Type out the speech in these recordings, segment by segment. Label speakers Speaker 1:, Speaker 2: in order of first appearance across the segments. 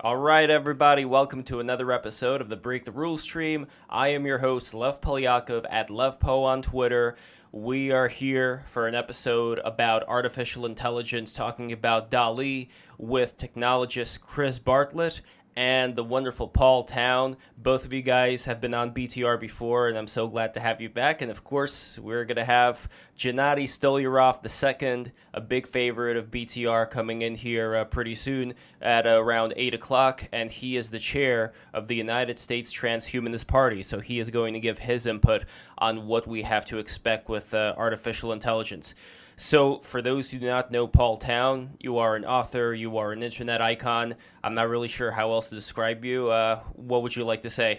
Speaker 1: All right, everybody, welcome to another episode of the Break the Rules stream. I am your host, Lev Polyakov at LevPo on Twitter. We are here for an episode about artificial intelligence, talking about DALL-E with technologist Chris Bartlett and the wonderful Paul Town. Both of you guys have been on BTR before, and I'm so glad to have you back. And of course, we're going to have Gennady Stolyarov II, a big favorite of BTR, coming in here uh, pretty soon at uh, around 8 o'clock. And he is the chair of the United States Transhumanist Party. So he is going to give his input on what we have to expect with uh, artificial intelligence. So, for those who do not know Paul Town, you are an author, you are an internet icon. I'm not really sure how else to describe you. Uh, what would you like to say?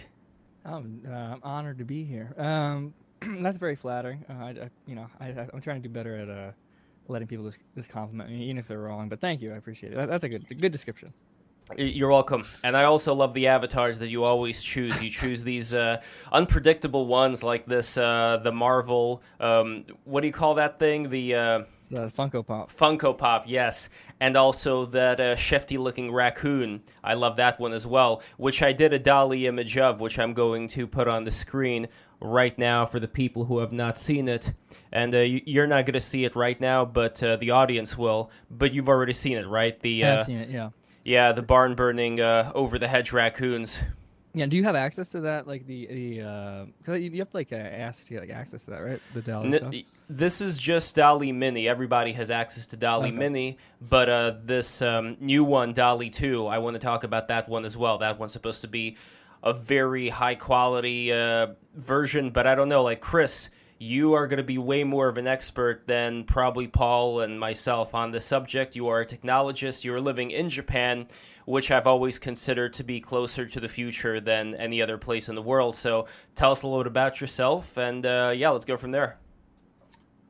Speaker 2: I'm, uh, I'm honored to be here. Um, that's very flattering. Uh, I, I, you know, I, am trying to do better at uh, letting people just, just compliment me, even if they're wrong. But thank you, I appreciate it. That, that's a good, a good description.
Speaker 1: You're welcome. And I also love the avatars that you always choose. You choose these uh, unpredictable ones like this, uh, the Marvel, um, what do you call that thing? The uh,
Speaker 2: Funko Pop.
Speaker 1: Funko Pop, yes. And also that uh, shifty looking raccoon. I love that one as well, which I did a DALL-E image of, which I'm going to put on the screen right now for the people who have not seen it. And uh, you're not going to see it right now, but uh, the audience will. But you've already seen it, right?
Speaker 2: The, I've seen it, yeah
Speaker 1: yeah, the barn burning uh, over the hedge raccoons.
Speaker 2: Yeah, do you have access to that? Like the the uh, you have to like uh, ask to get like access to that, right? The DALL-E N- stuff.
Speaker 1: This is just DALL-E Mini. Everybody has access to DALL-E okay. Mini, but uh, this um, new one, DALL-E Two, I want to talk about that one as well. That one's supposed to be a very high quality uh, version, but I don't know. Like Chris, you are going to be way more of an expert than probably Paul and myself on the subject. You are a technologist, you're living in Japan, which I've always considered to be closer to the future than any other place in the world. So tell us a little bit about yourself, and uh, yeah, let's go from there.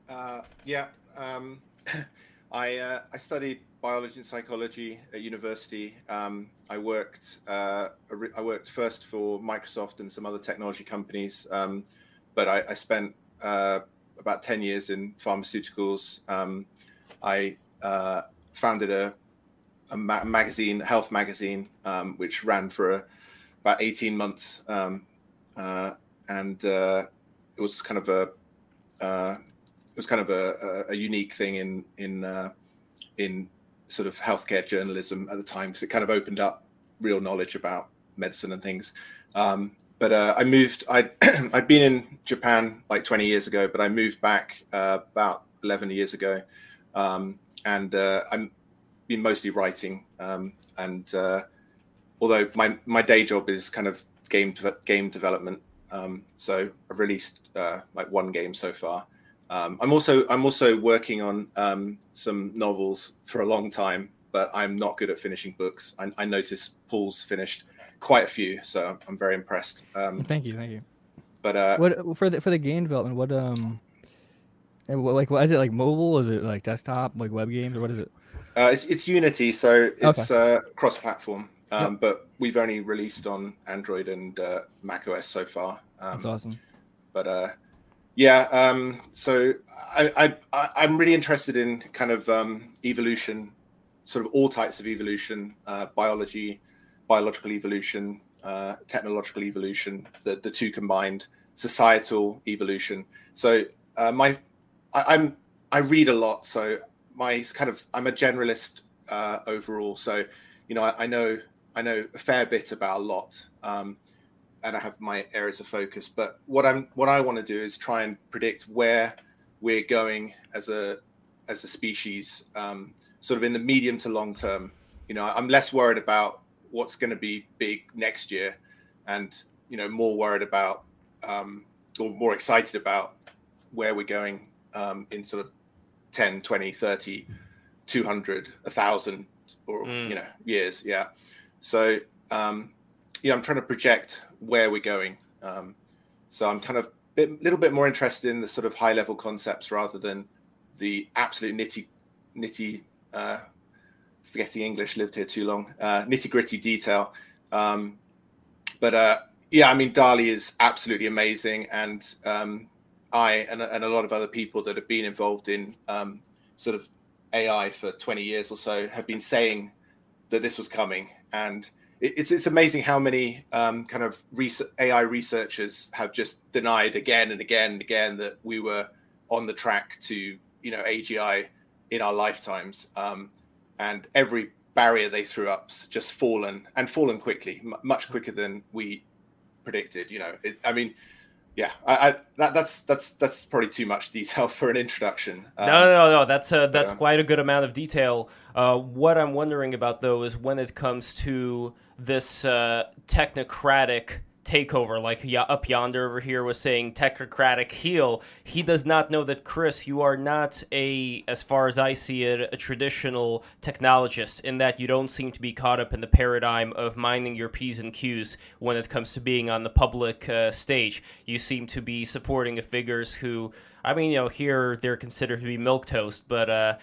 Speaker 3: Uh, yeah, um, I, uh, I studied biology and psychology at university. Um, I worked uh, I worked first for Microsoft and some other technology companies, um, but I, I, spent uh, about 10 years in pharmaceuticals. Um, I uh, founded a, a ma- magazine, health magazine, um, which ran for a, about 18 months. Um, uh, and uh, it was kind of a, uh, it was kind of a, a, a unique thing in, in, uh, in sort of healthcare journalism at the time because it kind of opened up real knowledge about medicine and things. Um, but uh, I moved. I I'd been in Japan like 20 years ago, but I moved back uh, about 11 years ago, um, and uh, I'm been mostly writing. Um, and uh, although my my day job is kind of game game development, um, so I've released uh, like one game so far. Um, I'm also I'm also working on um, some novels for a long time, but I'm not good at finishing books. I, I noticed Paul's finished quite a few, so I'm very impressed. Um,
Speaker 2: thank you, thank you.
Speaker 3: But uh,
Speaker 2: what for the for the game development? What um, like what is it like mobile? Is it like desktop, like web games, or what is it?
Speaker 3: Uh, it's it's Unity, so it's okay. uh, cross-platform. Um, yep. But we've only released on Android and uh, Mac OS so far.
Speaker 2: Um, That's awesome.
Speaker 3: But uh, yeah, um, so I, I I'm really interested in kind of um, evolution, sort of all types of evolution, uh, biology, biological evolution, uh, technological evolution, the, the two combined, societal evolution. So uh, my, I, am I read a lot, so my kind of I'm a generalist uh, overall. So you know I, I, know I know a fair bit about a lot, um, and I have my areas of focus. But what I'm what I want to do is try and predict where we're going as a as a species, um, sort of in the medium to long term. You know, I'm less worried about what's going to be big next year, and you know more worried about um, or more excited about where we're going um, in sort of 10, 20, 30, 200, 1,000 or mm. you know years. Yeah. So um, yeah, I'm trying to project where we're going. Um, so I'm kind of a little bit more interested in the sort of high level concepts rather than the absolute nitty nitty uh, forgetting English, lived here too long, uh, nitty gritty detail. Um, but uh, yeah, I mean, DALL-E is absolutely amazing. And um, I and, and, a lot of other people that have been involved in um, sort of AI for 20 years or so have been saying that this was coming. and it, it's it's amazing how many um, kind of AI researchers have just denied again and again and again that we were on the track to you know AGI in our lifetimes, um, and every barrier they threw up's just fallen and fallen quickly, m- much quicker than we predicted. You know, it, I mean, yeah, I, I, that, that's that's that's probably too much detail for an introduction.
Speaker 1: Um, no, no, no, no. That's uh, that's quite a good amount of detail. Uh, what I'm wondering about though is when it comes to this uh, technocratic takeover, like up yonder over here was saying technocratic heel. He does not know that Chris, you are not a, as far as I see it, a traditional technologist. In that you don't seem to be caught up in the paradigm of minding your p's and q's when it comes to being on the public uh, stage. You seem to be supporting figures who. I mean, you know, here they're considered to be milk toast, but uh,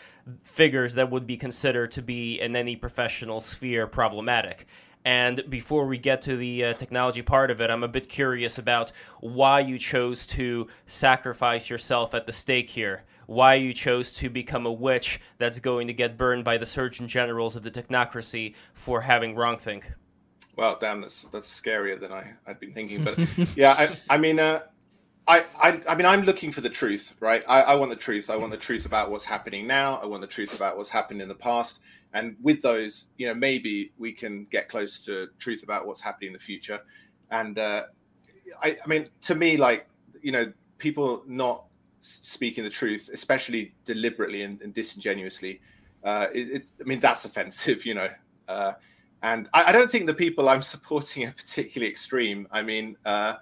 Speaker 1: figures that would be considered to be in any professional sphere problematic. And before we get to the uh, technology part of it, I'm a bit curious about why you chose to sacrifice yourself at the stake here. Why you chose to become a witch that's going to get burned by the Surgeon Generals of the technocracy for having wrongthink.
Speaker 3: Well, damn, that's that's scarier than I, I'd been thinking. But yeah, I, I mean, uh, I, I, I mean, I'm looking for the truth, right? I, I want the truth. I want the truth about what's happening now. I want the truth about what's happened in the past and with those you know maybe we can get close to truth about what's happening in the future and uh, I, I mean to me like you know people not speaking the truth especially deliberately and, and disingenuously uh, it, it, i mean that's offensive you know uh, and I, I, don't think the people i'm supporting are particularly extreme i mean uh,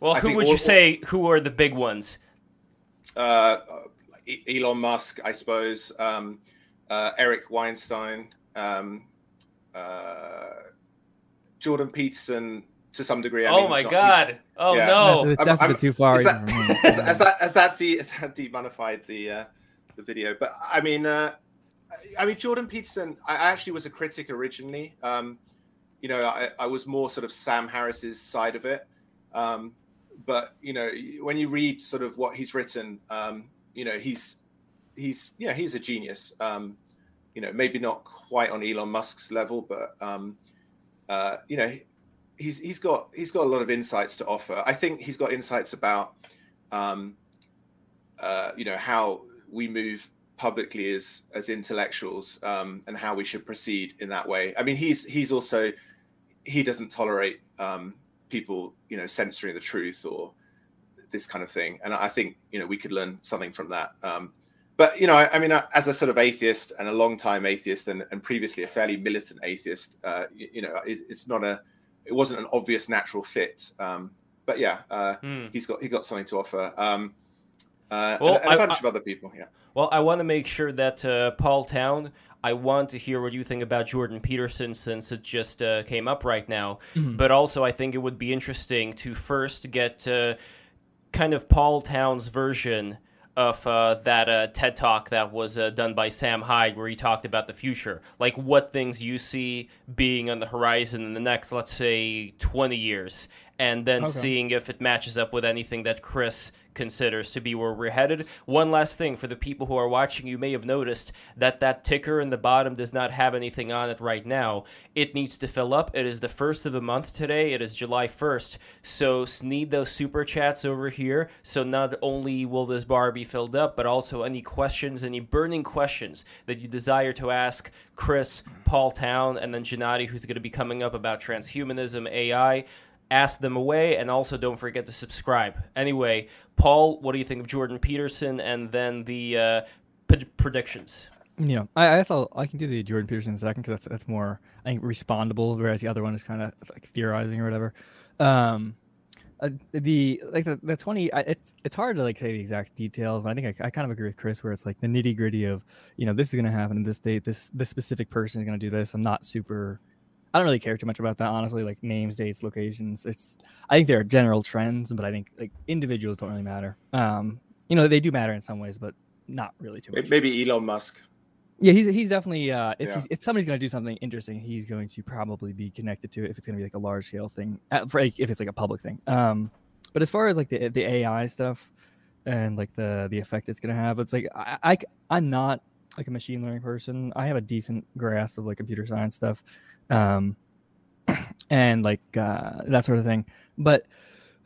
Speaker 1: well who would all, you say who are the big ones
Speaker 3: uh, elon musk i suppose um, uh, Eric Weinstein, um, uh, Jordan Peterson to some degree.
Speaker 1: I oh my not, god! Oh yeah. no,
Speaker 2: that's, that's I'm, a bit too far.
Speaker 3: As that, as, that as that de, as that demonified the uh, the video, but I mean, uh, I mean Jordan Peterson. I actually was a critic originally. Um, you know, I, I was more sort of Sam Harris's side of it. Um, but you know, when you read sort of what he's written, um, you know, he's he's yeah he's a genius. Um, you know, maybe not quite on Elon Musk's level, but um, uh, you know, he's he's got he's got a lot of insights to offer. I think he's got insights about um, uh, you know how we move publicly as as intellectuals um, and how we should proceed in that way. I mean, he's he's also he doesn't tolerate um, people you know censoring the truth or this kind of thing, and I think you know we could learn something from that. Um, but you know, I, I, mean, uh, as a sort of atheist and a long-time atheist, and, and previously a fairly militant atheist, uh, you, you, know, it, it's not a, it wasn't an obvious natural fit. Um, but yeah, uh, mm. he's got he got something to offer. Um, uh, well, and, and a bunch I, of other people. Yeah.
Speaker 1: Well, I want to make sure that uh, Paul Town. I want to hear what you think about Jordan Peterson since it just uh, came up right now. Mm-hmm. But also, I think it would be interesting to first get kind of Paul Town's version of uh, that uh, TED talk that was uh, done by Sam Hyde, where he talked about the future, like what things you see being on the horizon in the next, let's say, 20 years, and then okay. seeing if it matches up with anything that Chris considers to be where we're headed. One last thing for the people who are watching, you may have noticed that that ticker in the bottom does not have anything on it right now. It needs to fill up. It is the first of the month today. It is July 1st. So need those super chats over here. So not only will this bar be filled up, but also any questions, any burning questions that you desire to ask Chris, Paul Town, and then Gennady, who's going to be coming up about transhumanism, AI ask them away and also don't forget to subscribe anyway paul what do you think of jordan peterson and then the uh, p- predictions?
Speaker 2: Yeah i, I guess I'll, i can do the jordan peterson in second because that's that's more i think respondable whereas the other one is kind of like theorizing or whatever. Um uh, the like the, the 20 I, it's it's hard to like say the exact details but i think I, I kind of agree with chris where it's like the nitty gritty of you know this is going to happen in this date this this specific person is going to do this. I'm not super I don't really care too much about that, honestly. Like names, dates, locations. It's I think there are general trends, but I think like individuals don't really matter. Um, you know, they do matter in some ways, but not really too much.
Speaker 3: Maybe Elon Musk.
Speaker 2: Yeah, he's he's definitely uh, if yeah. if somebody's gonna do something interesting, he's going to probably be connected to it if it's gonna be like a large scale thing, uh, for if it's like a public thing. Um, but as far as like the the AI stuff and like the the effect it's gonna have, it's like I, I I'm not like a machine learning person. I have a decent grasp of like computer science stuff, um, and like uh, that sort of thing. But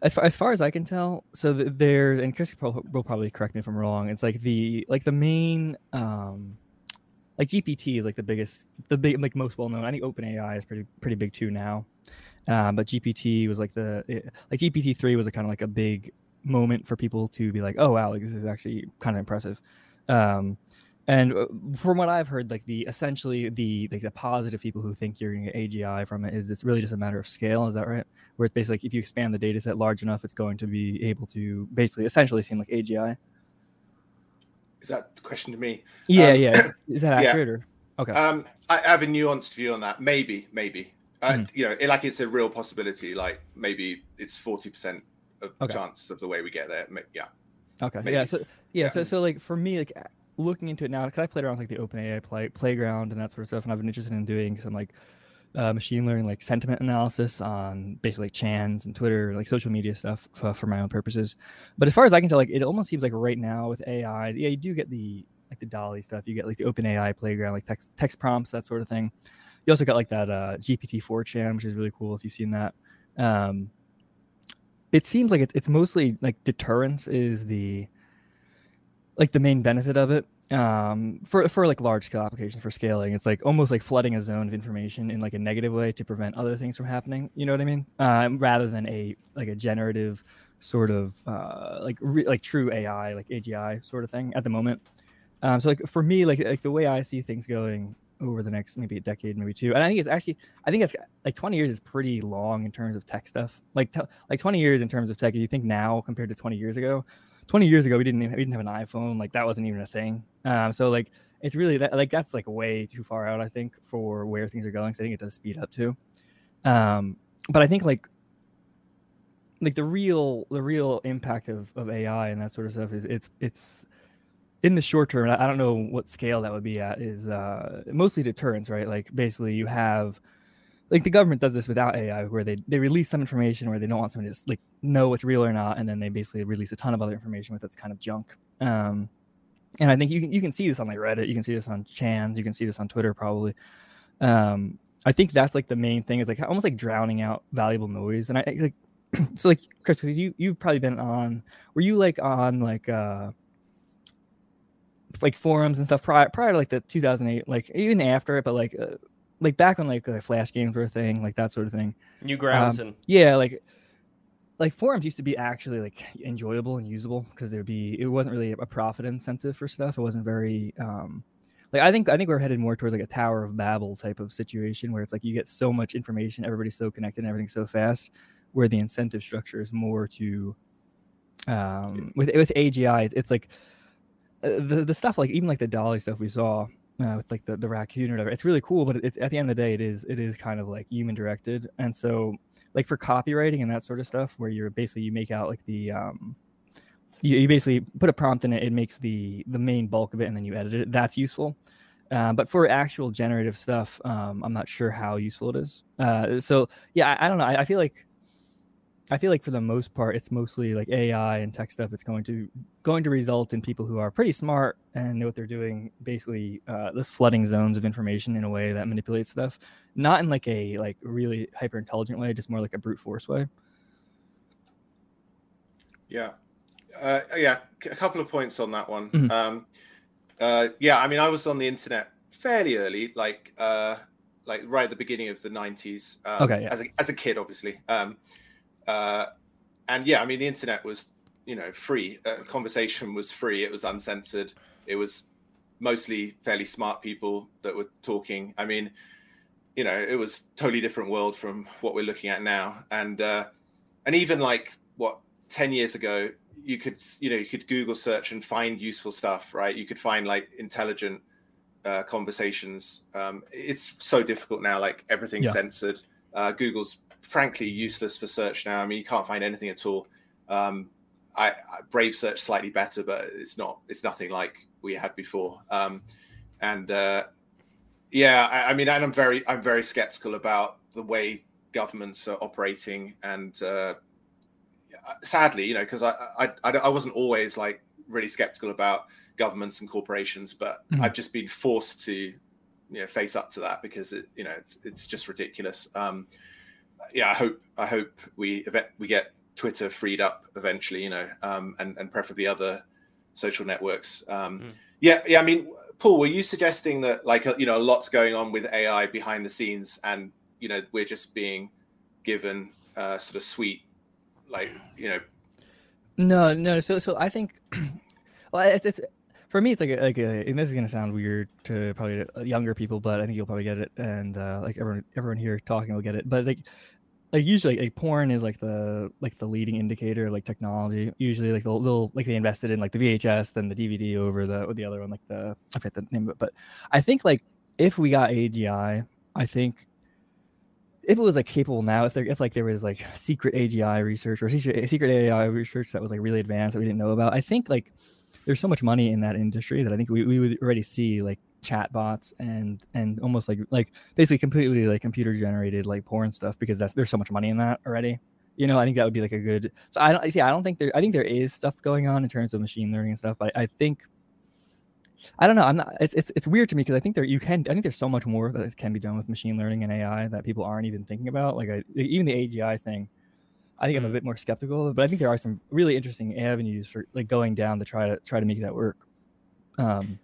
Speaker 2: as far as far as I can tell, so th- there's and Chris will probably correct me if I'm wrong. It's like the like the main um, like GPT is like the biggest, the big like most well known. I think OpenAI is pretty pretty big too now. Um, but GPT was like the it, like GPT three was a kind of like a big moment for people to be like, oh wow, like this is actually kind of impressive. Um, and uh, from what I've heard, like the essentially the like the positive people who think you're going to get AGI from it is it's really just a matter of scale. Is that right? Where it's basically like if you expand the data set large enough, it's going to be able to basically essentially seem like AGI.
Speaker 3: Is that the question to me?
Speaker 2: Yeah, um, yeah. Is, is that accurate yeah. or
Speaker 3: okay? Um, I have a nuanced view on that. Maybe, maybe. Uh, mm. You know, it, like it's a real possibility. Like maybe it's forty percent of okay. chance of the way we get there. Yeah.
Speaker 2: Okay. Maybe. Yeah. So yeah, yeah. So so like for me, like looking into it now because I played around with like the OpenAI play, playground and that sort of stuff, and I've been interested in doing some like uh, machine learning, like sentiment analysis on basically like Chans and Twitter, like social media stuff for, for my own purposes. But as far as I can tell, like it almost seems like right now with AI, yeah, you do get the like the DALL-E stuff. You get like the OpenAI playground, like text text prompts, that sort of thing. You also got like that uh, GPT 4 Chan, which is really cool if you've seen that. Um, it seems like it's it's mostly like deterrence is the like the main benefit of it um, for for like large scale applications for scaling. It's like almost like flooding a zone of information in like a negative way to prevent other things from happening. You know what I mean? Um, rather than a like a generative sort of uh, like re- like true AI like AGI sort of thing at the moment. Um, so like for me, like like the way I see things going over the next maybe a decade, maybe two, and I think it's actually I think it's like 20 years is pretty long in terms of tech stuff. Like t- like 20 years in terms of tech. If you think now compared to 20 years ago, 20 years ago we didn't we didn't have an iphone like that wasn't even a thing. Um, so like it's really that like that's like way too far out i think for where things are going so i think it does speed up too. Um, but i think like like the real the real impact of, of ai and that sort of stuff is it's it's in the short term i don't know what scale that would be at is uh mostly deterrence right? Like basically you have like the government does this without AI, where they they release some information where they don't want someone to like know what's real or not, and then they basically release a ton of other information with that's kind of junk. Um, and I think you can you can see this on like Reddit, you can see this on Chans, you can see this on Twitter probably. Um, I think that's like the main thing is like almost like drowning out valuable noise. And I like so like Chris, you you've probably been on were you like on like uh like forums and stuff prior prior to like the 2008 like even after it but like uh, like back when like uh, flash games were a thing, like that sort of thing.
Speaker 1: Newgrounds
Speaker 2: um, and yeah, like like forums used to be actually like enjoyable and usable because there'd be it wasn't really a profit incentive for stuff. It wasn't very um like I think I think we're headed more towards like a Tower of Babel type of situation where it's like you get so much information, everybody's so connected, and everything's so fast, where the incentive structure is more to um with with AGI, it's like uh, the the stuff like even like the DALL-E stuff we saw uh, with like the, the raccoon or whatever. It's really cool, but it's at the end of the day, it is it is kind of like human directed. And so, like for copywriting and that sort of stuff, where you're basically you make out like the um, you, you basically put a prompt in it, it makes the the main bulk of it, and then you edit it. That's useful. Uh, but for actual generative stuff, um, I'm not sure how useful it is. Uh, so yeah, I, I don't know. I, I feel like I feel like for the most part, it's mostly like AI and tech stuff. It's going to going to result in people who are pretty smart and know what they're doing. Basically, uh, this flooding zones of information in a way that manipulates stuff, not in like a like really hyper intelligent way, just more like a brute force way.
Speaker 3: Yeah, uh, yeah. A couple of points on that one. Mm-hmm. Um, uh, yeah, I mean, I was on the internet fairly early, like uh, like right at the beginning of the '90s. Um, okay, yeah. as a as a kid, obviously. Um, uh, and yeah, I mean, the internet was, you know, free. Uh, conversation was free. It was uncensored. It was mostly fairly smart people that were talking. I mean, you know, it was totally different world from what we're looking at now. And uh, and even like what ten years ago, you could you know you could Google search and find useful stuff, right? You could find like intelligent uh, conversations. Um, it's so difficult now. Like everything's yeah. censored. Uh, Google's frankly useless for search now. I mean, you can't find anything at all. Um, I, I, Brave search slightly better, but it's not. It's nothing like we had before. Um, and uh, yeah, I, I, mean, and I'm very, I'm very skeptical about the way governments are operating. And uh, sadly, you know, because I, I, I, wasn't always like really skeptical about governments and corporations, but mm-hmm. I've just been forced to you know face up to that because it you know it's it's just ridiculous. Um, yeah, I hope I hope we we get Twitter freed up eventually, you know, um, and and preferably other social networks. Um, mm. Yeah, yeah. I mean, Paul, were you suggesting that like you know a lot's going on with AI behind the scenes, and you know we're just being given uh, sort of sweet, like you know.
Speaker 2: No, no. So, so I think, well, it's, it's for me, it's like a, like a, and this is gonna sound weird to probably younger people, but I think you'll probably get it, and uh, like everyone, everyone here talking will get it. But like, like usually, like porn is like the like the leading indicator like technology. Usually, like they'll, they'll like they invested in like the VHS, then the DVD over the or the other one, like the I forget the name of it. But I think like if we got AGI, I think if it was like capable now, if there if like there was like secret AGI research or secret, secret AI research that was like really advanced that we didn't know about, I think like there's so much money in that industry that I think we, we would already see like chat bots and and almost like like basically completely like computer generated like porn stuff because that's there's so much money in that already. You know, I think that would be like a good. So I don't see. I don't think there. I think there is stuff going on in terms of machine learning and stuff. I, I think I don't know. I'm not. It's it's it's weird to me because I think there you can. I think there's so much more that can be done with machine learning and AI that people aren't even thinking about. Like I, even the AGI thing. I think I'm a mm. bit more skeptical but I think there are some really interesting avenues for like going down to try to try to make that work. Um,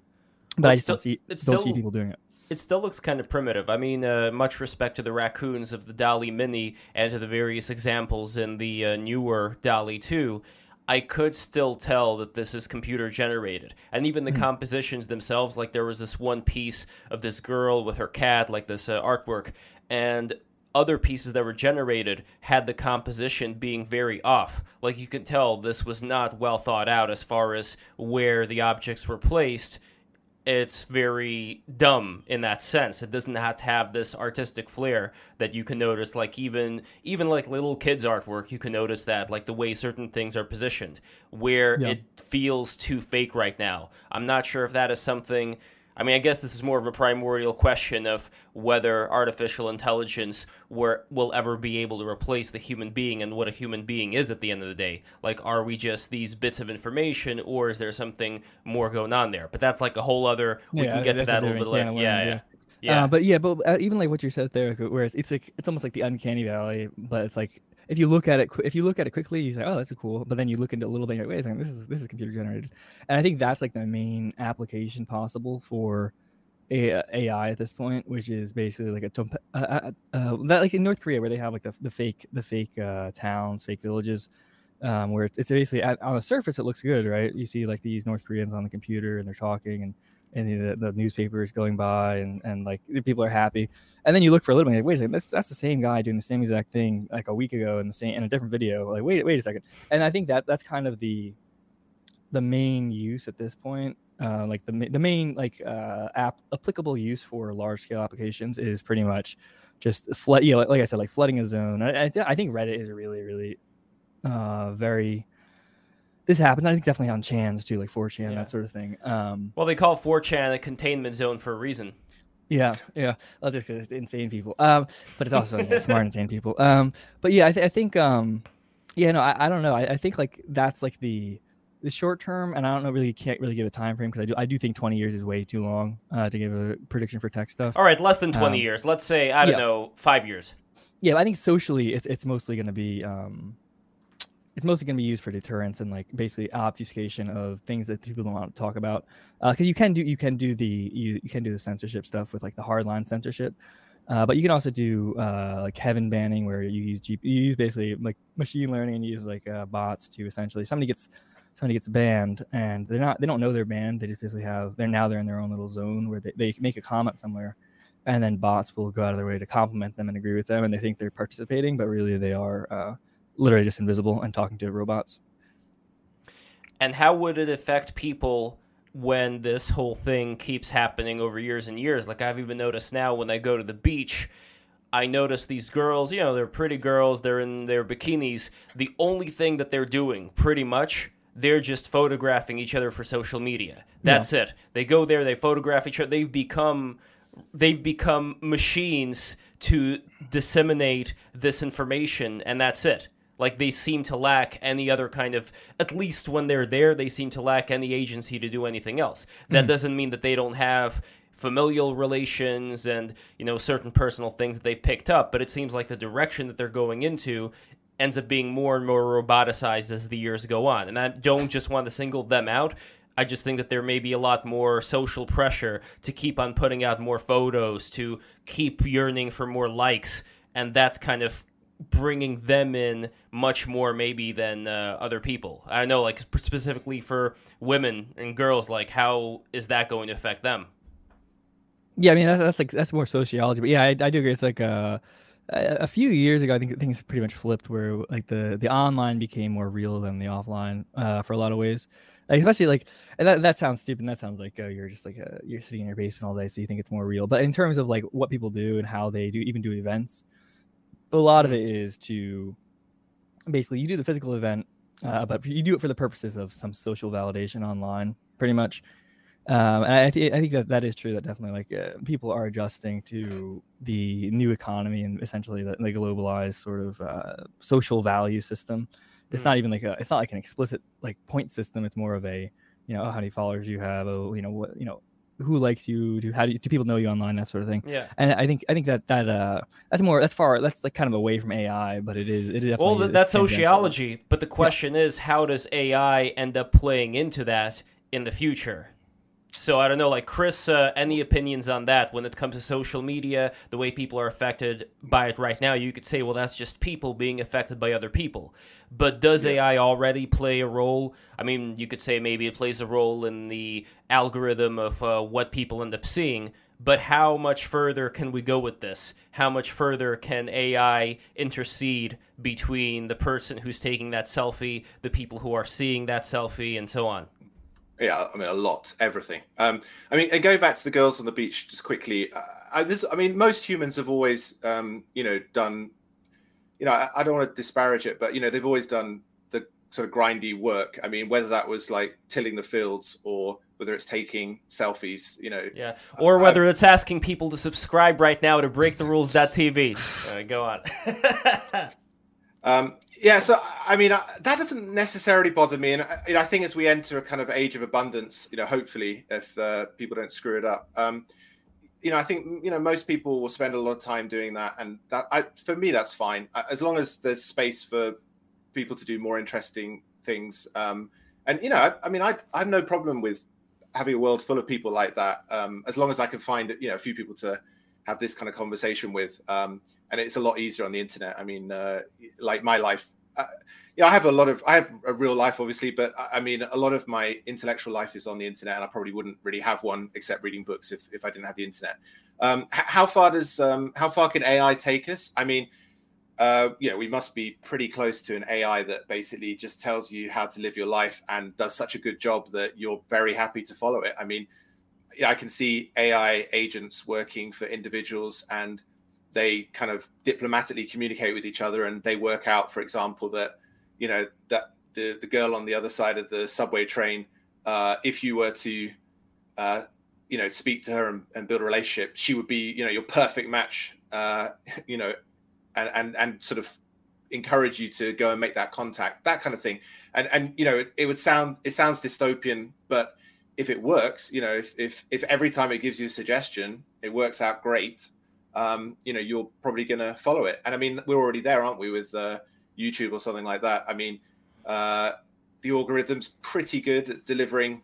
Speaker 2: but well, I still, see don't still, see people doing it.
Speaker 1: It still looks kind of primitive. I mean, uh, much respect to the raccoons of the DALL-E Mini and to the various examples in the uh, newer DALL-E 2. I could still tell that this is computer generated. And even the mm. compositions themselves, like there was this one piece of this girl with her cat, like this uh, artwork, and other pieces that were generated had the composition being very off. Like you can tell this was not well thought out as far as where the objects were placed. It's very dumb in that sense. It doesn't have to have this artistic flair that you can notice. Like even even like little kids' artwork, you can notice that like the way certain things are positioned, where yeah. it feels too fake right now. I'm not sure if that is something I mean, I guess this is more of a primordial question of whether artificial intelligence were, will ever be able to replace the human being and what a human being is at the end of the day. Like, are we just these bits of information, or is there something more going on there? But that's like a whole other. We yeah, can get to that a little bit later. Yeah, yeah.
Speaker 2: Yeah. Uh, but yeah, but uh, even like what you said there, whereas it's like it's almost like the uncanny valley, but it's like if you look at it if you look at it quickly you say oh that's cool but then you look into a little bit like, wait a second this is this is computer generated and i think that's like the main application possible for AI at this point, which is basically like a uh, uh, uh, that like in North Korea where they have like the, the fake the fake uh, towns, fake villages, um, where it's, it's basically at, on the surface it looks good, right? You see like these North Koreans on the computer and they're talking and and the, the newspaper is going by and, and like the people are happy. And then you look for a little bit, like, wait a second, that's, that's the same guy doing the same exact thing like a week ago in the same in a different video. Like, wait, wait a second. And I think that that's kind of the the main use at this point. Uh, like the the main like uh, app applicable use for large scale applications is pretty much just flood. You know, like I said, like flooding a zone. I I, th- I think Reddit is a really really uh, very this happens. I think definitely on Chans too, like 4chan, yeah. that sort of thing. Um,
Speaker 1: well, they call 4chan a containment zone for a reason.
Speaker 2: Yeah, yeah. Well, just because it's insane people. Um, but it's also yeah, smart, insane people. Um, but yeah, I, th- I think, um, yeah, no, I, I don't know. I, I think like that's like the the short term, and I don't know really can't really give a time frame because I do I do think 20 years is way too long uh, to give a prediction for tech stuff.
Speaker 1: All right, less than 20 um, years. Let's say I don't yeah. know five years.
Speaker 2: Yeah, I think socially it's it's mostly going to be um, it's mostly going to be used for deterrence and like basically obfuscation of things that people don't want to talk about. Because uh, you can do you can do the you, you can do the censorship stuff with like the hardline censorship, uh, but you can also do uh, like heaven banning where you use you use basically like machine learning and use like uh, bots to essentially somebody gets somebody gets banned and they're not they don't know they're banned they just basically have they're now they're in their own little zone where they, they make a comment somewhere and then bots will go out of their way to compliment them and agree with them and they think they're participating but really they are uh, literally just invisible and talking to robots.
Speaker 1: And how would it affect people when this whole thing keeps happening over years and years? Like I've even noticed now when I go to the beach, I notice these girls, you know, they're pretty girls, they're in their bikinis. The only thing that they're doing, pretty much, they're just photographing each other for social media. That's yeah. it. They go there, they photograph each other. They've become they've become machines to disseminate this information and that's it. Like they seem to lack any other kind of, at least when they're there, they seem to lack any agency to do anything else. That mm. doesn't mean that they don't have familial relations and you know certain personal things that they've picked up but it seems like the direction that they're going into ends up being more and more roboticized as the years go on and i don't just want to single them out i just think that there may be a lot more social pressure to keep on putting out more photos to keep yearning for more likes and that's kind of bringing them in much more maybe than uh, other people i know like specifically for women and girls like how is that going to affect them
Speaker 2: Yeah, I mean that's, that's like that's more sociology, but yeah, I, I do agree. It's like uh, a a few years ago, I think things pretty much flipped, where like the the online became more real than the offline uh, for a lot of ways. Like, especially like and that that sounds stupid. And that sounds like uh, you're just like uh, you're sitting in your basement all day, so you think it's more real. But in terms of like what people do and how they do even do events, a lot of it is to basically you do the physical event, uh, but you do it for the purposes of some social validation online, pretty much. Um, and I, th- I think that that is true. That definitely like uh, people are adjusting to the new economy and essentially the, the globalized sort of uh, social value system. It's
Speaker 1: Mm.
Speaker 2: not even like a. It's not like an explicit like point system. It's more of a, you know, oh, how many followers you have. Oh, you know what, you know, who likes you. Do how do, you, do people know you online? That sort of thing.
Speaker 1: yeah
Speaker 2: And I think I think that that uh that's more that's far that's like kind of away from AI, but it is it is definitely
Speaker 1: well that's sociology but the question is how does ai end up playing into that in the future so i don't know like chris uh, any opinions on that when it comes to social media the way people are affected by it right now you could say well that's just people being affected by other people but does ai already play a role i mean you could say maybe it plays a role in the algorithm of uh, what people end up seeing but how much further can we go with this? How much further can AI intercede between the person who's taking that selfie, the people who are seeing that selfie, and so on?
Speaker 3: Yeah, I mean a lot, everything. Um, I mean, and going back to the girls on the beach, just quickly. Uh, I, this, I mean, most humans have always, um, you know, done. You know, I, I don't want to disparage it, but you know, they've always done the sort of grindy work. I mean, whether that was like tilling the fields or whether it's taking selfies, you know.
Speaker 1: Yeah. Or whether it's asking people to subscribe right now to breaktherules.tv. Uh, go on.
Speaker 3: Um, yeah, so I mean, uh, that doesn't necessarily bother me, and I, I think as we enter a kind of age of abundance, you know, hopefully, if uh, people don't screw it up, um, you know, I think you know most people will spend a lot of time doing that, and that I, for me, that's fine as long as there's space for people to do more interesting things. Um, and you know, I, I mean, I, I have no problem with having a world full of people like that, um, as long as I can find you know a few people to have this kind of conversation with. Um, and it's a lot easier on the internet. I mean, uh, like my life, uh, yeah, I have a lot of, I have a real life, obviously, but I- I mean, a lot of my intellectual life is on the internet, and I probably wouldn't really have one except reading books if, if I didn't have the internet. Um, h- how far does, um, how far can AI take us? I mean, uh, we must be pretty close to an AI that basically just tells you how to live your life and does such a good job that you're very happy to follow it. I mean, yeah, I can see AI agents working for individuals and they kind of diplomatically communicate with each other and they work out, for example, that you know that the the girl on the other side of the subway train, uh, if you were to uh, you know speak to her and, and build a relationship, she would be you know your perfect match. Uh, you know, and and and sort of encourage you to go and make that contact, that kind of thing. And and you know, it, it would sound it sounds dystopian, but if it works, you know, if if if every time it gives you a suggestion, it works out great, um, you know, you're probably going to follow it. And I mean, we're already there, aren't we, with uh, YouTube or something like that? I mean, uh, the algorithm's pretty good at delivering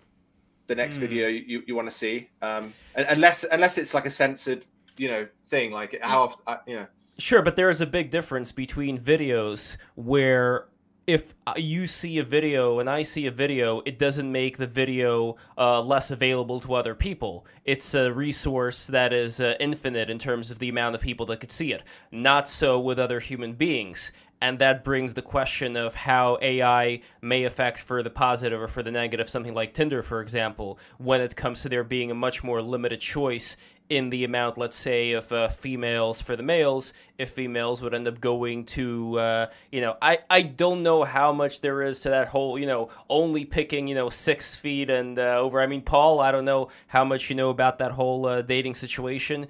Speaker 3: the next
Speaker 1: Hmm.
Speaker 3: video you, you want to see, um, unless unless it's like a censored, you know, thing. Like how, uh, you know,
Speaker 1: Sure, but there is a big difference between videos where if you see a video and I see a video, it doesn't make the video uh, less available to other people. It's a resource that is uh, infinite in terms of the amount of people that could see it. Not so with other human beings. And that brings the question of how AI may affect for the positive or for the negative something like Tinder, for example, when it comes to there being a much more limited choice in the amount, let's say, of uh, females for the males, if females would end up going to, uh, you know, I, I don't know how much there is to that whole, you know, only picking, you know, six feet and uh, over. I mean, Paul, I don't know how much you know about that whole uh, dating situation.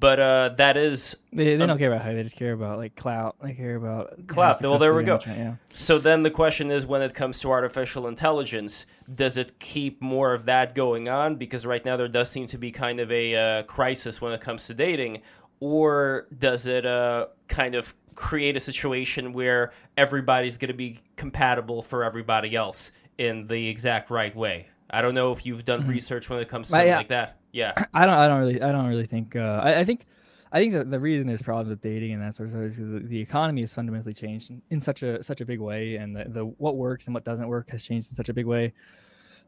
Speaker 1: But uh, that is
Speaker 2: They, they
Speaker 1: Um,
Speaker 2: don't care about height. They just care about like clout. They care about
Speaker 1: Clout. Well, there we go.
Speaker 2: are on the internet, Yeah.
Speaker 1: So then the question is when it comes to artificial intelligence, does it keep more of that going on? Because right now there does seem to be kind of a uh, crisis when it comes to dating. Or does it uh, kind of create a situation where everybody's going to be compatible for everybody else in the exact right way? I don't know if you've done research when it comes to
Speaker 2: yeah.
Speaker 1: like that. Yeah.
Speaker 2: I don't. I don't really. I don't really think. Uh, I, I think. I think that the reason there's problems with dating and that sort of stuff is the, the economy has fundamentally changed in, in such a such a big way, and the, the what works and what doesn't work has changed in such a big way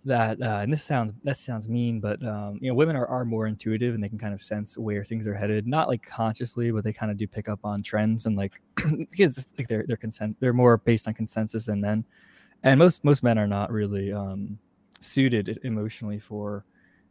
Speaker 2: that. Uh, and this sounds that sounds mean, but um, you know, women are, are more intuitive and they can kind of sense where things are headed, not like consciously, but they kind of do pick up on trends and like because like they're they're consent they're more based on consensus than men, and most most men are not really um, suited emotionally for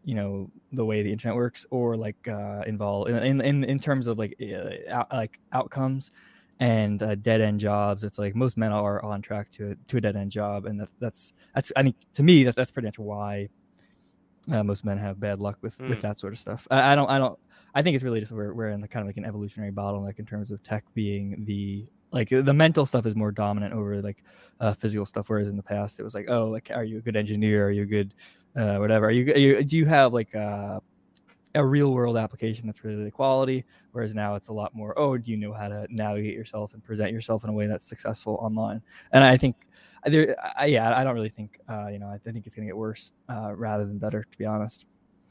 Speaker 2: you know the way the internet works or like uh involve in in in terms of like uh, out, like outcomes and uh, dead end jobs it's like most men are on track to a, to a dead end job and that, that's that's i mean to me that, that's pretty much why uh, most men have bad luck with with
Speaker 1: Mm.
Speaker 2: that sort of stuff I, I don't i don't i think it's really just we're, we're in the kind of like an evolutionary bottleneck in terms of tech being the like the mental stuff is more dominant over like uh, physical stuff whereas in the past it was like oh like are you a good engineer are you a good uh, whatever. Are you, are you do you have like a, a real world application that's really the quality? Whereas now it's a lot more. Oh, do you know how to navigate yourself and present yourself in a way that's successful online? And I think there, I, yeah, I don't really think uh, you know. I think it's going to get worse uh, rather than better, to be honest.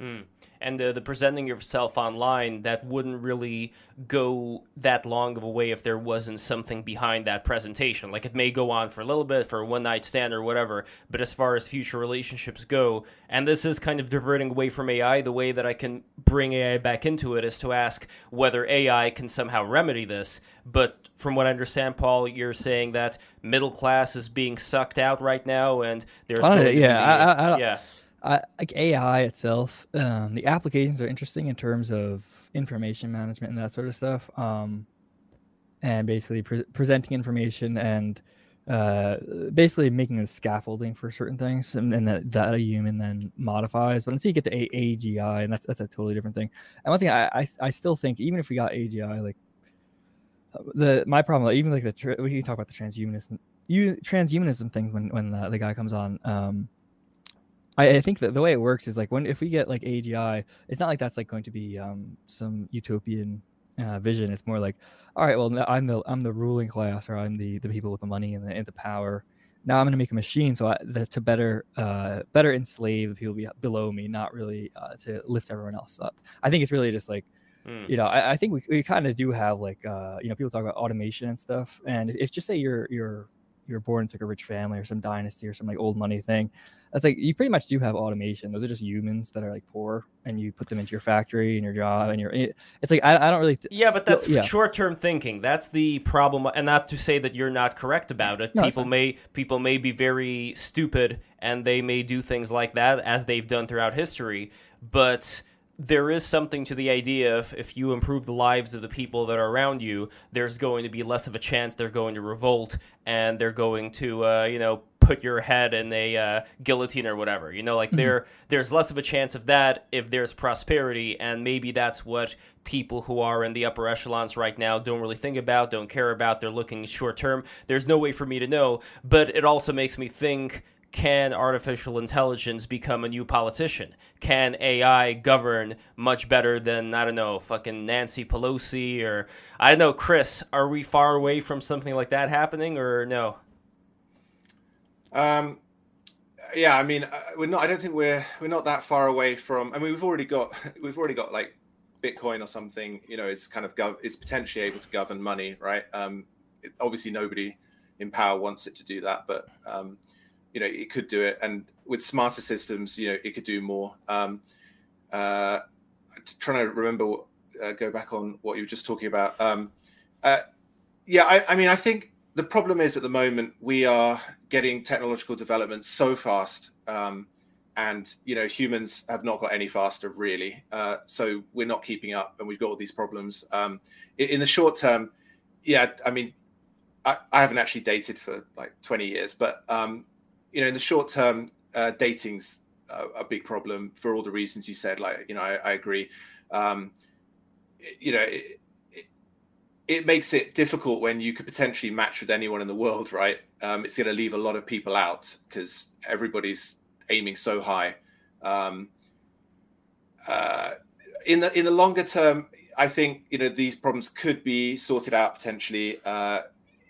Speaker 1: Hmm. And uh, the presenting yourself online, that wouldn't really go that long of a way if there wasn't something behind that presentation. Like it may go on for a little bit, for a one night stand or whatever, but as far as future relationships go, and this is kind of diverting away from AI, the way that I can bring AI back into it is to ask whether AI can somehow remedy this. But from what I understand, Paul, you're saying that middle class is being sucked out right now, and there's
Speaker 2: I don't-
Speaker 1: going to
Speaker 2: yeah, I- I- I don't-
Speaker 1: yeah.
Speaker 2: I, like AI itself, um, the applications are interesting in terms of information management and that sort of stuff. Um, and basically pre- presenting information and uh, basically making a scaffolding for certain things, and, and that, that a human then modifies. But until you get to a- AGI, and that's that's a totally different thing. And one thing I, I I still think, even if we got AGI, like the my problem, like, even like the we can talk about the transhumanism, you transhumanism thing when when uh, the guy comes on. Um, I, I think that the way it works is like when if we get like AGI, it's not like that's like going to be um, some utopian uh, vision. It's more like, all right, well, I'm the I'm the ruling class, or I'm the the people with the money and the, and the power. Now I'm going to make a machine so I, that to better uh, better enslave the people be, below me, not really uh, to lift everyone else up. I think it's really just like
Speaker 1: Hmm.
Speaker 2: you know, I, I think we, we kind of do have like uh, you know people talk about automation and stuff, and if just say you're you're you're born into like a rich family or some dynasty or some like old money thing, that's like you pretty much do have automation. Those are just humans that are like poor, and you put them into your factory and your job, and your it, it's like I, I don't really th-
Speaker 1: Yeah, but that's
Speaker 2: yeah.
Speaker 1: short-term thinking. That's the problem, and not to say that you're not correct about it.
Speaker 2: No,
Speaker 1: people may people may be very stupid, and they may do things like that as they've done throughout history. But there is something to the idea of if you improve the lives of the people that are around you, there's going to be less of a chance they're going to revolt and they're going to, uh, you know, put your head in a uh, guillotine or whatever. You know, like there there's less of a chance of that if there's prosperity, and maybe that's what people who are in the upper echelons right now don't really think about, don't care about. They're looking short term. There's no way for me to know, but it also makes me think can artificial intelligence become a new politician? Can AI govern much better than, I don't know, fucking Nancy Pelosi or, I don't know, Chris? Are we far away from something like that happening or no?
Speaker 3: Um, yeah, I mean, uh, we're not. I don't think we're we're not that far away from. I mean, we've already got we've already got like Bitcoin or something. You know, is kind of gov- is potentially able to govern money, right? Um, it, obviously, nobody in power wants it to do that, but um, you know, it could do it. And with smarter systems, you know, it could do more. Um, uh, trying to remember, what, uh, go back on what you were just talking about. Um, uh, yeah, I, I mean, I think the problem is at the moment we are getting technological development so fast, um, and you know, humans have not got any faster really. Uh, so we're not keeping up, and we've got all these problems. Um, in, in the short term, yeah, I mean, I, I haven't actually dated for like 20 years, but um, you know, in the short term, uh, dating's a, a big problem for all the reasons you said. Like, you know, I, I agree. Um, you know, it, it, it, makes it difficult when you could potentially match with anyone in the world, right? Um, it's going to leave a lot of people out because everybody's aiming so high. Um, uh, in the in the longer term, I think you know these problems could be sorted out potentially uh,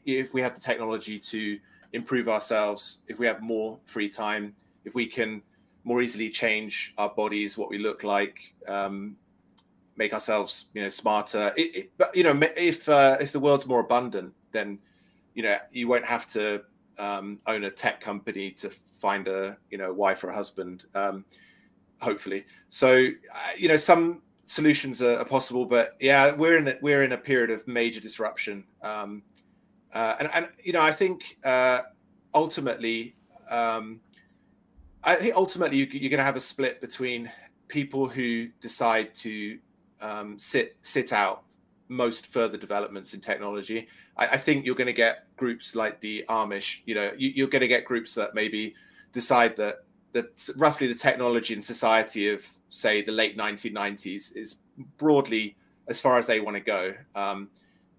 Speaker 3: if we have the technology to improve ourselves, if we have more free time, if we can more easily change our bodies, what we look like, um, make ourselves you know smarter. It, it, but you know if uh, if the world's more abundant, then you know you won't have to um, own a tech company to find a you know wife or a husband. Um, hopefully, so uh, you know some solutions are, are, possible, but yeah, we're in a, we're in a period of major disruption. Um, uh, and, and you know I think uh, ultimately. Um, I think ultimately you, are going to have a split between people who decide to um, sit sit out most further developments in technology. I, I think you're going to get groups like the Amish. You know, you, are going to get groups that maybe decide that that roughly the technology and society of say the late 1990s is broadly as far as they want to go, um,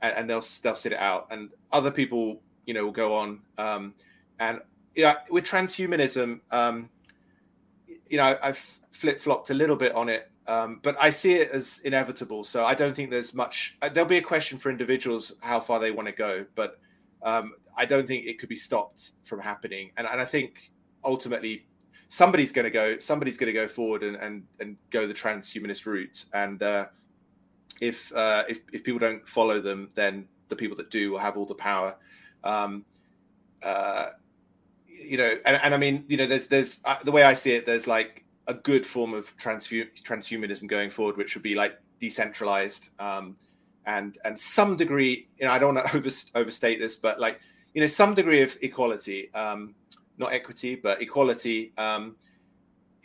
Speaker 3: and, and, they'll they'll sit it out. And other people, you know, will go on. Um, and yeah, with transhumanism, um, you know, I've flip flopped a little bit on it um, but I see it as inevitable. So I don't think there's much. Uh, there'll be a question for individuals how far they want to go, but um, I don't think it could be stopped from happening. And, and I think ultimately somebody's going to go. Somebody's going to go forward and, and and go the transhumanist route. And uh, if uh, if if people don't follow them, then the people that do will have all the power. Um, uh, you know, and, and I mean, you know, there's there's uh, the way I see it. There's like a good form of transhumanism going forward, which would be like decentralized um, and and some degree. You know, I don't want to over, overstate this, but like you know, some degree of equality, um, not equity, but equality. Um,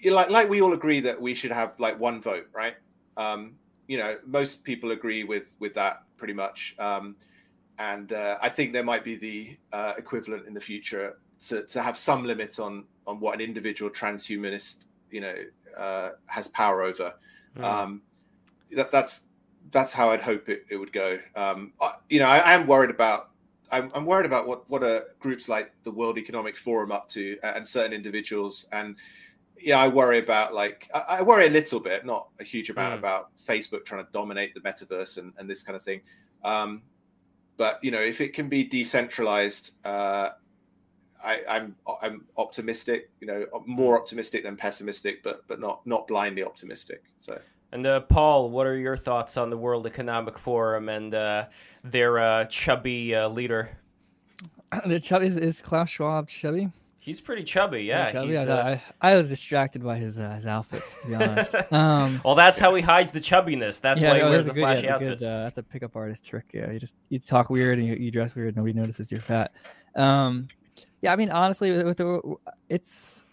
Speaker 3: like like we all agree that we should have like one vote, right? Um, you know, most people agree with with that pretty much. Um, and uh, I think there might be the uh, equivalent in the future to, to have some limit on on what an individual transhumanist you know uh, has power over. Mm. Um, that, that's that's how I'd hope it, it would go. Um, I, you know, I, I, am worried about I'm, I'm, worried about what what are groups like the World Economic Forum up to and certain individuals and yeah, I worry about like I, I worry a little bit, not a huge amount, mm. about Facebook trying to dominate the metaverse and, and this kind of thing. Um, but you know, if it can be decentralized, uh, I, I'm I'm optimistic. You know, more optimistic than pessimistic, but but not not blindly optimistic. So.
Speaker 1: And uh, Paul, what are your thoughts on the World Economic Forum and uh, their uh, chubby uh, leader?
Speaker 2: the chubby is, is Klaus Schwab chubby?
Speaker 1: He's pretty chubby, yeah.
Speaker 2: Chubby? I, uh, I, I, was distracted by his uh, his outfits, to be honest. Um,
Speaker 1: well, that's how he hides the chubbiness. That's yeah, why he no, wears the good, flashy yeah, outfits.
Speaker 2: Good, uh, that's a pickup artist trick. Yeah, you just you talk weird and you, you dress weird. Nobody notices you're fat. Um, yeah, I mean, honestly, with, the, it's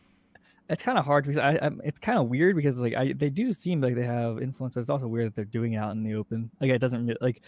Speaker 2: it's kind of hard because I, I it's kind of weird because like I they do seem like they have influence, but it's also weird that they're doing it out in the open. Like it doesn't like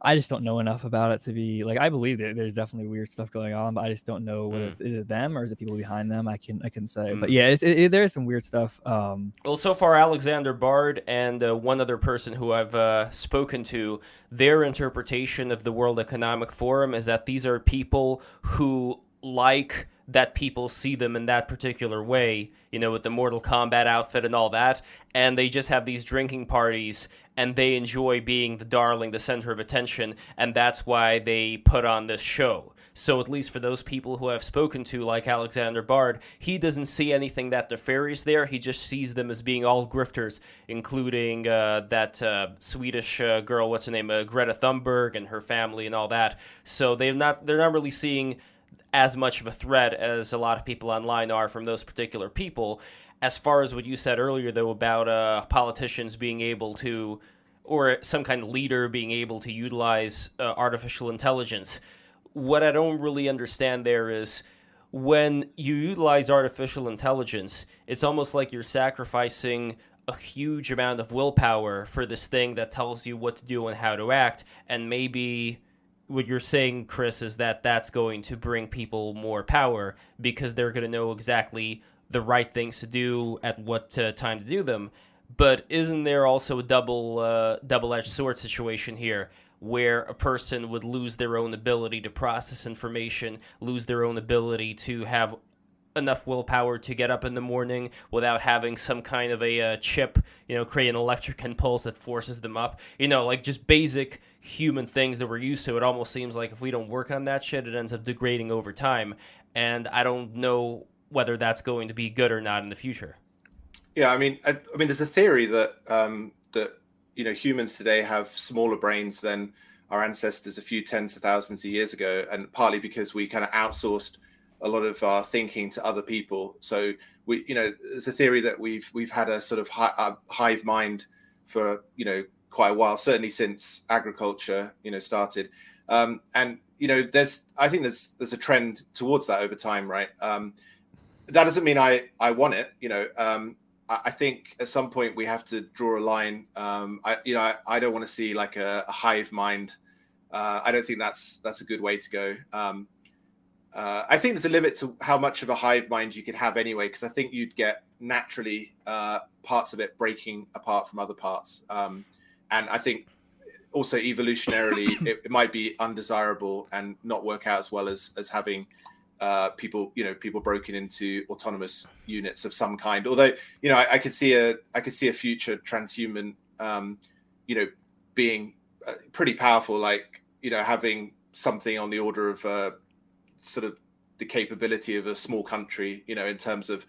Speaker 2: I just don't know enough about it to be like I believe that there's definitely weird stuff going on, but I just don't know whether mm. it's is it them or is it people behind them. I can I can say, mm. but yeah, it's, it, it, there's some weird stuff. Um,
Speaker 1: well, so far Alexander Bard and uh, one other person who I've uh, spoken to, their interpretation of the World Economic Forum is that these are people who like that people see them in that particular way, you know, with the Mortal Kombat outfit and all that. And they just have these drinking parties and they enjoy being the darling, the center of attention. And that's why they put on this show. So, at least for those people who I've spoken to, like Alexander Bard, he doesn't see anything that nefarious there. He just sees them as being all grifters, including uh, that uh, Swedish uh, girl, what's her name, uh, Greta Thunberg, and her family, and all that. So they're not they're not really seeing as much of a threat as a lot of people online are from those particular people. As far as what you said earlier, though, about uh, politicians being able to, or some kind of leader being able to utilize uh, artificial intelligence, what I don't really understand there is when you utilize artificial intelligence, it's almost like you're sacrificing a huge amount of willpower for this thing that tells you what to do and how to act, and maybe what you're saying, Chris, is that that's going to bring people more power because they're going to know exactly the right things to do at what uh, time to do them. But isn't there also a double uh, double edged sword situation here? where a person would lose their own ability to process information, lose their own ability to have enough willpower to get up in the morning without having some kind of a uh, chip, you know, create an electric impulse that forces them up. You know, like just basic human things that we're used to. It almost seems like if we don't work on that shit, it ends up degrading over time. And I don't know whether that's going to be good or not in the future.
Speaker 3: Yeah, I mean, I, I mean, there's a theory that um, that you know humans today have smaller brains than our ancestors a few tens of thousands of years ago, and partly because we kind of outsourced a lot of our thinking to other people. So we, you know, there's a theory that we've we've had a sort of hi- hive mind for you know quite a while, certainly since agriculture, you know, started. Um, and you know, there's I think there's there's a trend towards that over time, right? Um, that doesn't mean I I want it. You know, um, I, I, think at some point we have to draw a line. Um, I you know I, I don't want to see like a, a hive mind. Uh, I don't think that's that's a good way to go. Um, uh, I think there's a limit to how much of a hive mind you could have anyway, because I think you'd get naturally uh, parts of it breaking apart from other parts. Um, and I think also evolutionarily, it, it, might be undesirable and not work out as well as as having uh, people, you know, people broken into autonomous units of some kind. Although, you know, I, I could see a I could see a future transhuman, um, you know, being uh, pretty powerful, like you know, having something on the order of uh, sort of the capability of a small country, you know, in terms of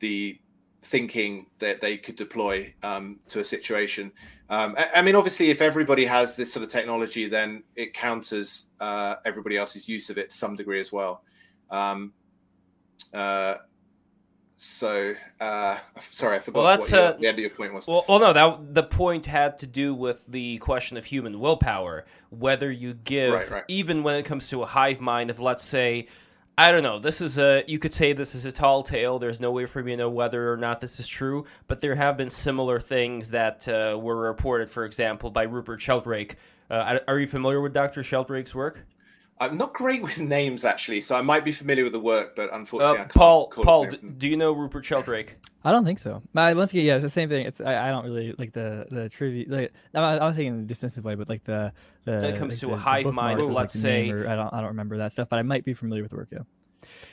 Speaker 3: the thinking that they could deploy um, to a situation. Um, I, I, mean, obviously, if everybody has this sort of technology, then it counters uh, everybody else's use of it to some degree as well. Um, uh, so, uh, sorry, I forgot well, that's, what your, uh, the end of your point was.
Speaker 1: Well, well, no, that the point had to do with the question of human willpower. Whether you give, right, right. even when it comes to a hive mind of, let's say, I don't know. This is a you could say this is a tall tale. There's no way for me to know whether or not this is true, but there have been similar things that uh, were reported, for example, by Rupert Sheldrake. Uh, are you familiar with Dr. Sheldrake's work?
Speaker 3: I'm not great with names actually, so I might be familiar with the work, but unfortunately, uh,
Speaker 1: Paul. Paul, do you know Rupert Sheldrake?
Speaker 2: I don't think so. once again, yeah, it's the same thing. It's I, I don't really like the the trivia. Like I, I was thinking in a dismissive way, but like the the
Speaker 1: when it comes like to the, a hive mind, let's like say
Speaker 2: or, I don't I don't remember that stuff, but I might be familiar with the work. Yeah.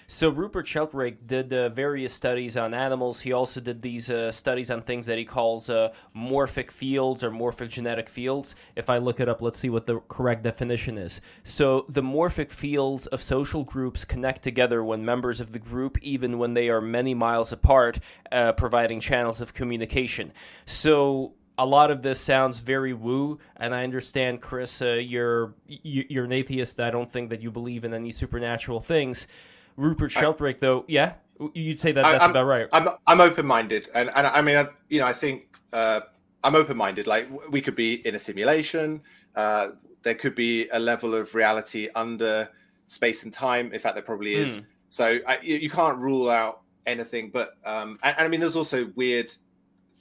Speaker 1: So Rupert Sheldrake did uh, various studies on animals. He also did these uh, studies on things that he calls uh, morphic fields or morphogenetic fields. If I look it up, let's see what the correct definition is. So the morphic fields of social groups connect together when members of the group, even when they are many miles apart, uh, providing channels of communication. So a lot of this sounds very woo, and I understand, Chris, uh, you're you're an atheist. I don't think that you believe in any supernatural things. Rupert Sheldrake, I, though, yeah, you'd say that that's
Speaker 3: I'm,
Speaker 1: about right.
Speaker 3: I'm I'm open minded, and and I mean, you know, I think uh, I'm open minded. Like we could be in a simulation. Uh, there could be a level of reality under space and time. In fact, there probably is. Mm. So I, you can't rule out anything. But um, and, and, I mean, there's also weird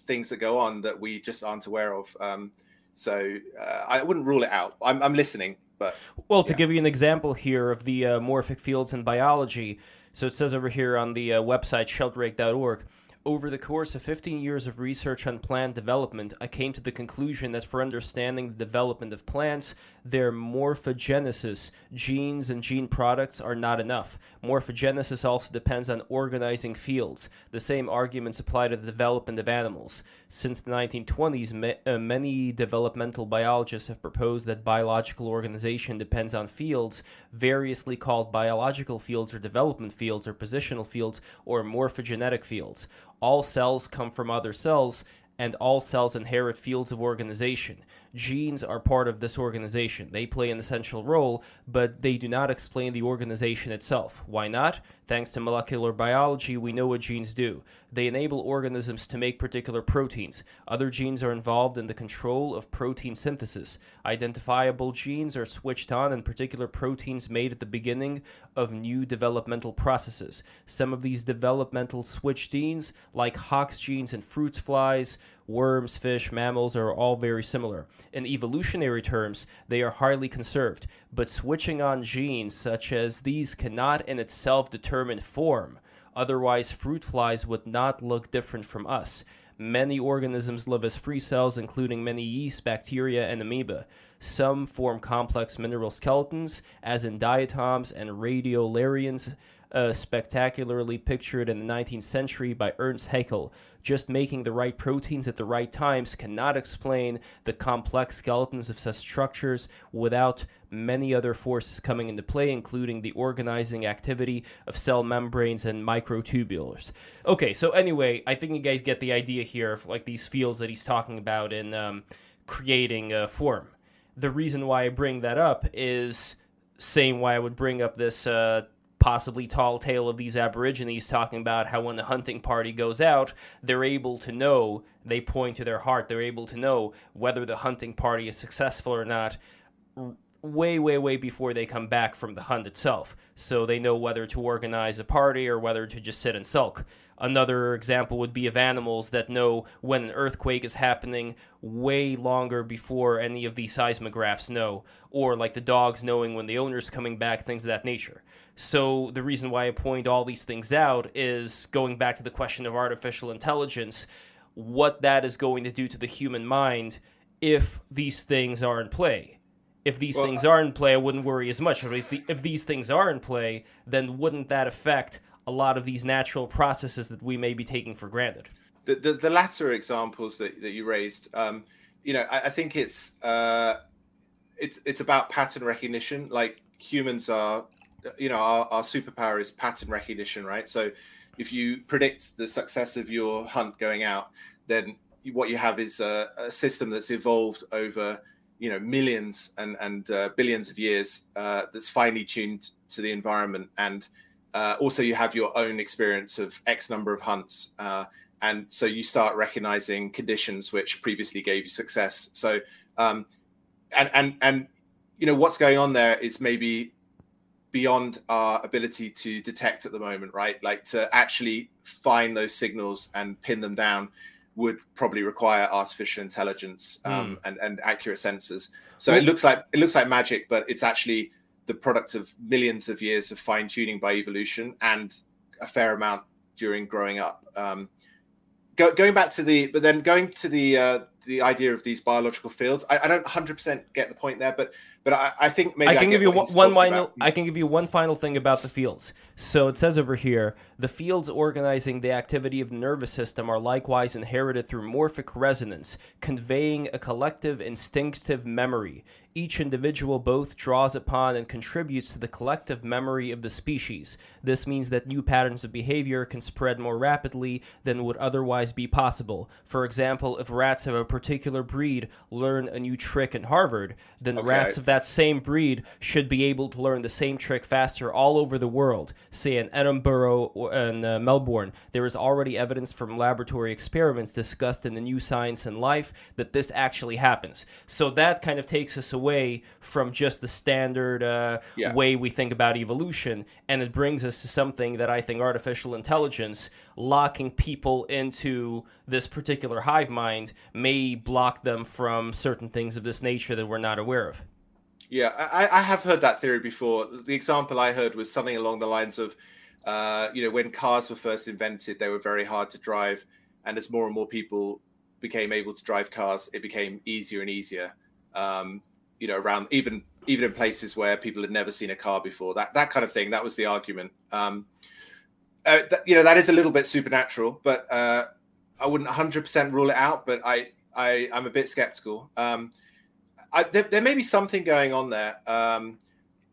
Speaker 3: things that go on that we just aren't aware of. Um, so uh, I wouldn't rule it out. I'm, I'm listening. But
Speaker 1: well, to yeah. give you an example here of the uh, morphic fields in biology, so it says over here on the uh, website sheldrake.org. Over the course of 15 years of research on plant development, I came to the conclusion that for understanding the development of plants, their morphogenesis, genes and gene products, are not enough. Morphogenesis also depends on organizing fields. The same arguments apply to the development of animals. Since the 1920s, ma- uh, many developmental biologists have proposed that biological organization depends on fields, variously called biological fields or development fields or positional fields or morphogenetic fields. All cells come from other cells, and all cells inherit fields of organization. Genes are part of this organization. They play an essential role, but they do not explain the organization itself. Why not? Thanks to molecular biology, we know what genes do. They enable organisms to make particular proteins. Other genes are involved in the control of protein synthesis. Identifiable genes are switched on and particular proteins made at the beginning of new developmental processes. Some of these developmental switch genes, like Hox genes in fruit flies, worms, fish, mammals are all very similar. In evolutionary terms, they are highly conserved, but switching on genes such as these cannot in itself determine form. Otherwise, fruit flies would not look different from us. Many organisms live as free cells, including many yeast, bacteria, and amoeba. Some form complex mineral skeletons, as in diatoms and radiolarians, uh, spectacularly pictured in the 19th century by Ernst Haeckel. Just making the right proteins at the right times cannot explain the complex skeletons of such structures without many other forces coming into play, including the organizing activity of cell membranes and microtubules. Okay, so anyway, I think you guys get the idea here of like these fields that he's talking about in um, creating a form. The reason why I bring that up is same why I would bring up this uh, possibly tall tale of these Aborigines talking about how when the hunting party goes out, they're able to know, they point to their heart, they're able to know whether the hunting party is successful or not way, way, way before they come back from the hunt itself. So they know whether to organize a party or whether to just sit and sulk. Another example would be of animals that know when an earthquake is happening way longer before any of these seismographs know, or like the dogs knowing when the owner's coming back, things of that nature. So the reason why I point all these things out is going back to the question of artificial intelligence, what that is going to do to the human mind if these things are in play. If these well, things are in play, I wouldn't worry as much. If, the, if these things are in play, then wouldn't that affect a lot of these natural processes that we may be taking for granted.
Speaker 3: The the, the latter examples that, that you raised, um, you know, I, I think it's uh, it's it's about pattern recognition. Like humans are, you know, our, our superpower is pattern recognition, right? So if you predict the success of your hunt going out, then what you have is a, a system that's evolved over you know millions and and uh, billions of years uh, that's finely tuned to the environment and uh, also, you have your own experience of X number of hunts, uh, and so you start recognizing conditions which previously gave you success. So, um, and and and you know what's going on there is maybe beyond our ability to detect at the moment, right? Like to actually find those signals and pin them down would probably require artificial intelligence um, mm. and, and accurate sensors. So well, it looks like it looks like magic, but it's actually the product of millions of years of fine tuning by evolution and a fair amount during growing up. Um, go, going back to the, but then going to the uh, the idea of these biological fields, I, I don't 100% get the point there, but but I, I think maybe
Speaker 1: I can I give you one, one final. I can give you one final thing about the fields. So it says over here, the fields organizing the activity of the nervous system are likewise inherited through morphic resonance, conveying a collective instinctive memory each individual both draws upon and contributes to the collective memory of the species. This means that new patterns of behavior can spread more rapidly than would otherwise be possible. For example, if rats of a particular breed learn a new trick in Harvard, then okay. rats of that same breed should be able to learn the same trick faster all over the world, say in Edinburgh and uh, Melbourne. There is already evidence from laboratory experiments discussed in the New Science of Life that this actually happens. So that kind of takes us away away from just the standard uh, yeah. way we think about evolution, and it brings us to something that I think artificial intelligence locking people into this particular hive mind may block them from certain things of this nature that we're not aware of.
Speaker 3: Yeah, I, I have heard that theory before. The example I heard was something along the lines of, uh, you know, when cars were first invented, they were very hard to drive, and as more and more people became able to drive cars, it became easier and easier. Um, you know, around even even in places where people had never seen a car before. That that kind of thing. That was the argument. Um, uh, th- you know, that is a little bit supernatural, but uh, I wouldn't 100% rule it out. But I, I I'm a bit skeptical. Um, I, there, there, may be something going on there. Um,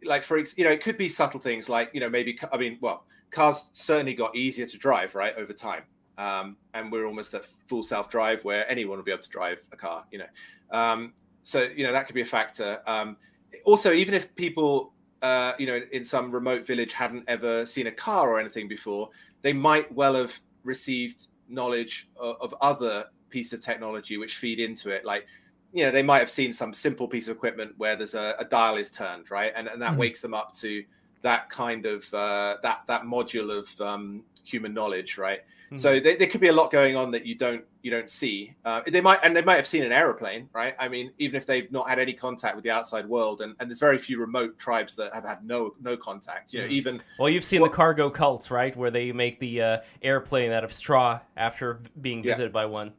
Speaker 3: like for you know, it could be subtle things like you know maybe I mean, well, cars certainly got easier to drive right over time. Um, and we're almost at full self drive where anyone will be able to drive a car. You know, um, so you know that could be a factor. Um, also, even if people, uh, you know, in some remote village hadn't ever seen a car or anything before, they might well have received knowledge of, of other piece of technology which feed into it, like you know they might have seen some simple piece of equipment where there's a, a dial is turned right and, and that mm-hmm. wakes them up to that kind of uh, that that module of um, human knowledge, right?
Speaker 1: Hmm.
Speaker 3: So there, there could be a lot going on that you don't you don't see. Uh, they might and they might have seen an aeroplane, right? I mean, even if they've not had any contact with the outside world, and, and there's very few remote tribes that have had no no contact. You know,
Speaker 1: Hmm.
Speaker 3: even
Speaker 1: Well, you've seen
Speaker 3: Well-
Speaker 1: the cargo cults, right? Where they make the uh, airplane out of straw after being
Speaker 3: Yeah.
Speaker 1: visited by one.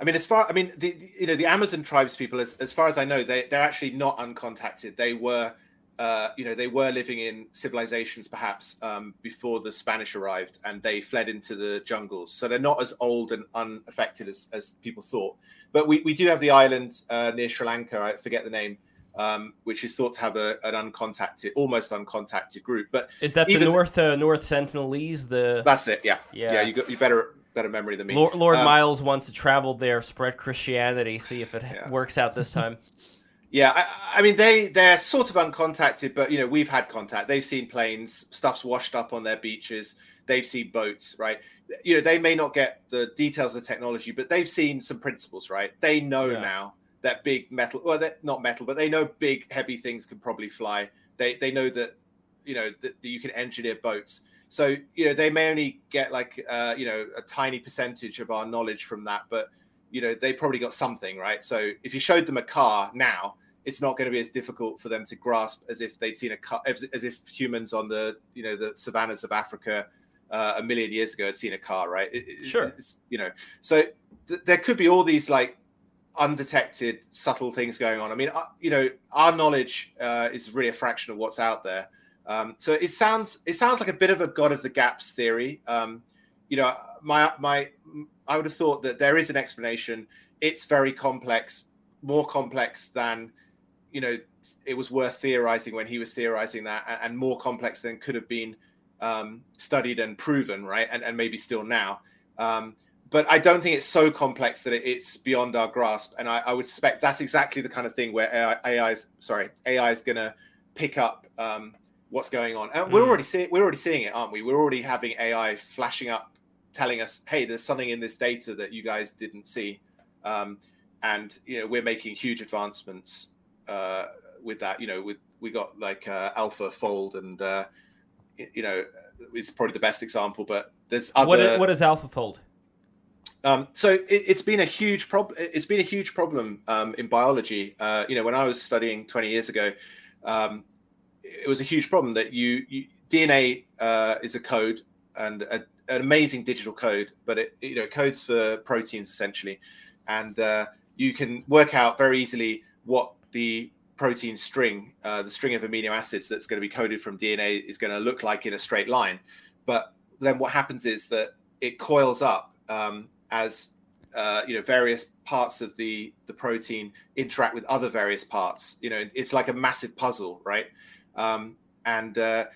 Speaker 3: I mean, as far I mean, the, the- you know, the Amazon tribes people, as, as far as I know, they they're actually not uncontacted. They were, uh, you know, they were living in civilizations perhaps um, before the Spanish arrived, and they fled into the jungles. So they're not as old and unaffected as, as people thought. But we, we do have the island uh, near Sri Lanka. I forget the name. Um, which is thought to have a, an uncontacted, almost uncontacted group, but
Speaker 1: Is that the North uh, North Sentinelese? The
Speaker 3: that's it. Yeah,
Speaker 1: Yeah.
Speaker 3: yeah. you got you better better memory than me.
Speaker 1: Lord, Lord
Speaker 3: Um,
Speaker 1: Miles wants to travel there, spread Christianity, see if it
Speaker 3: Yeah.
Speaker 1: works out this time.
Speaker 3: Yeah, I, I mean they they're sort of uncontacted, but you know we've had contact. They've seen planes, stuff's washed up on their beaches. They've seen boats, right? You know they may not get the details of the technology, but they've seen some principles, right? They know
Speaker 1: Yeah.
Speaker 3: now that big metal, well, not metal, but they know big heavy things can probably fly. They they know that you know that, that you can engineer boats. So you know they may only get like uh, you know a tiny percentage of our knowledge from that, but you know they probably got something, right? So if you showed them a car now it's not going to be as difficult for them to grasp as if they'd seen a car, as, as if humans on the you know the savannas of Africa uh, a million years ago had seen a car, right? It-
Speaker 1: Sure.
Speaker 3: you know, so th- there could be all these like undetected subtle things going on. I mean, uh, you know, our knowledge uh, is really a fraction of what's out there. Um, so it sounds it sounds like a bit of a god of the gaps theory. Um, you know, my my I would have thought that there is an explanation. It's very complex, more complex than you know it was worth theorizing when he was theorizing that and, and more complex than could have been um, studied and proven right and, and maybe still now. Um, but i don't think it's so complex that it, it's beyond our grasp. And I, I would suspect that's exactly the kind of thing where ai, AI is sorry ai is going to pick up um, what's going on. And we're
Speaker 1: Mm.
Speaker 3: already seeing we're already seeing it aren't we? We're already having ai flashing up telling us hey there's something in this data that you guys didn't see. Um, and you know we're making huge advancements uh, with that. You know, with we got like uh, AlphaFold, and uh, you know, is probably the best example. But there's other.
Speaker 1: What i- what is AlphaFold?
Speaker 3: Um, so it, it's been a huge problem. It's been a huge problem um, in biology. Uh, you know, when I was studying 20 years ago, um, it was a huge problem that you, you DNA uh, is a code and a, an amazing digital code, but it you know codes for proteins essentially, and uh, you can work out very easily what the protein string, uh, the string of amino acids that's going to be coded from DNA is going to look like in a straight line. But then what happens is that it coils up um, as uh, you know various parts of the the protein interact with other various parts. You know, it's like a massive puzzle, right? Um, and uh,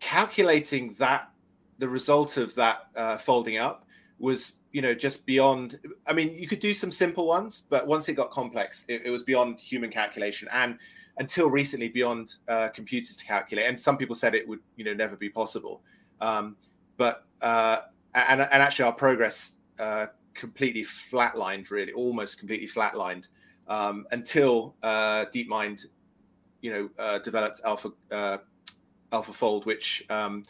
Speaker 3: calculating that the result of that uh, folding up was you know just beyond i mean you could do some simple ones but once it got complex it, it was beyond human calculation and until recently beyond uh, computers to calculate. And some people said it would you know never be possible. Um, but uh, and, and actually our progress uh, completely flatlined really almost completely flatlined um, until uh, deepmind you know uh, developed alpha uh, AlphaFold, which um,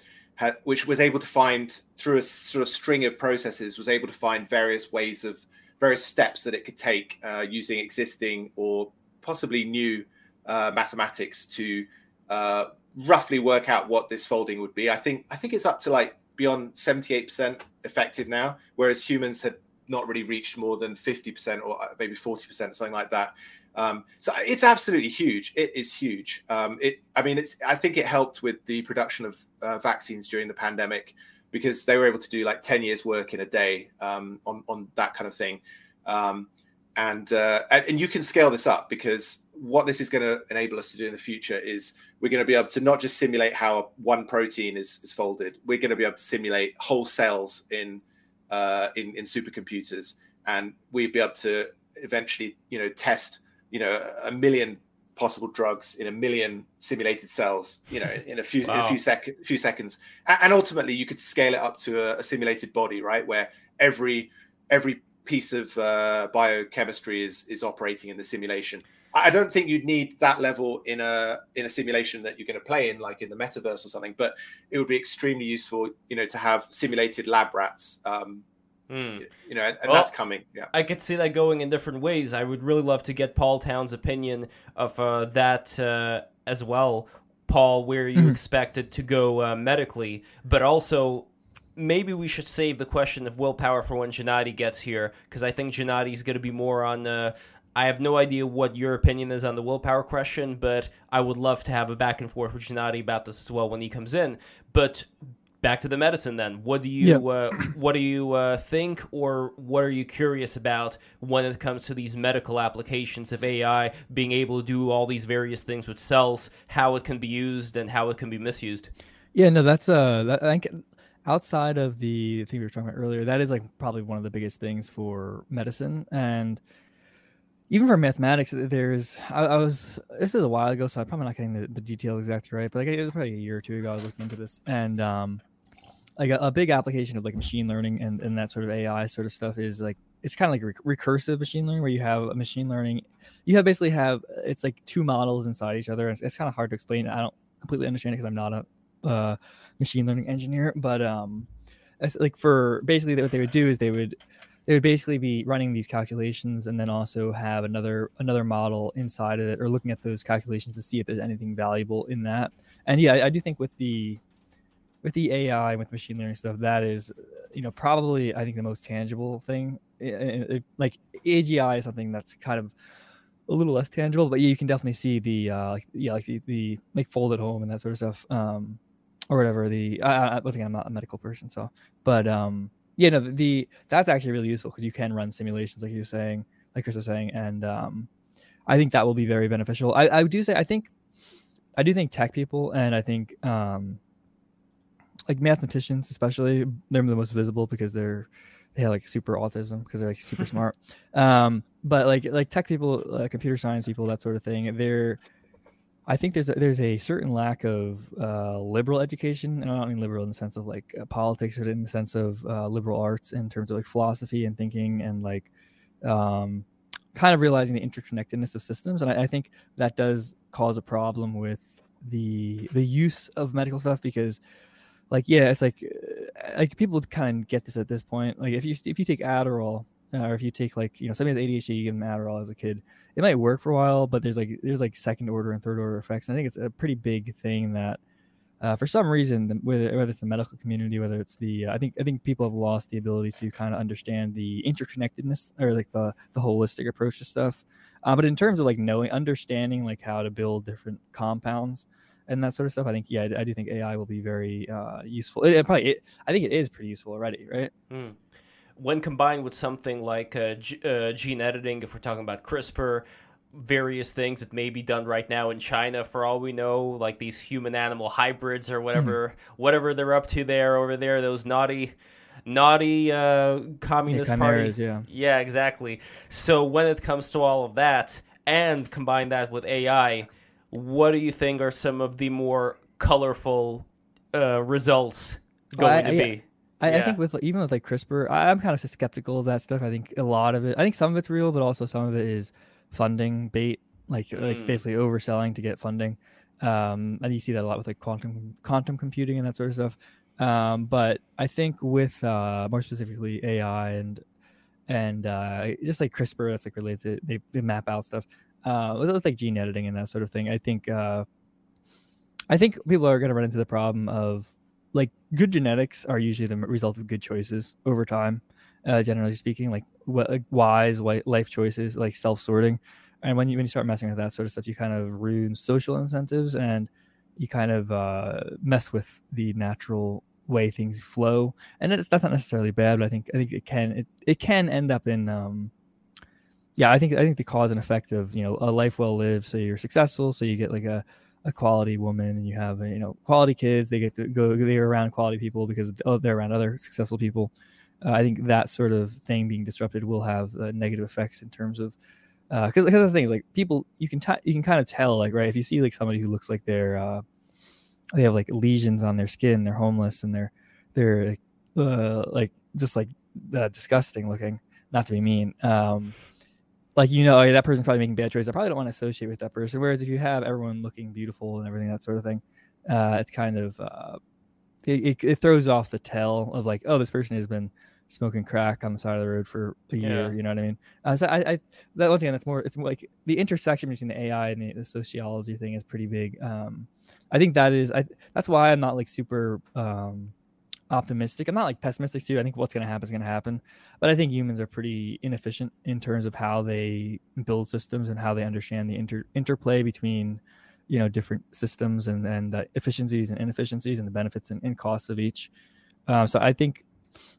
Speaker 3: which was able to find through a sort of string of processes, was able to find various ways of various steps that it could take uh, using existing or possibly new uh, mathematics to uh, roughly work out what this folding would be. I think I think it's up to like beyond seventy eight percent effective now, whereas humans had not really reached more than fifty percent or maybe forty percent, something like that. Um, so it's absolutely huge. It is huge. Um, it, I mean, it's. I think it helped with the production of uh, vaccines during the pandemic because they were able to do like ten years' work in a day um, on on that kind of thing. Um, and, uh, and and you can scale this up because what this is going to enable us to do in the future is we're going to be able to not just simulate how one protein is, is folded. We're going to be able to simulate whole cells in uh, in in supercomputers, and we'd be able to eventually, you know, test you know a million possible drugs in a million simulated cells you know in a few wow. in a few sec few seconds and ultimately you could scale it up to a, a simulated body right where every every piece of uh, biochemistry is is operating in the simulation I don't think you'd need that level in a in a simulation that you're going to play in, like in the metaverse or something. But it would be extremely useful, you know, to have simulated lab rats. Um, mm. You know, and, and well, that's coming. Yeah,
Speaker 1: I could see that going in different ways. I would really love to get Paul Town's opinion of uh, that uh, as well. Paul, where you mm-hmm. expect it to go uh, medically, but also maybe we should save the question of willpower for when Gennady gets here, because I think Gennady's going to be more on. Uh, I have no idea what your opinion is on the willpower question, but I would love to have a back and forth with Gennady about this as well when he comes in. But back to the medicine then. What do you yeah. uh, what do you uh, think, or what are you curious about when it comes to these medical applications of AI being able to do all these various things with cells, how it can be used and how it can be misused?
Speaker 2: Yeah, no, that's uh, that, I think outside of the thing we were talking about earlier, that is like probably one of the biggest things for medicine and even for mathematics, there's I, I, was this is a while ago, so I'm probably not getting the, the details exactly right, but like it was probably a year or two ago I was looking into this, and um, like a, a big application of like machine learning and, and that sort of AI sort of stuff is like it's kind of like rec- recursive machine learning where you have a machine learning, you have basically have it's like two models inside each other. It's, it's kind of hard to explain. I don't completely understand it because I'm not a uh, machine learning engineer, but um, like for basically what they would do is they would they would basically be running these calculations and then also have another another model inside of it or looking at those calculations to see if there's anything valuable in that and yeah i, I do think with the with the ai with machine learning stuff that is you know probably i think the most tangible thing it, it, like agi is something that's kind of a little less tangible but yeah, you can definitely see the uh yeah like the, the like fold at home and that sort of stuff um or whatever the I, I once again i'm not a medical person so but um yeah, no, the, the that's actually really useful because you can run simulations, like you were saying, like Chris was saying, and um, I think that will be very beneficial. I, I do say I think I do think tech people and I think um, like mathematicians especially they're the most visible because they're they have like super autism because they're like super smart. Um, but like like tech people, uh, computer science people, that sort of thing, they're I think there's a, there's a certain lack of uh, liberal education, and I don't mean liberal in the sense of like uh, politics, but in the sense of uh, liberal arts in terms of like philosophy and thinking and like um, kind of realizing the interconnectedness of systems. And I, I, think that does cause a problem with the the use of medical stuff because, like, yeah, it's like uh, like people kind of get this at this point. Like if you if you take Adderall uh, or if you take like you know somebody has ADHD, you give them Adderall as a kid, it might work for a while, but there's like there's like second order and third order effects. And I think it's a pretty big thing that uh, for some reason, whether, whether it's the medical community, whether it's the, uh, I think I think people have lost the ability to kind of understand the interconnectedness or like the the holistic approach to stuff. Uh, but in terms of like knowing, understanding like how to build different compounds and that sort of stuff, I think yeah, I, I do think AI will be very uh, useful. It, it probably, it, I think it is pretty useful already, right? Mm
Speaker 1: when combined with something like uh, g- uh, gene editing, if we're talking about CRISPR, various things that may be done right now in China, for all we know, like these human animal hybrids or whatever, mm. whatever they're up to there over there, those naughty, naughty uh, communist yeah, party.
Speaker 2: Yeah.
Speaker 1: yeah, exactly. So when it comes to all of that, and combine that with AI, what do you think are some of the more colorful uh, results going well, I, to be?
Speaker 2: I, yeah. I, think with even with like CRISPR, I, am kind of skeptical of that stuff. I think a lot of it, I think some of it's real, but also some of it is funding bait, like mm. like basically overselling to get funding. Um, and you see that a lot with like quantum quantum computing and that sort of stuff. Um, but I think with uh, more specifically AI and and uh, just like CRISPR, that's like related. To, they, they map out stuff. Uh, with like gene editing and that sort of thing. I think uh, I think people are going to run into the problem of like good genetics are usually the result of good choices over time uh, generally speaking like what like wise life choices like self-sorting and when you when you start messing with that sort of stuff you kind of ruin social incentives and you kind of uh, mess with the natural way things flow and that's not necessarily bad but i think i think it can it, it can end up in um yeah i think i think the cause and effect of you know a life well lived so you're successful so you get like a a quality woman and you have you know quality kids they get to go they're around quality people because oh, they're around other successful people. Uh, i think that sort of thing being disrupted will have uh, negative effects in terms of because uh, because the thing is like people you can t- you can kind of tell like right if you see like somebody who looks like they're uh, they have like lesions on their skin they're homeless and they're they're uh, like just like uh, disgusting looking not to be mean um like you know, that person's probably making bad choices. I probably don't want to associate with that person. Whereas if you have everyone looking beautiful and everything, that sort of thing, uh, it's kind of uh, it, it, it, throws off the tell of like, oh, this person has been smoking crack on the side of the road for a year. Yeah. You know what I mean? Uh, so I, I that once again, that's more. It's more like the intersection between the AI and the, the sociology thing is pretty big. Um, I think that is. I that's why I'm not like super. Um, optimistic. I'm not like pessimistic too. I think what's going to happen is going to happen, but I think humans are pretty inefficient in terms of how they build systems and how they understand the inter- interplay between, you know, different systems and and uh, efficiencies and inefficiencies and the benefits and, and costs of each. Um, so I think,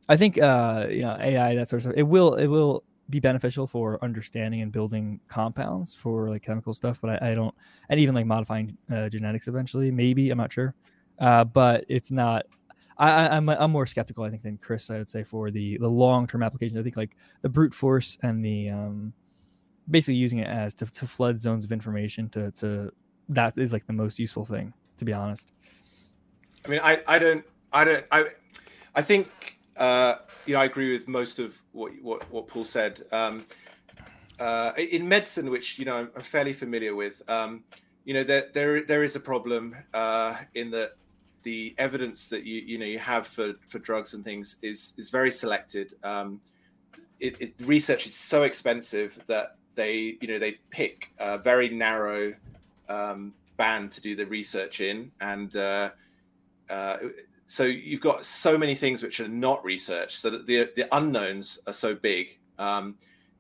Speaker 2: I think uh, you know AI that sort of stuff. It will it will be beneficial for understanding and building compounds for like chemical stuff, but I, I don't, and even like modifying uh, genetics eventually. Maybe I'm not sure, uh, but it's not I, am I'm, I'm more skeptical, I think, than Chris. I would say for the the long term applications. I think like the brute force and the um, basically using it as to, to flood zones of information to to that is like the most useful thing, to be honest.
Speaker 3: I mean, I I don't I don't I I think uh, you know I agree with most of what what what Paul said. Um, uh, in medicine, which you know I'm, fairly familiar with, um, you know there there there is a problem uh, in that the evidence that you you know you have for for drugs and things is is very selected. Um, it, it, research is so expensive that they you know they pick a very narrow um, band to do the research in, and uh, uh, so you've got so many things which are not researched, so that the the unknowns are so big, um,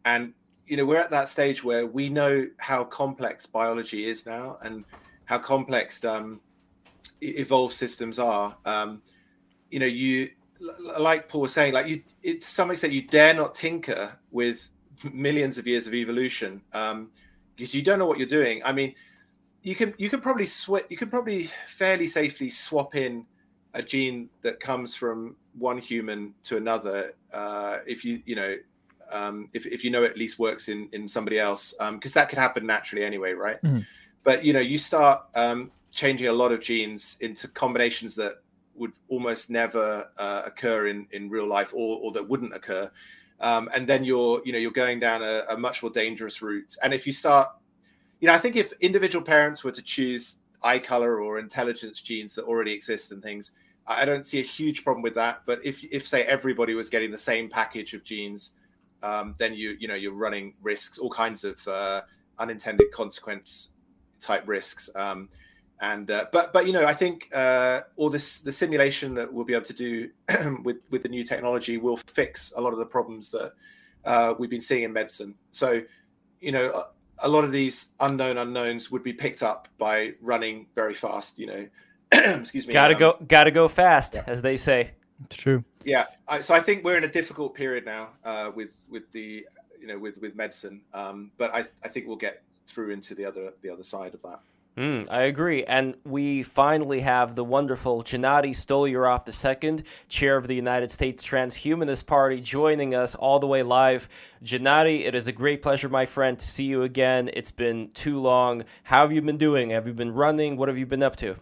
Speaker 3: and you know we're at that stage where we know how complex biology is now, and how complex um, evolved systems are. Um, you know, you like Paul was saying, like you, it, to some extent, you dare not tinker with millions of years of evolution um, because you don't know what you're doing. I mean, you can you can probably sw- you can probably fairly safely swap in a gene that comes from one human to another uh, if you you know um, if, if you know it at least works in in somebody else because um, that could happen naturally anyway right mm-hmm. but you know you start um, changing a lot of genes into combinations that would almost never uh, occur in, in real life or, or that wouldn't occur. Um, and then you're, you know, you're going down a, a, much more dangerous route. And if you start, you know, I think if individual parents were to choose eye color or intelligence genes that already exist and things, I don't see a huge problem with that. But if, if say everybody was getting the same package of genes, um, then you, you know, you're running risks, all kinds of uh, unintended consequence type risks. Um, and uh, but but you know I think uh, all this the simulation that we'll be able to do with with the new technology will fix a lot of the problems that uh, we've been seeing in medicine. So you know a, a, lot of these unknown unknowns would be picked up by running very fast. You know, excuse me.
Speaker 1: Gotta um, go, gotta go fast, yeah. as they say.
Speaker 2: It's true.
Speaker 3: Yeah. I, so I think we're in a difficult period now uh, with with the you know with with medicine, um, but I I think we'll get through into the other the other side of that.
Speaker 1: Mm, I agree. And we finally have the wonderful Gennady Stolyarov II, chair of the United States Transhumanist Party, joining us all the way live. Gennady, it is a great pleasure, my friend, to see you again. It's been too long. How have you been doing? Have you been running? What have you been up to?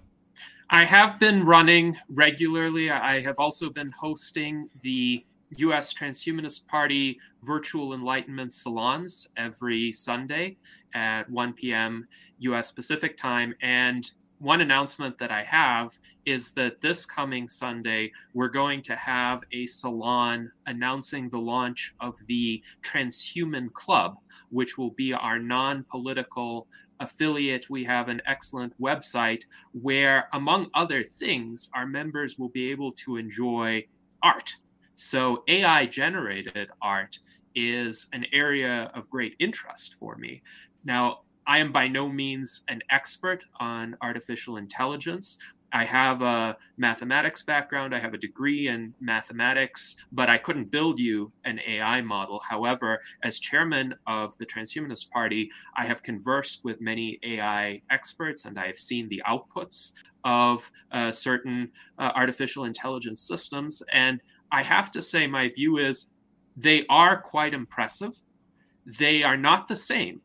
Speaker 4: I have been running regularly. I have also been hosting the U.S. Transhumanist Party virtual enlightenment salons every Sunday at 1 p.m. U.S. Pacific time. And one announcement that I have is that this coming Sunday, we're going to have a salon announcing the launch of the Transhuman Club, which will be our non political affiliate. We have an excellent website where, among other things, our members will be able to enjoy art so AI generated art is an area of great interest for me. Now, I am by no means an expert on artificial intelligence. I have a mathematics background. I have a degree in mathematics, but I couldn't build you an AI model. However, as chairman of the Transhumanist Party, I have conversed with many AI experts and I have seen the outputs of uh, certain uh, artificial intelligence systems. And I have to say, my view is they are quite impressive. They are not the same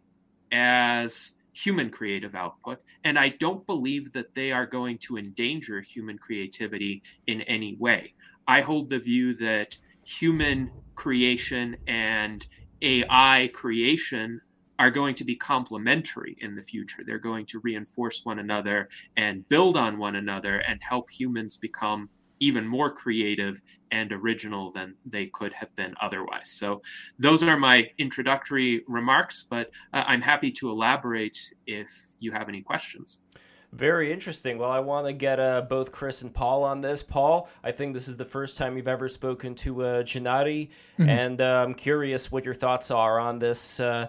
Speaker 4: as human creative output. And I don't believe that they are going to endanger human creativity in any way. I hold the view that human creation and AI creation are going to be complementary in the future. They're going to reinforce one another and build on one another and help humans become even more creative and original than they could have been otherwise. So, those are my introductory remarks, but uh, I'm happy to elaborate if you have any questions.
Speaker 1: Very interesting. Well, I want to get uh, both Chris and Paul on this. Paul, I think this is the first time you've ever spoken to uh, Gennady, mm-hmm. and uh, I'm curious what your thoughts are on this uh,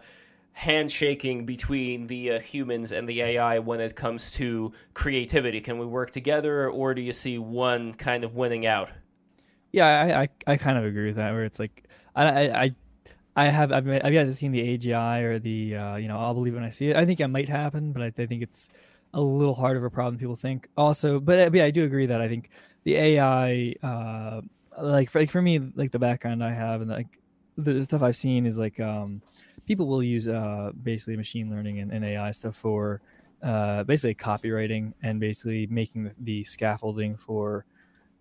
Speaker 1: handshaking between the uh, humans and the AI when it comes to creativity. Can we work together, or do you see one kind of winning out?
Speaker 2: Yeah, I I, I kind of agree with that. Where it's like I I. I have I've I've yet to seen the AGI or the uh, you know I'll believe when I see it. I think it might happen, but I, I think it's a little harder of a problem people think. Also, but, but yeah, I do agree that I think the AI, uh, like for, like for me, like the background I have and like the stuff I've seen is like um, people will use uh, basically machine learning and, and AI stuff for uh, basically copywriting and basically making the, the scaffolding for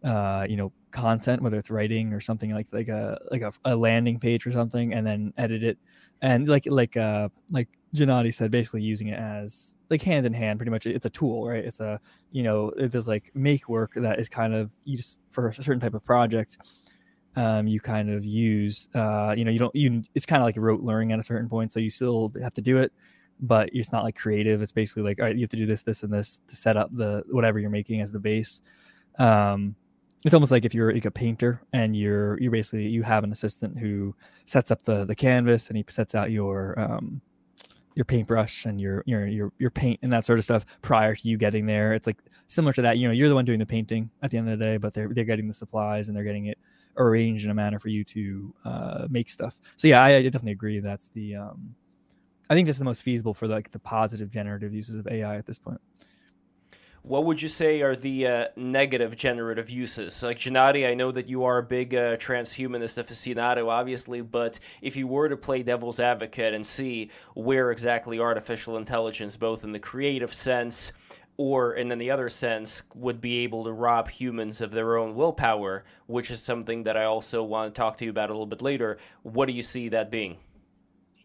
Speaker 2: uh, you know content, whether it's writing or something like like a like a, a landing page or something, and then edit it and like like uh like Gennady said, basically using it as like hand in hand, pretty much. It's a tool, right? It's a you know it does like make work that is kind of you just for a certain type of project. Um, you kind of use uh, you know you don't you it's kind of like rote learning at a certain point, so you still have to do it, but it's not like creative. It's basically like all right, you have to do this, this, and this to set up the whatever you're making as the base. Um, it's almost like if you're like a painter and you're you're basically you have an assistant who sets up the the canvas and he sets out your um your paintbrush and your your your your paint and that sort of stuff prior to you getting there. It's like similar to that. You know, you're the one doing the painting at the end of the day, but they're they're getting the supplies and they're getting it arranged in a manner for you to uh, make stuff. So yeah, I, I definitely agree. That's the um, I think that's the most feasible for like the positive generative uses of AI at this point
Speaker 1: what would you say are the uh, negative generative uses? Like Gennady, I know that you are a big uh, transhumanist aficionado, obviously, but if you were to play devil's advocate and see where exactly artificial intelligence, both in the creative sense or in the other sense, would be able to rob humans of their own willpower, which is something that I also want to talk to you about a little bit later, what do you see that being?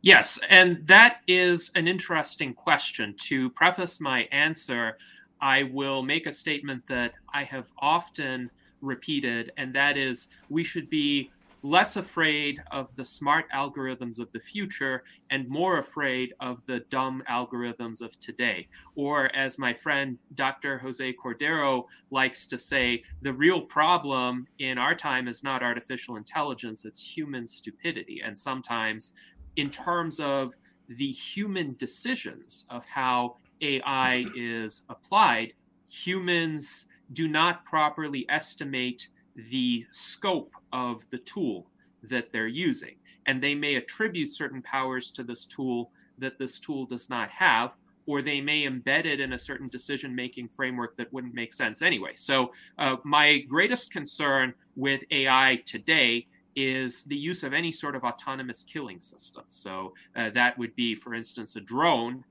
Speaker 4: Yes, and that is an interesting question. To preface my answer, I will make a statement that I have often repeated, and that is we should be less afraid of the smart algorithms of the future and more afraid of the dumb algorithms of today. Or, as my friend Dr. Jose Cordeiro likes to say, the real problem in our time is not artificial intelligence, it's human stupidity. And sometimes, in terms of the human decisions of how AI is applied, humans do not properly estimate the scope of the tool that they're using. And they may attribute certain powers to this tool that this tool does not have, or they may embed it in a certain decision making framework that wouldn't make sense anyway. So, uh, my greatest concern with AI today is the use of any sort of autonomous killing system. So, uh, that would be, for instance, a drone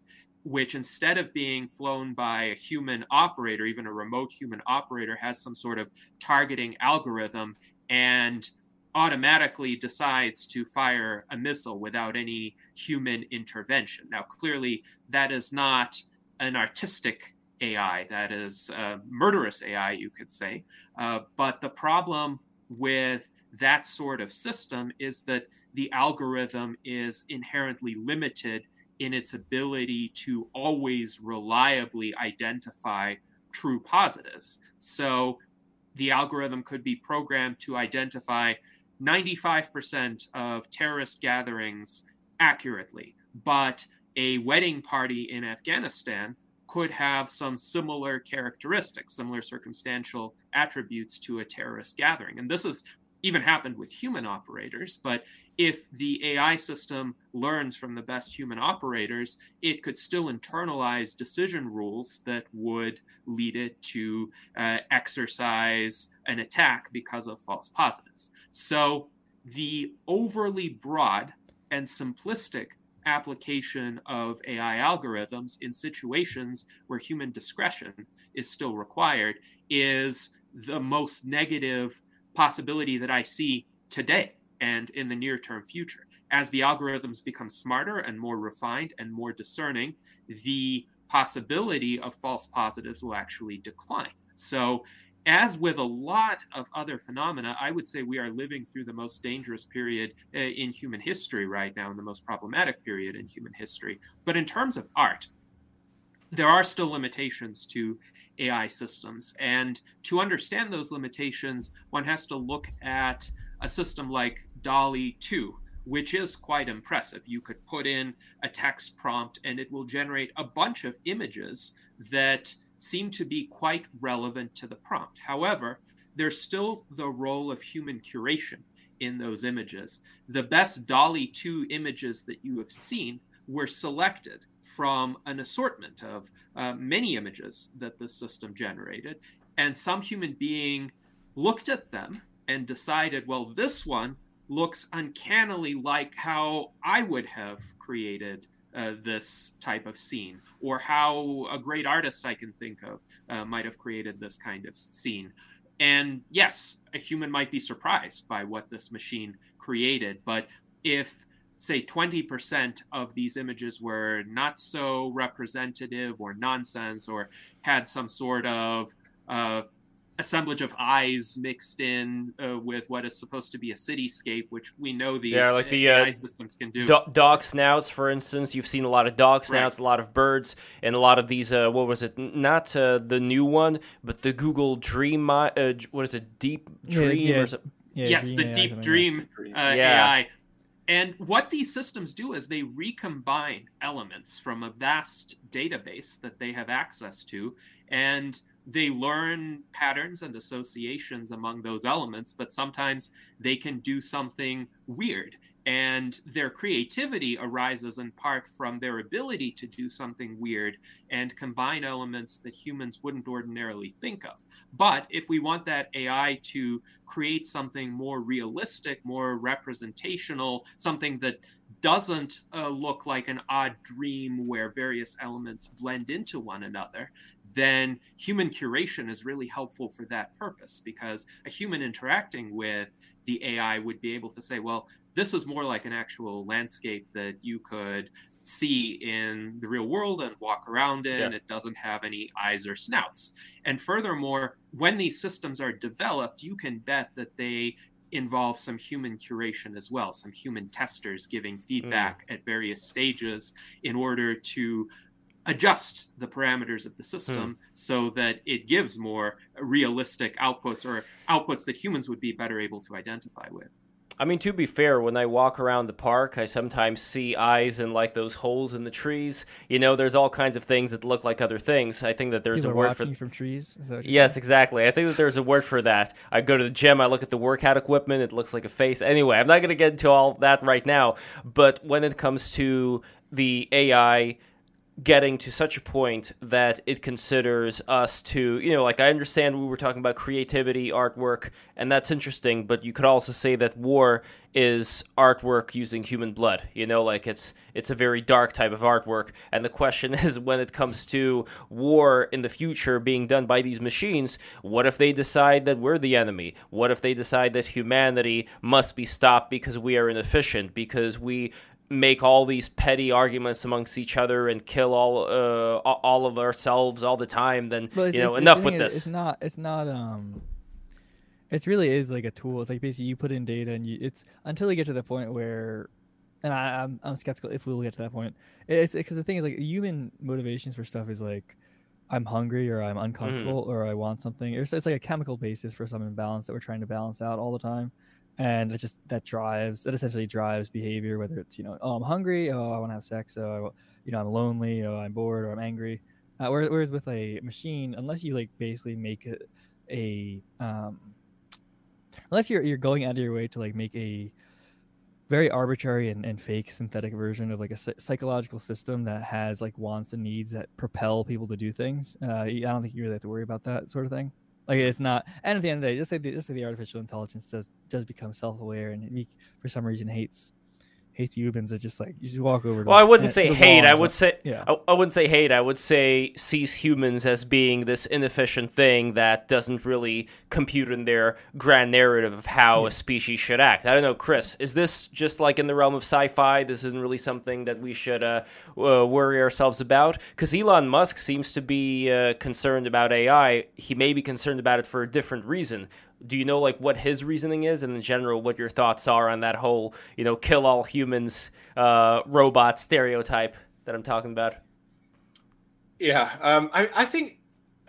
Speaker 4: which instead of being flown by a human operator, even a remote human operator, has some sort of targeting algorithm and automatically decides to fire a missile without any human intervention. Now, clearly, that is not an artistic AI, that is a murderous AI, you could say. Uh, but the problem with that sort of system is that the algorithm is inherently limited in its ability to always reliably identify true positives. So the algorithm could be programmed to identify 95% of terrorist gatherings accurately, but a wedding party in Afghanistan could have some similar characteristics, similar circumstantial attributes to a terrorist gathering. And this is even happened with human operators, but if the AI system learns from the best human operators, it could still internalize decision rules that would lead it to uh, exercise an attack because of false positives. So the overly broad and simplistic application of AI algorithms in situations where human discretion is still required is the most negative possibility that I see today and in the near term future. as the algorithms become smarter and more refined and more discerning, the possibility of false positives will actually decline. So, as with a lot of other phenomena, I would say we are living through the most dangerous period uh, in human history right now, and the most problematic period in human history. But in terms of art, there are still limitations to AI systems. And to understand those limitations, one has to look at a system like DALL-E 2, which is quite impressive. You could put in a text prompt and it will generate a bunch of images that seem to be quite relevant to the prompt. However, there's still the role of human curation in those images. The best DALL-E 2 images that you have seen were selected from an assortment of uh, many images that the system generated. And some human being looked at them and decided, well, this one looks uncannily like how I would have created uh, this type of scene, or how a great artist I can think of uh, might have created this kind of scene. And yes, a human might be surprised by what this machine created, but if say 20% of these images were not so representative or nonsense or had some sort of uh, assemblage of eyes mixed in uh, with what is supposed to be a cityscape, which we know these yeah, like the, AI uh, systems can do.
Speaker 1: Do- dog snouts, for instance, you've seen a lot of dog snouts, right. a lot of birds, and a lot of these. Uh, what was it? Not uh, the new one, but the Google Dream. Uh, what is it? Deep Dream yeah, yeah.
Speaker 4: Yeah, yes, the AI, Deep Dream uh, AI. And what these systems do is they recombine elements from a vast database that they have access to, and they learn patterns and associations among those elements, but sometimes they can do something weird. And their creativity arises in part from their ability to do something weird and combine elements that humans wouldn't ordinarily think of. But if we want that AI to create something more realistic, more representational, something that doesn't uh, look like an odd dream where various elements blend into one another, then human curation is really helpful for that purpose because a human interacting with the AI would be able to say, well, this is more like an actual landscape that you could see in the real world and walk around in. Yeah. It doesn't have any eyes or snouts. And furthermore, when these systems are developed, you can bet that they involve some human curation as well, some human testers giving feedback mm. at various stages in order to adjust the parameters of the system hmm. so that it gives more realistic outputs or outputs that humans would be better able to identify with.
Speaker 1: I mean, to be fair, when I walk around the park, I sometimes see eyes in like those holes in the trees. You know, there's all kinds of things that look like other things. I think that there's
Speaker 2: People
Speaker 1: a word
Speaker 2: for from trees.
Speaker 1: yes, exactly. I think that there's a word for that. I go to the gym, I look at the workout equipment, it looks like a face. Anyway, I'm not going to get into all that right now. But when it comes to the AI getting to such a point that it considers us to, you know, like I understand we were talking about creativity, artwork, and that's interesting, but you could also say that war is artwork using human blood. You know, like it's it's a very dark type of artwork. And the question is when it comes to war in the future being done by these machines, what if they decide that we're the enemy? What if they decide that humanity must be stopped because we are inefficient, because we make all these petty arguments amongst each other and kill all uh, all of ourselves all the time, then well, you know enough with this.
Speaker 2: It's not. It's not. Um, it really is like a tool. It's like basically you put in data and you. It's until you get to the point where, and I, I'm I'm skeptical if we will get to that point. It's because the thing is like human motivations for stuff is like. I'm hungry or I'm uncomfortable mm. or I want something. It's, it's like a chemical basis for some imbalance that we're trying to balance out all the time and that just that drives that essentially drives behavior whether it's you know oh i'm hungry oh i want to have sex oh you know i'm lonely oh i'm bored or i'm angry. Uh, whereas with a machine unless you like basically make a, a um, unless you're you're going out of your way to like make a very arbitrary and, and fake synthetic version of like a psychological system that has like wants and needs that propel people to do things uh, i don't think you really have to worry about that sort of thing like it's not. And at the end of the day, just say the, just say the artificial intelligence does does become self aware and he, for some reason hates hates humans. It's just like you just walk over. To
Speaker 1: Well, I wouldn't say hate. I would say
Speaker 2: yeah.
Speaker 1: I, I wouldn't say hate. I would say sees humans as being this inefficient thing that doesn't really compute in their grand narrative of how a species should act. I don't know, Chris. Is this just like in the realm of sci-fi? This isn't really something that we should uh, uh, worry ourselves about because Elon Musk seems to be uh, concerned about AI. He may be concerned about it for a different reason. Do you know like what his reasoning is, and in general, what your thoughts are on that whole, you know, kill all humans, uh, robot stereotype that I'm talking about?
Speaker 3: Yeah, um, I, I think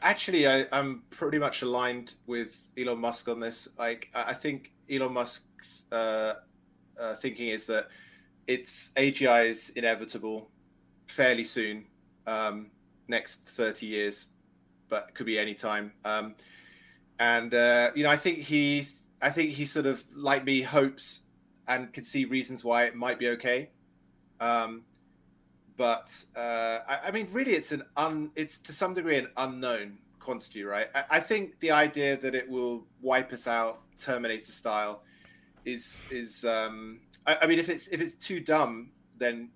Speaker 3: actually I, I'm pretty much aligned with Elon Musk on this. Like, I think Elon Musk's uh, uh, thinking is that it's AGI is inevitable fairly soon, um, next 30 years, but could be any time. Um, and uh, you know, I think he, I think he sort of like me hopes and can see reasons why it might be okay. Um, but uh, I, I mean, really, it's an un, it's to some degree an unknown quantity, right? I, I think the idea that it will wipe us out, Terminator style, is is. Um, I, I mean, if it's if it's too dumb, then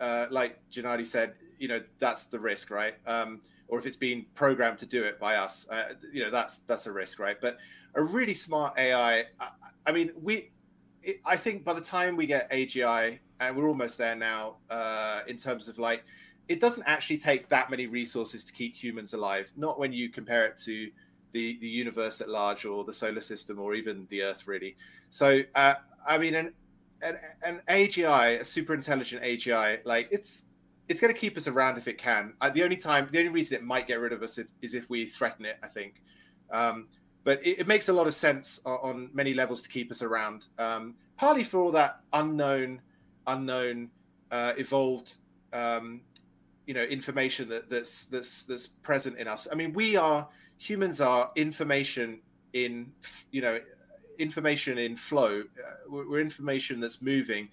Speaker 3: uh, like Gennady said, you know, that's the risk, right? Um, or if it's been programmed to do it by us, uh, you know, that's that's a risk, right? But a really smart AI, I, I mean, we, it, I think by the time we get AGI, and we're almost there now, uh, in terms of like, it doesn't actually take that many resources to keep humans alive. Not when you compare it to the the universe at large, or the solar system, or even the Earth, really. So, uh, I mean, an, an an AGI, a super intelligent AGI, like it's it's going to keep us around if it can. Uh, the only time, the only reason it might get rid of us if, is if we threaten it. I think, um, but it, it, makes a lot of sense on, on, many levels to keep us around. Um, partly for all that unknown, unknown, uh, evolved, um, you know, information that, that's that's that's present in us. I mean, we are humans are information in you know information in flow. Uh, we're, we're information that's moving.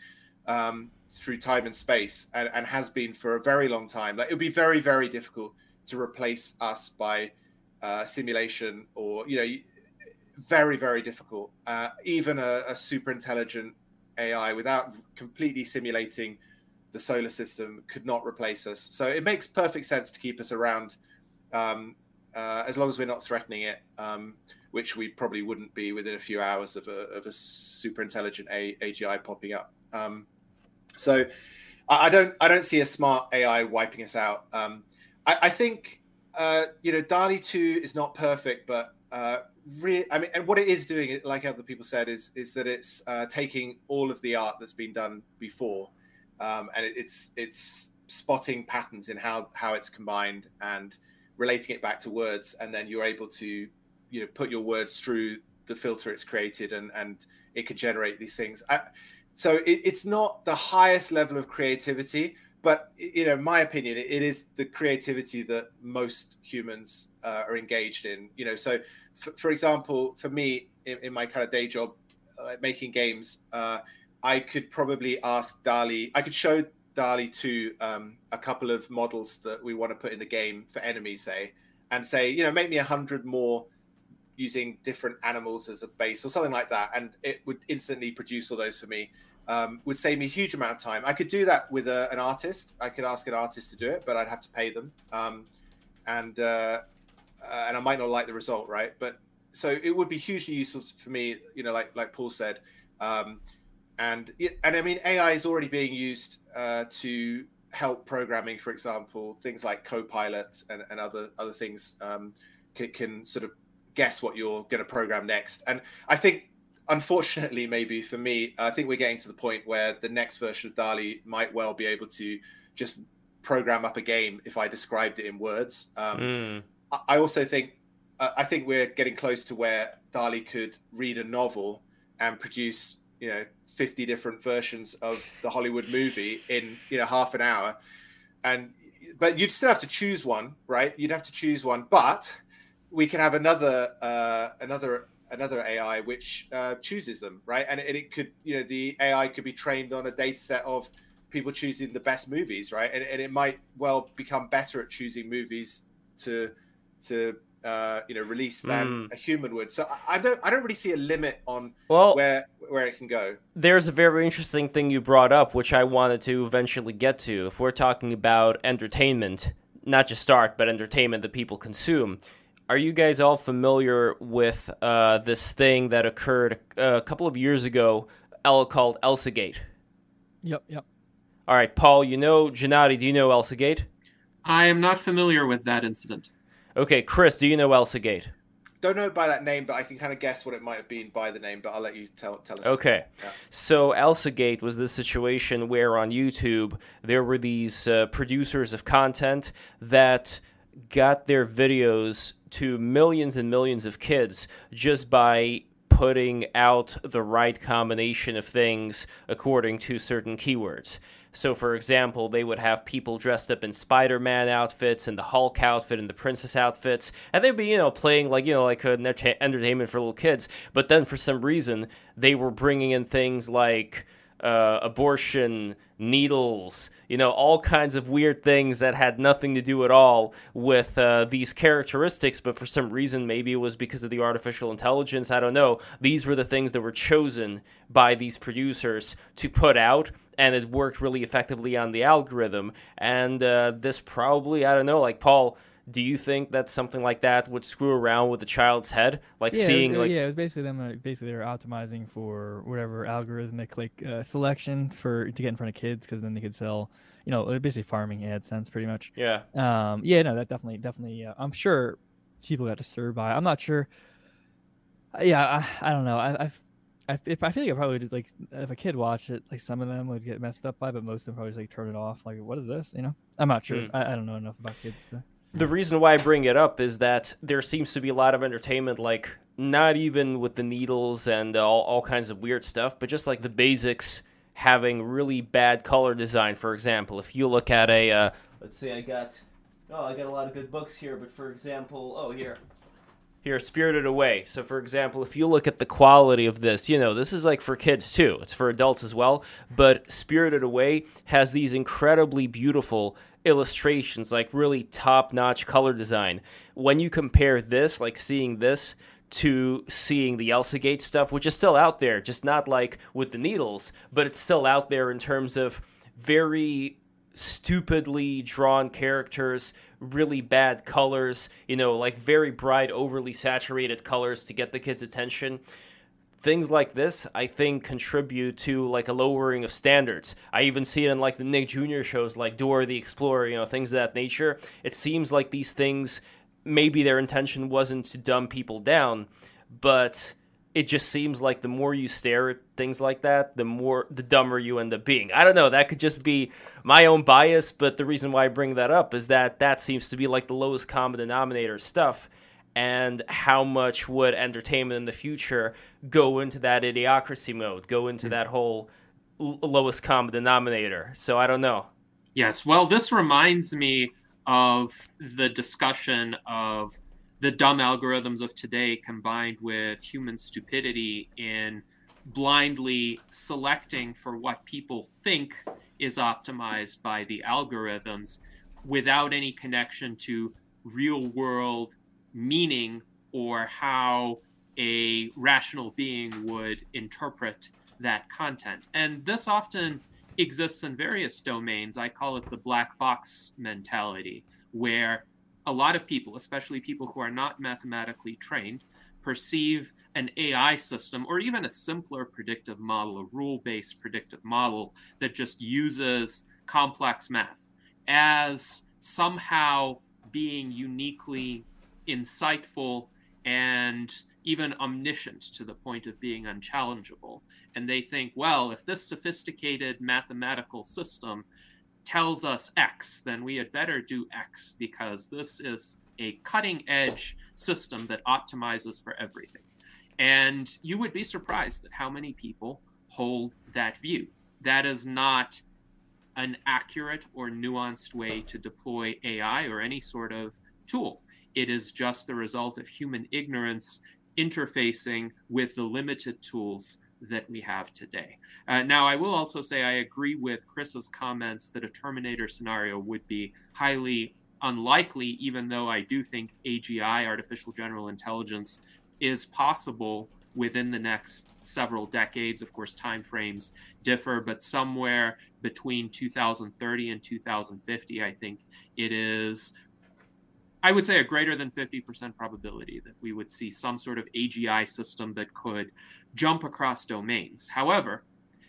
Speaker 3: Um, through time and space and, and, has been for a very long time. Like it would be very, very difficult to replace us by uh, simulation or, you know, very, very difficult. Uh, even a, a, super intelligent AI without completely simulating the solar system could not replace us. So it makes perfect sense to keep us around um, uh, as long as we're not threatening it. Um, which we probably wouldn't be within a few hours of a, of a super intelligent a, AGI popping up. Um, so I don't I don't see a smart AI wiping us out. Um, I, I, think uh, you know DALL-E two is not perfect, but uh, re- I mean, and what it is doing, like other people said, is is that it's uh, taking all of the art that's been done before, um, and it, it's it's spotting patterns in how how it's combined and relating it back to words, and then you're able to you know put your words through the filter it's created, and and it can generate these things. I, so it, it's not the highest level of creativity but you know my opinion it is the creativity that most humans uh, are engaged in you know so for example for me in, in, my kind of day job uh, making games uh, i could probably ask DALL-E. I could show DALL-E to um, a couple of models that we want to put in the game for enemies say and say you know make me a hundred more using different animals as a base or something like that, and it would instantly produce all those for me. Um, would save me a huge amount of time. I could do that with a, an artist. I could ask an artist to do it, but I'd have to pay them, um, and uh, uh, and I might not like the result, right? But so it would be hugely useful for me, you know, like like Paul said, um, and and I mean AI is already being used uh, to help programming, for example, things like Copilot and, and other other things um, can, can sort of guess what you're going to program next. And I think, unfortunately, maybe for me, I think we're getting to the point where the next version of DALL-E might well be able to just program up a game if I described it in words. Um, mm. I also think uh, I think we're getting close to where DALL-E could read a novel and produce, you know, 50 different versions of the Hollywood movie in, you know, half an hour. And but you'd still have to choose one, right? You'd have to choose one, but we can have another uh, another another AI which uh, chooses them, right? And it, it, could, you know, the AI could be trained on a data set of people choosing the best movies, right? And, and, it might well become better at choosing movies to to uh, you know, release than
Speaker 1: Mm.
Speaker 3: a human would. So I, I don't I don't really see a limit on
Speaker 1: Well,
Speaker 3: where where it can go.
Speaker 1: there's a very interesting thing you brought up, which I wanted to eventually get to. If we're talking about entertainment, not just art, but entertainment that people consume, are you guys all familiar with uh, this thing that occurred uh, a couple of years ago El- called ElsaGate?
Speaker 2: Yep, yep.
Speaker 1: All right, Paul, you know Gennady, do you know ElsaGate?
Speaker 4: I am not familiar with that incident.
Speaker 1: Okay, Chris, do you know ElsaGate?
Speaker 3: Don't know it by that name, but I can kind of guess what it might have been by the name. But I'll let you tell tell us.
Speaker 1: Okay.
Speaker 3: Yeah.
Speaker 1: So ElsaGate was this situation where on YouTube there were these uh, producers of content that got their videos to millions and millions of kids just by putting out the right combination of things according to certain keywords. So, for example, they would have people dressed up in Spider-Man outfits and the Hulk outfit and the princess outfits, and they'd be, you know, playing like, you know, like an enter- entertainment for little kids. But then, for some reason, they were bringing in things like uh, abortion, needles, you know, all kinds of weird things that had nothing to do at all with uh, these characteristics. But for some reason, maybe it was because of the artificial intelligence, I don't know. These were the things that were chosen by these producers to put out. And it worked really effectively on the algorithm. And uh, this probably, I don't know, like Paul, do you think that something like that would screw around with a child's head? Like
Speaker 2: yeah,
Speaker 1: seeing,
Speaker 2: it, was-
Speaker 1: like,
Speaker 2: yeah, it was basically them. Uh, basically, they were optimizing for whatever algorithmic like uh, selection for to get in front of kids because then they could sell, you know, uh, basically farming AdSense pretty much.
Speaker 1: yeah.
Speaker 2: Um, yeah, no, that definitely, definitely. Uh, I'm sure people got disturbed by. it. I'm not sure. Uh, Yeah, I, I don't know. I, I've, I, if I feel like I probably did like if a kid watched it, like some of them would get messed up by, but most of them probably just like turn it off. Like, what is this? You know, I'm not sure.
Speaker 1: Mm.
Speaker 2: I, I don't know enough about kids to.
Speaker 1: The reason why I bring it up is that there seems to be a lot of entertainment, like not even with the needles and all, all kinds of weird stuff, but just like the basics having really bad color design. For example, if you look at a, uh, let's say I got, oh, I got a lot of good books here, but for example, oh, here. Here, Spirited Away. So, for example, if you look at the quality of this, you know, this is like for kids too. It's for adults as well. But Spirited Away has these incredibly beautiful illustrations, like really top notch color design. When you compare this, like seeing this, to seeing the Elsa Gate stuff, which is still out there, just not like with the needles, but it's still out there in terms of very stupidly drawn characters, really bad colors, you know, like very bright, overly saturated colors to get the kids' attention. Things like this, I think, contribute to like a lowering of standards. I even see it in like the Nick Jr. shows, like Dora the Explorer, you know, things of that nature. It seems like these things, maybe their intention wasn't to dumb people down, but it just seems like the more you stare at things like that, the more the dumber you end up being. I don't know. That could just be my own bias, but the reason why I bring that up is that that seems to be like the lowest common denominator stuff. And how much would entertainment in the future go into that idiocracy mode, go into hmm. that whole l- lowest common denominator? So I don't know.
Speaker 4: Yes. Well, this reminds me of the discussion of the dumb algorithms of today combined with human stupidity in blindly selecting for what people think is optimized by the algorithms without any connection to real world meaning or how a rational being would interpret that content. And this often exists in various domains. I call it the black box mentality, where a lot of people, especially people who are not mathematically trained, perceive an AI system or even a simpler predictive model, a rule based predictive model that just uses complex math as somehow being uniquely insightful and even omniscient to the point of being unchallengeable. And they think, well, if this sophisticated mathematical system tells us X, then we had better do X because this is a cutting edge system that optimizes for everything. And you would be surprised at how many people hold that view. That is not an accurate or nuanced way to deploy AI or any sort of tool. It is just the result of human ignorance interfacing with the limited tools that we have today. Uh, now, I will also say I agree with Chris's comments that a Terminator scenario would be highly unlikely, even though I do think AGI, artificial general intelligence, is possible within the next several decades. Of course, timeframes differ, but somewhere between 2030 and 2050, I think it is. I would say a greater than 50% probability that we would see some sort of AGI system that could jump across domains. However,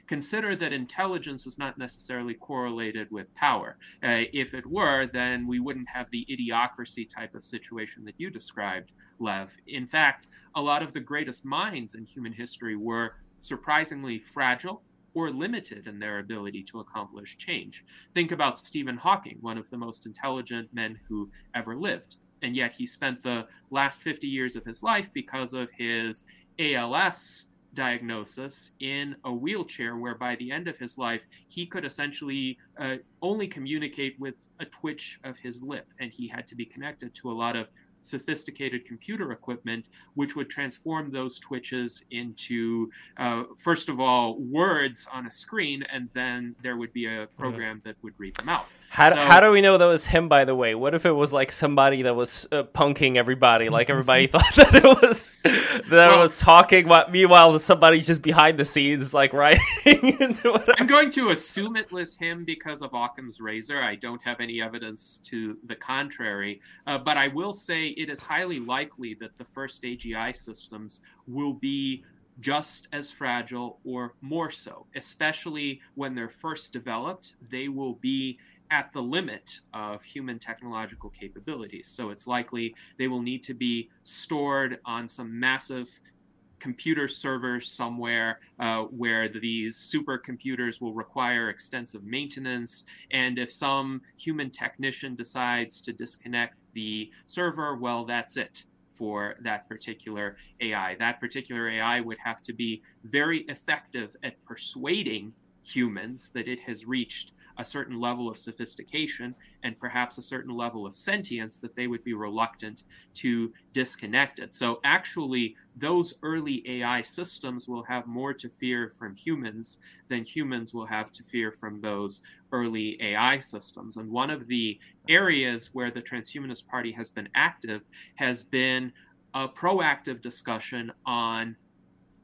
Speaker 4: consider that intelligence is not necessarily correlated with power. Uh, if it were, then we wouldn't have the idiocracy type of situation that you described, Lev. In fact, a lot of the greatest minds in human history were surprisingly fragile or limited in their ability to accomplish change. Think about Stephen Hawking, one of the most intelligent men who ever lived. And yet he spent the last 50 years of his life because of his ALS diagnosis in a wheelchair where by the end of his life he could essentially uh, only communicate with a twitch of his lip and he had to be connected to a lot of sophisticated computer equipment, which would transform those twitches into, uh, first of all, words on a screen, and then there would be a program that would read them out.
Speaker 1: How, so, how do we know that was him, by the way? What if it was like somebody that was uh, punking everybody? Like everybody thought that it was that well, it was talking. While, meanwhile, somebody's just behind the scenes, like writing into.
Speaker 4: I'm going to assume it was him because of Occam's razor. I don't have any evidence to the contrary, uh, but I will say it is highly likely that the first AGI systems will be just as fragile or more so, especially when they're first developed. They will be at the limit of human technological capabilities. So it's likely they will need to be stored on some massive computer server somewhere uh, where these supercomputers will require extensive maintenance. And if some human technician decides to disconnect the server, well, that's it for that particular AI. That particular AI would have to be very effective at persuading humans that it has reached a certain level of sophistication and perhaps a certain level of sentience that they would be reluctant to disconnect it. So, actually, those early AI systems will have more to fear from humans than humans will have to fear from those early AI systems. And one of the areas where the Transhumanist Party has been active has been a proactive discussion on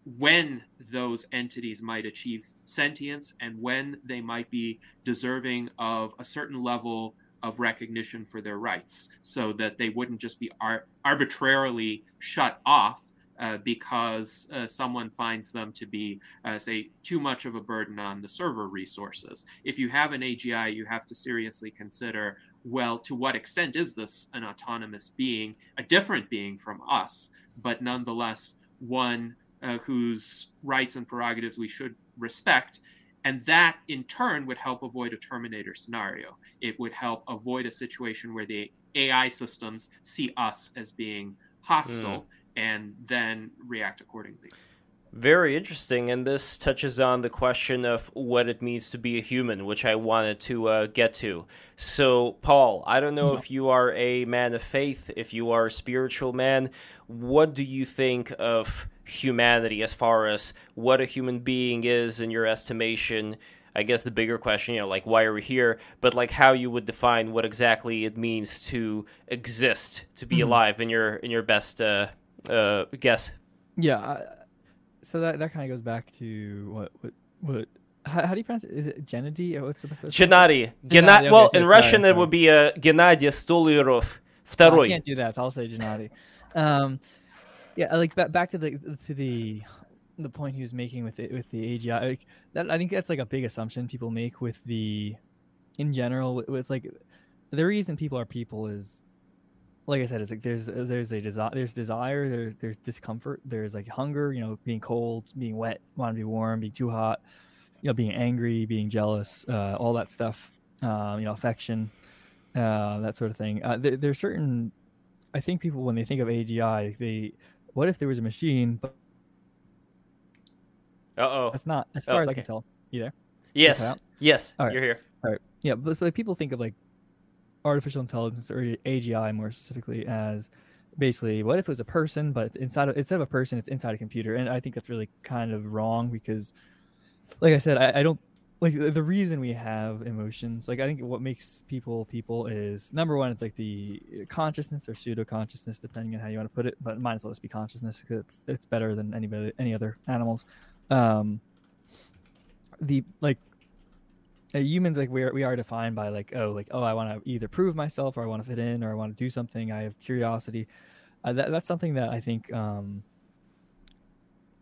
Speaker 4: when those entities might achieve sentience and when they might be deserving of a certain level of recognition for their rights so that they wouldn't just be ar- arbitrarily shut off uh, because uh, someone finds them to be, uh, say, too much of a burden on the server resources. If you have an AGI, you have to seriously consider well, to what extent is this an autonomous being, a different being from us, but nonetheless one uh, whose rights and prerogatives we should respect. And that in turn would help avoid a Terminator scenario. It would help avoid a situation where the AI systems see us as being hostile mm. and then react accordingly.
Speaker 1: Very interesting, and this touches on the question of what it means to be a human, which I wanted to uh, get to. So, Paul, I don't know if you are a man of faith, if you are a spiritual man. What do you think of humanity as far as what a human being is in your estimation i guess the bigger question you know like why are we here but like how you would define what exactly it means to exist to be mm-hmm. alive in your in your best uh, uh, guess
Speaker 2: yeah I, so that that kind of goes back to what what what how, how, do you pronounce it? Is it Genadi? Or what's the best
Speaker 1: Gennady. Gennady. Okay, well, so in Russian, it would be uh, Gennady Stolyarov.
Speaker 2: Второй. I can't do that. I'll say Gennady. Um, yeah, like back to the to the the point he was making with it with the AGI. Like, that I think that's like a big assumption people make with the in general. It's like the reason people are people is like I said, it's like there's there's a desire, there's desire, there's there's discomfort, there's like hunger, you know, being cold, being wet, wanting to be warm, being too hot, you know, being angry, being jealous, uh, all that stuff, uh, you know, affection, uh, that sort of thing. Uh, there, there's certain, I think people when they think of AGI, they, what if there was a machine, but
Speaker 1: uh oh,
Speaker 2: that's not as far oh, as I can tell. You there?
Speaker 1: Yes, yes, All right. you're here.
Speaker 2: All right, yeah, but, but people think of like artificial intelligence or AGI more specifically as basically what if it was a person, but inside of instead of a person, it's inside a computer, and I think that's really kind of wrong because, like I said, I, I don't like the, reason we have emotions like i think what makes people people is number one it's like the consciousness or pseudo consciousness depending on how you want to put it but might as well just be consciousness because it's, it's better than anybody any other animals. Um the like uh, humans like we are we are defined by like oh like oh i want to either prove myself or i want to fit in or i want to do something. I have curiosity. Uh, that, that's something that i think um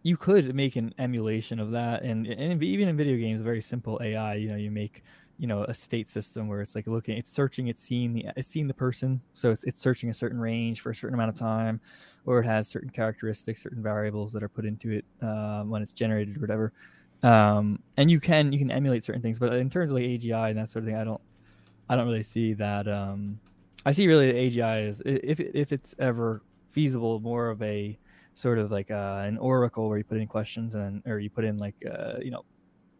Speaker 2: you could make an emulation of that and, and even in video games very simple ai you know you make you know a state system where it's like looking it's searching it's seeing the it's seeing the person. So it's, it's searching a certain range for a certain amount of time or it has certain characteristics certain variables that are put into it uh, when it's generated or whatever. Um, and you can you can emulate certain things but in terms of like agi and that sort of thing i don't i don't really see that um, i see really the agi is if, if it's ever feasible more of a sort of like uh, an oracle where you put in questions and or you put in like uh, you know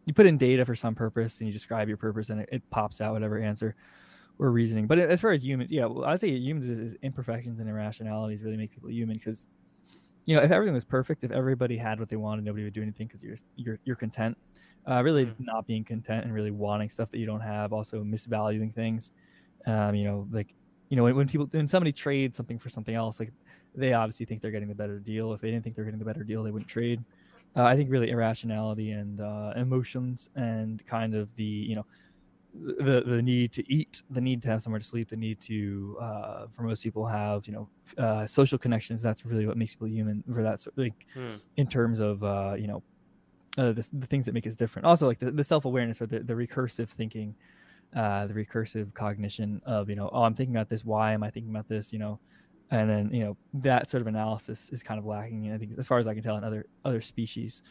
Speaker 2: you put in data for some purpose and you describe your purpose and it, it pops out whatever answer or reasoning. But as far as humans, yeah, well, I'd say humans is, is imperfections and irrationalities really make people human because you know if everything was perfect, if everybody had what they wanted, nobody would do anything because you're you're you're content. Uh, really mm-hmm. not being content and really wanting stuff that you don't have, also misvaluing things. Um, you know, like you know when, when people when somebody trades something for something else, like they obviously think they're getting the better deal. If they didn't think they're getting the better deal, they wouldn't trade. Uh, I think really irrationality and uh, emotions and kind of the you know the the need to eat, the need to have somewhere to sleep, the need to uh, for most people have you know uh, social connections. That's really what makes people human. For that, so, like hmm. in terms of uh, you know uh, the, the things that make us different. Also, like the, the self awareness or the, the recursive thinking, uh, the recursive cognition of you know oh I'm thinking about this. Why am I thinking about this? You know and then you know that sort of analysis is kind of lacking and i think as far as i can tell in other other species.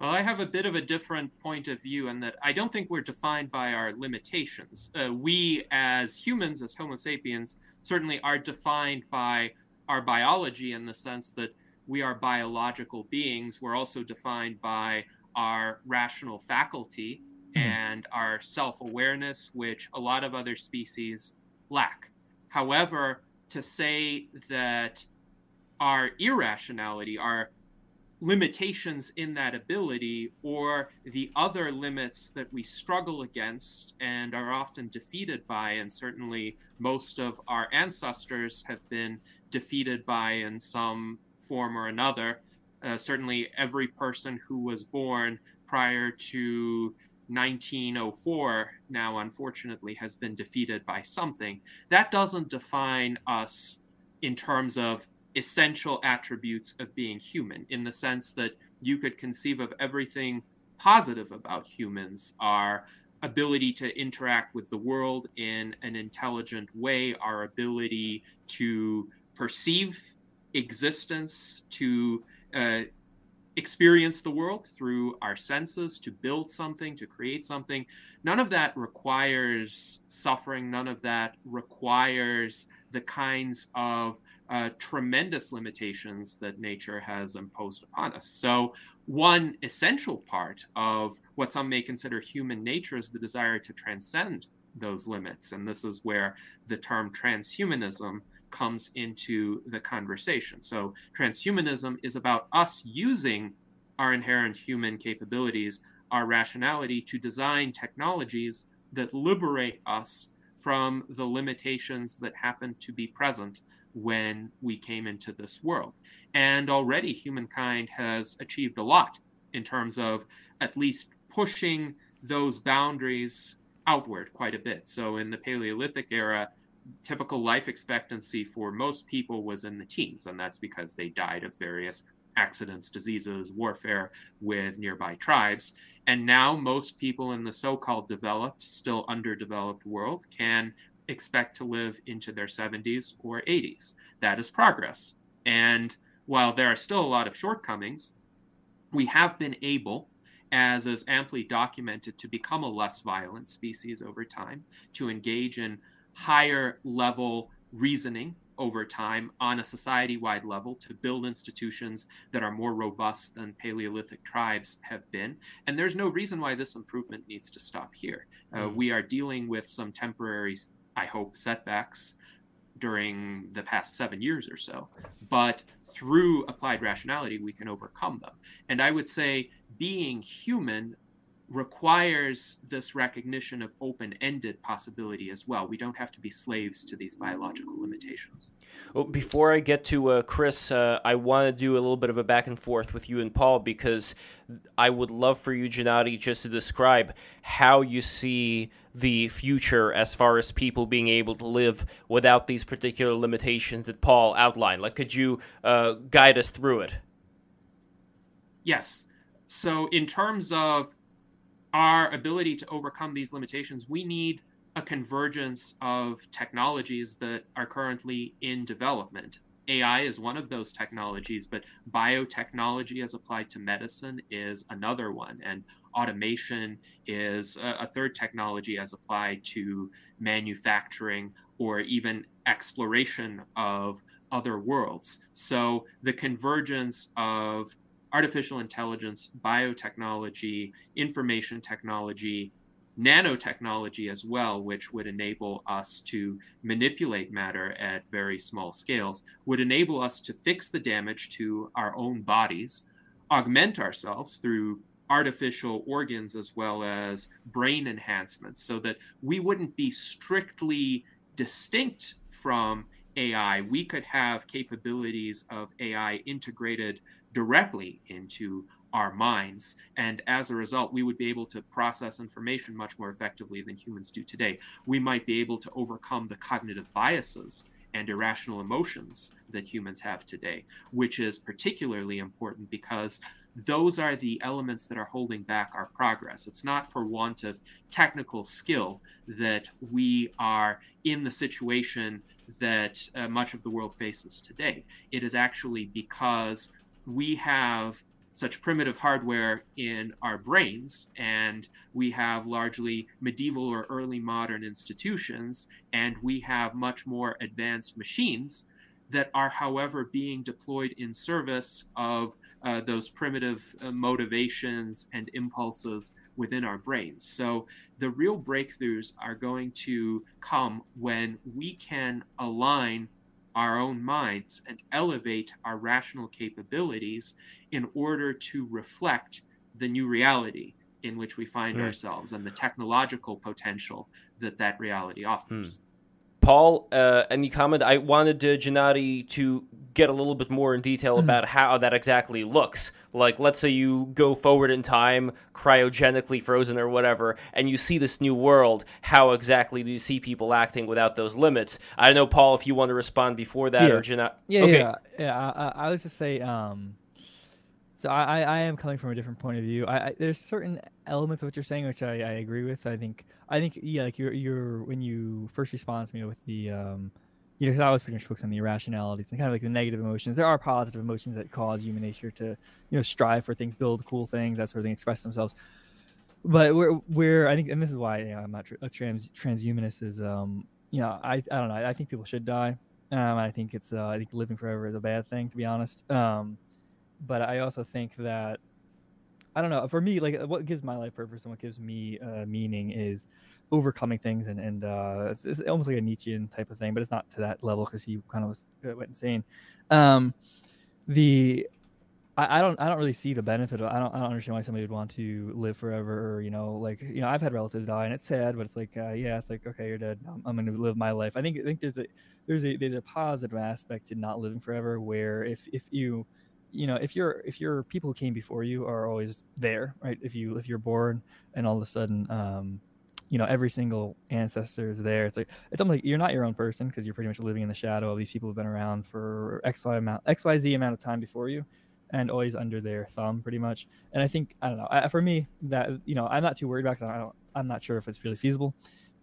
Speaker 4: Well i have a bit of a different point of view in that i don't think we're defined by our limitations. Uh, we as humans as homo sapiens certainly are defined by our biology in the sense that we are biological beings. We're also defined by our rational faculty mm-hmm. and our self-awareness which a lot of other species lack. However to say that our irrationality, our limitations in that ability, or the other limits that we struggle against and are often defeated by, and certainly most of our ancestors have been defeated by in some form or another. Uh, certainly, every person who was born prior to 1904 now unfortunately has been defeated by something. That doesn't define us in terms of essential attributes of being human in the sense that you could conceive of everything positive about humans. Our ability to interact with the world in an intelligent way our ability to perceive existence to uh, experience the world through our senses to build something, to create something. None of that requires suffering. None of that requires the kinds of uh, tremendous limitations that nature has imposed upon us. So, one essential part of what some may consider human nature is the desire to transcend those limits. And this is where the term transhumanism comes into the conversation. So, transhumanism is about us using our inherent human capabilities, our rationality to design technologies that liberate us from the limitations that happen to be present when we came into this world. And already humankind has achieved a lot in terms of at least pushing those boundaries outward quite a bit. So in the Paleolithic era, typical life expectancy for most people was in the teens, and that's because they died of various accidents, diseases, warfare with nearby tribes. And now, most people in the so called developed, still underdeveloped world can expect to live into their 70s or 80s. That is progress. And while there are still a lot of shortcomings, we have been able, as is amply documented, to become a less violent species over time, to engage in higher level reasoning over time on a society wide level to build institutions that are more robust than Paleolithic tribes have been. And there's no reason why this improvement needs to stop here. Uh, mm. we are dealing with some temporary, I hope, setbacks during the past seven years or so. But through applied rationality, we can overcome them. And I would say being human requires this recognition of open ended possibility as well. We don't have to be slaves to these biological limitations.
Speaker 1: Well, before I get to uh, Chris, uh, I want to do a little bit of a back and forth with you and Paul because I would love for you, Gennady, just to describe how you see the future as far as people being able to live without these particular limitations that Paul outlined. Like, could you uh, guide us through it?
Speaker 4: Yes. So, in terms of our ability to overcome these limitations, we need a convergence of technologies that are currently in development. AI is one of those technologies, but biotechnology as applied to medicine is another one. And automation is a, a, third technology as applied to manufacturing or even exploration of other worlds. So the convergence of artificial intelligence, biotechnology, information technology, nanotechnology as well, which would enable us to manipulate matter at very small scales, would enable us to fix the damage to our own bodies, augment ourselves through artificial organs as well as brain enhancements, so that we wouldn't be strictly distinct from AI. We could have capabilities of AI integrated directly into our minds. And as a result, we would be able to process information much more effectively than humans do today. We might be able to overcome the cognitive biases and irrational emotions that humans have today, which is particularly important because those are the elements that are holding back our progress. It's not for want of technical skill that we are in the situation that uh, much of the world faces today. It is actually because we have such primitive hardware in our brains, and we have largely medieval or early modern institutions, and we have much more advanced machines that are, however, being deployed in service of uh, those primitive uh, motivations and impulses within our brains. So the real breakthroughs are going to come when we can align our own minds and elevate our rational capabilities in order to reflect the new reality in which we find mm. ourselves and the technological potential that that reality offers. Mm.
Speaker 1: Paul, uh, any comment? I wanted uh, Gennady to get a little bit more in detail mm-hmm. about how that exactly looks. Like, let's say you go forward in time, cryogenically frozen or whatever, and you see this new world. How exactly do you see people acting without those limits? I don't know, Paul, if you want to respond before that
Speaker 2: yeah.
Speaker 1: or Gennady.
Speaker 2: Yeah, okay. yeah, yeah. I, I, I was just say, um, so I, I am coming from a different point of view. I, I there's certain elements of what you're saying which I, I agree with. I think I think yeah, like you're you're when you first respond to me with the um, you know, because I was pretty much focused on the irrationalities and kind of like the negative emotions. There are positive emotions that cause human nature to you know strive for things, build cool things, that sort of thing, express themselves. But we're we're I think, and this is why you know, I'm not a trans transhumanist. Is um you know I I don't know I think people should die. Um, I think it's uh, I think living forever is a bad thing to be honest. Um, but I also think that I don't know. For me, like what gives my life purpose and what gives me uh, meaning is overcoming things, and and uh, it's, it's, almost like a Nietzschean type of thing, but it's not to that level because he kind of was uh, went insane. Um, the I, I, don't I don't really see the benefit. Of, I don't I don't understand why somebody would want to live forever. Or, you know, like you know, I've had relatives die, and it's sad, but it's like uh, yeah, it's like okay, you're dead. I'm, I'm going to live my life. I think I think there's a there's a there's a positive aspect to not living forever, where if if you you know if you're if your people who came before you are always there right if you if you're born and all of a sudden um you know every single ancestor is there it's like it's almost like you're not your own person because you're pretty much living in the shadow of these people who've been around for xy amount xyz amount of time before you and always under their thumb pretty much and i think i don't know I, for me that you know i'm not too worried about because i don't i'm not sure if it's really feasible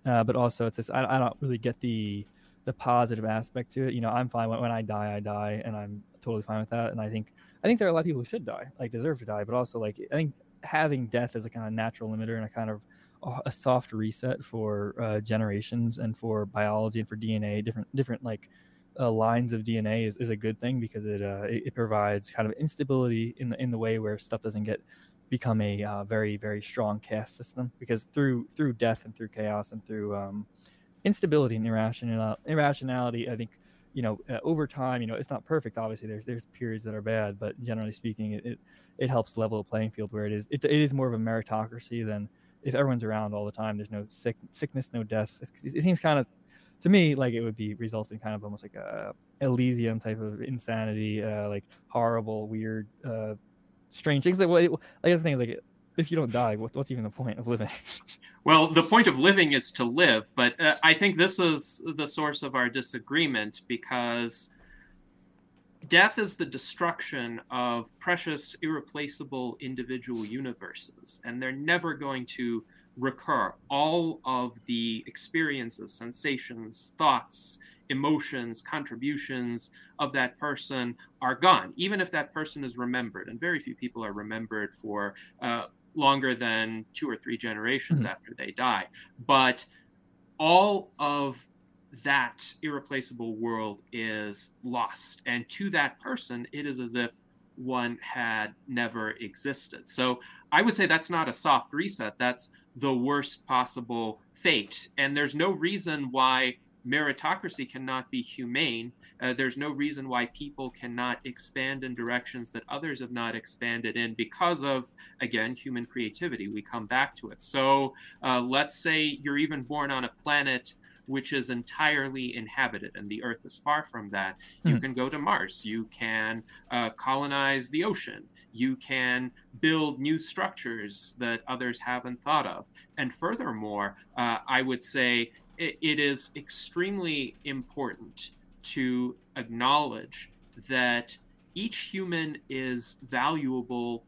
Speaker 2: uh, but also it's just I, I don't really get the the positive aspect to it. You know, I'm fine when, when I die, I die, and I'm totally fine with that. And I think I think there are a lot of people who should die, like deserve to die, but also like I think having death as a kind of natural limiter and a kind of a soft reset for uh, generations and for biology and for DNA, different different like uh, lines of DNA is, is a good thing because it, uh, it, it provides kind of instability in the in the way where stuff doesn't get become a uh, very very strong caste system. Because through through death and through chaos and through um, instability and irrational irrationality, I think you know, uh, over time, you know, it's not perfect. Obviously, there's there's periods that are bad, but generally speaking, it it, it helps level the playing field where it is. It, it is more of a meritocracy than if everyone's around all the time. There's no sick, sickness, no death. It, it seems kind of to me like it would be resulting kind of almost like a Elysium type of insanity, uh, like horrible, weird, uh, strange things. Like, well, I guess the thing is like if you don't die, what, what's even the point of living?
Speaker 4: well, the point of living is to live, but uh, I think this is the source of our disagreement because death is the destruction of precious, irreplaceable individual universes, and they're never going to recur. All of the experiences, sensations, thoughts, emotions, contributions of that person are gone, even if that person is remembered. And very few people are remembered for uh, longer than two or three generations mm-hmm. after they die. But all of that irreplaceable world is lost. And to that person, it is as if one had never existed. So I would say that's not a soft reset. That's the worst possible fate. And there's no reason why meritocracy cannot be humane. Uh, there's no reason why people cannot expand in directions that others have not expanded in because of, again, human creativity. We come back to it. So uh, let's say you're even born on a planet which is entirely inhabited, and the Earth is far from that. You hmm. can go to Mars. You can uh, colonize the ocean. You can build new structures that others haven't thought of. And furthermore, uh, I would say it, it is extremely important to acknowledge that each human is valuable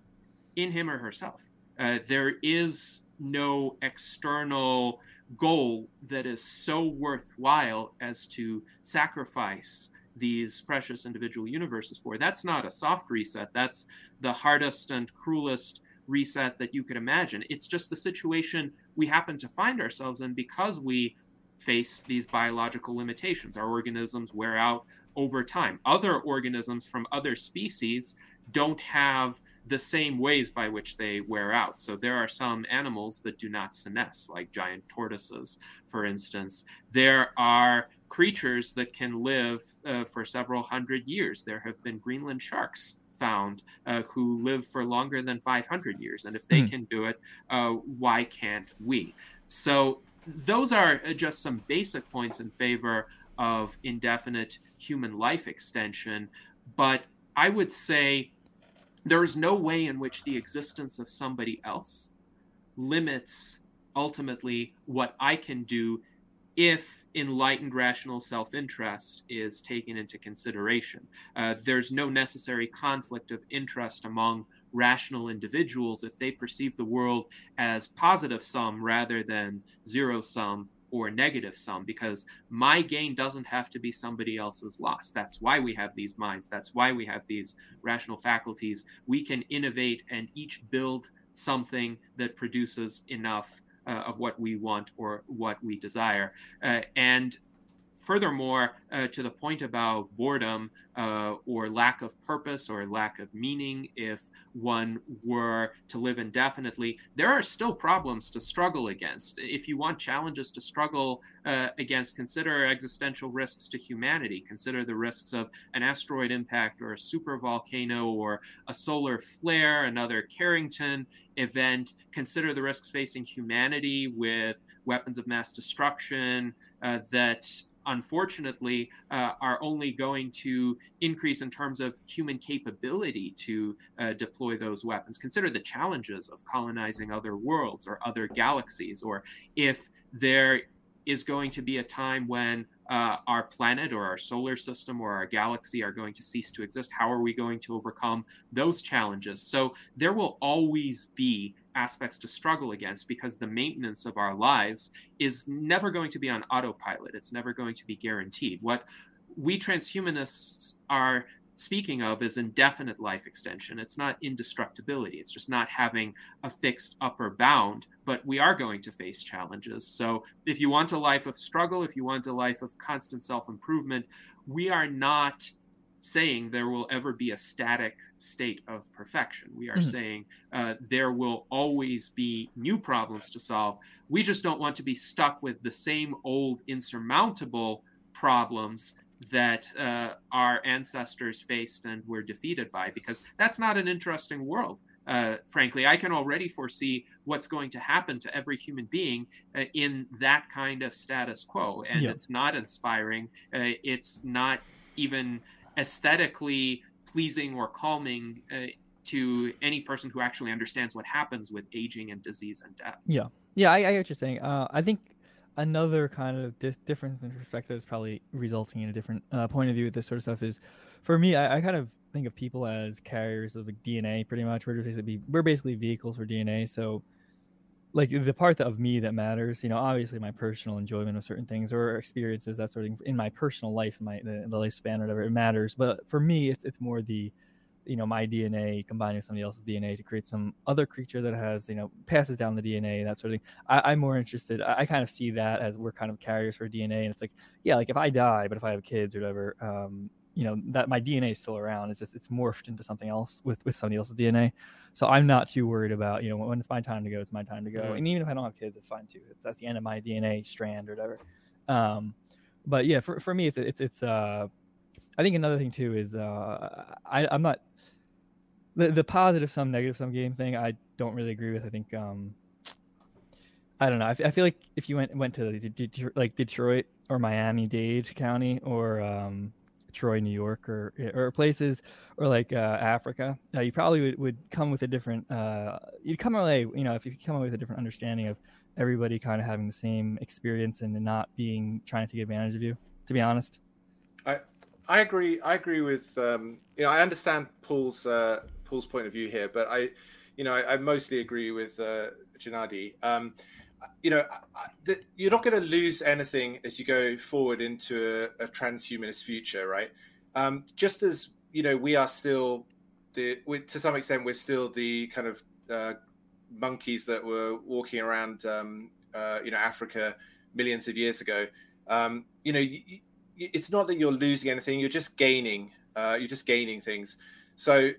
Speaker 4: in him or herself. Uh, there is no external goal that is so worthwhile as to sacrifice these precious individual universes for. That's not a soft reset. That's the hardest and cruelest reset that you could imagine. It's just the situation we happen to find ourselves in because we face these biological limitations. Our organisms wear out over time. Other organisms from other species don't have the same ways by which they wear out. So there are some animals that do not senesce, like giant tortoises, for instance. There are creatures that can live uh, for several hundred years. There have been Greenland sharks found uh, who live for longer than 500 years. And if they mm. can do it, uh, why can't we? So those are uh, just some basic points in favor of indefinite human life extension. But I would say there is no way in which the existence of somebody else limits ultimately what I can do if enlightened rational self interest is taken into consideration. Uh, there's no necessary conflict of interest among rational individuals if they perceive the world as positive sum rather than zero sum or negative sum because my gain doesn't have to be somebody else's loss. That's why we have these minds. That's why we have these rational faculties. We can innovate and each build something that produces enough uh, of what we want or what we desire. Uh, and furthermore, uh, to the point about boredom uh, or lack of purpose or lack of meaning, if one were to live indefinitely, there are still problems to struggle against. If you want challenges to struggle uh, against, consider existential risks to humanity. Consider the risks of an asteroid impact or a super volcano or a solar flare, another Carrington event. Consider the risks facing humanity with weapons of mass destruction uh, that unfortunately, uh, are only going to increase in terms of human capability to uh, deploy those weapons. Consider the challenges of colonizing other worlds or other galaxies, or if there is going to be a time when uh, our planet or our solar system or our galaxy are going to cease to exist. How are we going to overcome those challenges? So there will always be aspects to struggle against because the maintenance of our lives is never going to be on autopilot. It's never going to be guaranteed. What we transhumanists are speaking of is indefinite life extension. It's not indestructibility. It's just not having a fixed upper bound, but we are going to face challenges. So if you want a life of struggle, if you want a life of constant self improvement, we are not saying there will ever be a static state of perfection. We are mm-hmm. saying uh, there will always be new problems to solve. We just don't want to be stuck with the same old insurmountable problems that uh, our ancestors faced and were defeated by, because that's not an interesting world. Uh, frankly, I can already foresee what's going to happen to every human being uh, in that kind of status quo. And yeah. it's not inspiring. Uh, it's not even aesthetically pleasing or calming uh, to any person who actually understands what happens with aging and disease and death.
Speaker 2: Yeah. Yeah, I, I get what you're saying. Uh, I think another kind of di- difference in perspective is probably resulting in a different uh, point of view with this sort of stuff is for me, I, I kind of think of people as carriers of like DNA pretty much. We're basically, we're basically vehicles for DNA. So like the part of me that matters, you know, obviously my personal enjoyment of certain things or experiences, that sort of thing in my personal life, my the, the lifespan or whatever, it matters. But for me, it's it's more the, you know, my DNA combining with somebody else's DNA to create some other creature that has, you know, passes down the DNA, that sort of thing. I, am more interested. I, I, kind of see that as we're kind of carriers for DNA, and it's like, yeah, like if I die, but if I have kids or whatever, um, you know that my DNA is still around. It's just it's morphed into something else with with somebody else's DNA. So I'm not too worried about you know when it's my time to go, it's my time to go. Mm-hmm. And even if I don't have kids, it's fine too. It's, that's the end of my DNA strand or whatever. Um, but yeah, for for me, it's it's it's. Uh, I think another thing too is uh, I I'm not the the positive sum negative sum game thing. I don't really agree with. I think um, I don't know. I, f- I feel like if you went went to like Detroit or Miami Dade County or um, Troy, New York, or or places, or like uh, Africa, uh, you probably would, would come with a different. Uh, you'd come away, you know, if you come away with a different understanding of everybody kind of having the same experience and not being trying to take advantage of you. To be honest,
Speaker 3: I I agree. I agree with um, you know I understand Paul's uh, Paul's point of view here, but I you know I, I mostly agree with uh. Um, you know, you're not going to lose anything as you go forward into a, a transhumanist future, right? Um, just as you know, we are still the we, to some extent we're still the kind of uh, monkeys that were walking around, um, uh, you know, Africa millions of years ago. Um, you know, it's not that you're losing anything; you're just gaining. Uh, you're just gaining things. So,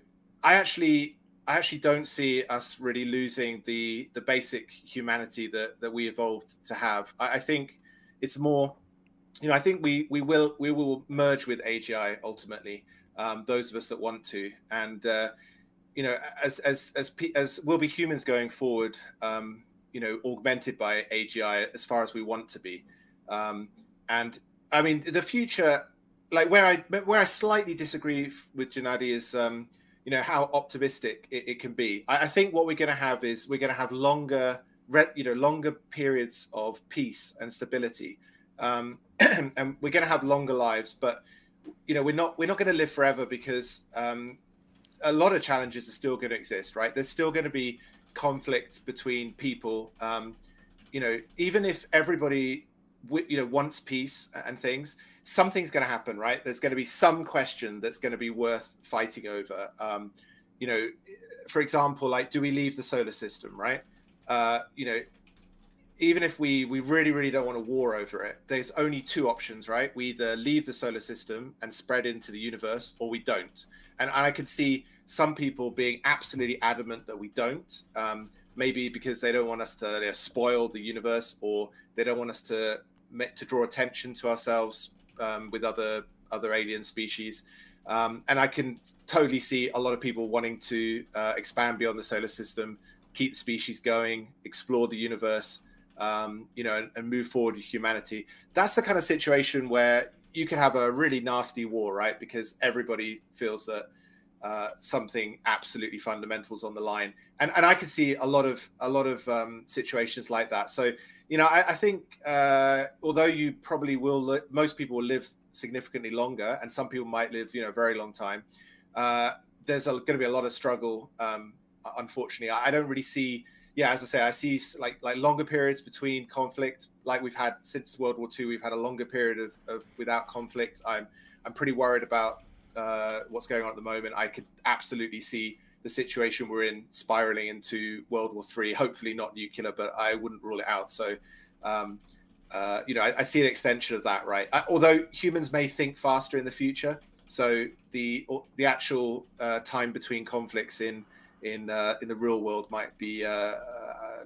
Speaker 3: I actually I actually don't see us really losing the the basic humanity that that we evolved to have. I, I, think it's more, you know, I think we we will we will merge with AGI ultimately. Um, those of us that want to, and uh, you know, as as as as we'll be humans going forward, um, you know, augmented by AGI as far as we want to be. Um, and I mean, the future, like where I where I slightly disagree with Gennady is. Um, you know how optimistic it, it can be. I, I, think what we're going to have is we're going to have longer, you know, longer periods of peace and stability, um, and we're going to have longer lives. But you know, we're not we're not going to live forever because um, a lot of challenges are still going to exist. Right? There's still going to be conflict between people. Um, you know, even if everybody you know wants peace and things something's going to happen, right? There's going to be some question that's going to be worth fighting over. Um, you know, for example, like, do we leave the solar system, right? Uh, you know, even if we we really really don't want a war over it, there's only two options, right? We either leave the solar system and spread into the universe, or we don't. And I could see some people being absolutely adamant that we don't. Um, maybe because they don't want us to you know, spoil the universe, or they don't want us to to draw attention to ourselves um, with other other alien species. Um, and I can totally see a lot of people wanting to uh, expand beyond the solar system, keep the species going, explore the universe, um, you know, and, and, move forward with humanity. That's the kind of situation where you can have a really nasty war, right? Because everybody feels that uh, something absolutely fundamental is on the line, and and I can see a lot of a lot of um, situations like that. So you know, I, I think uh, although you probably will, li- most people will live significantly longer, and some people might live, you know, a very long time. Uh, there's going to be a lot of struggle. Um, unfortunately, I, I don't really see. Yeah, as I say, I see like like longer periods between conflict, like we've had since World War II. We've had a longer period of, of without conflict. I'm I'm pretty worried about uh, what's going on at the moment. I could absolutely see the situation we're in spiraling into World War Three. Hopefully not nuclear, but I wouldn't rule it out. So, um, uh, you know, I, I, see an extension of that, right? I, although humans may think faster in the future, so the the actual uh, time between conflicts in in uh, in the real world might be uh, uh,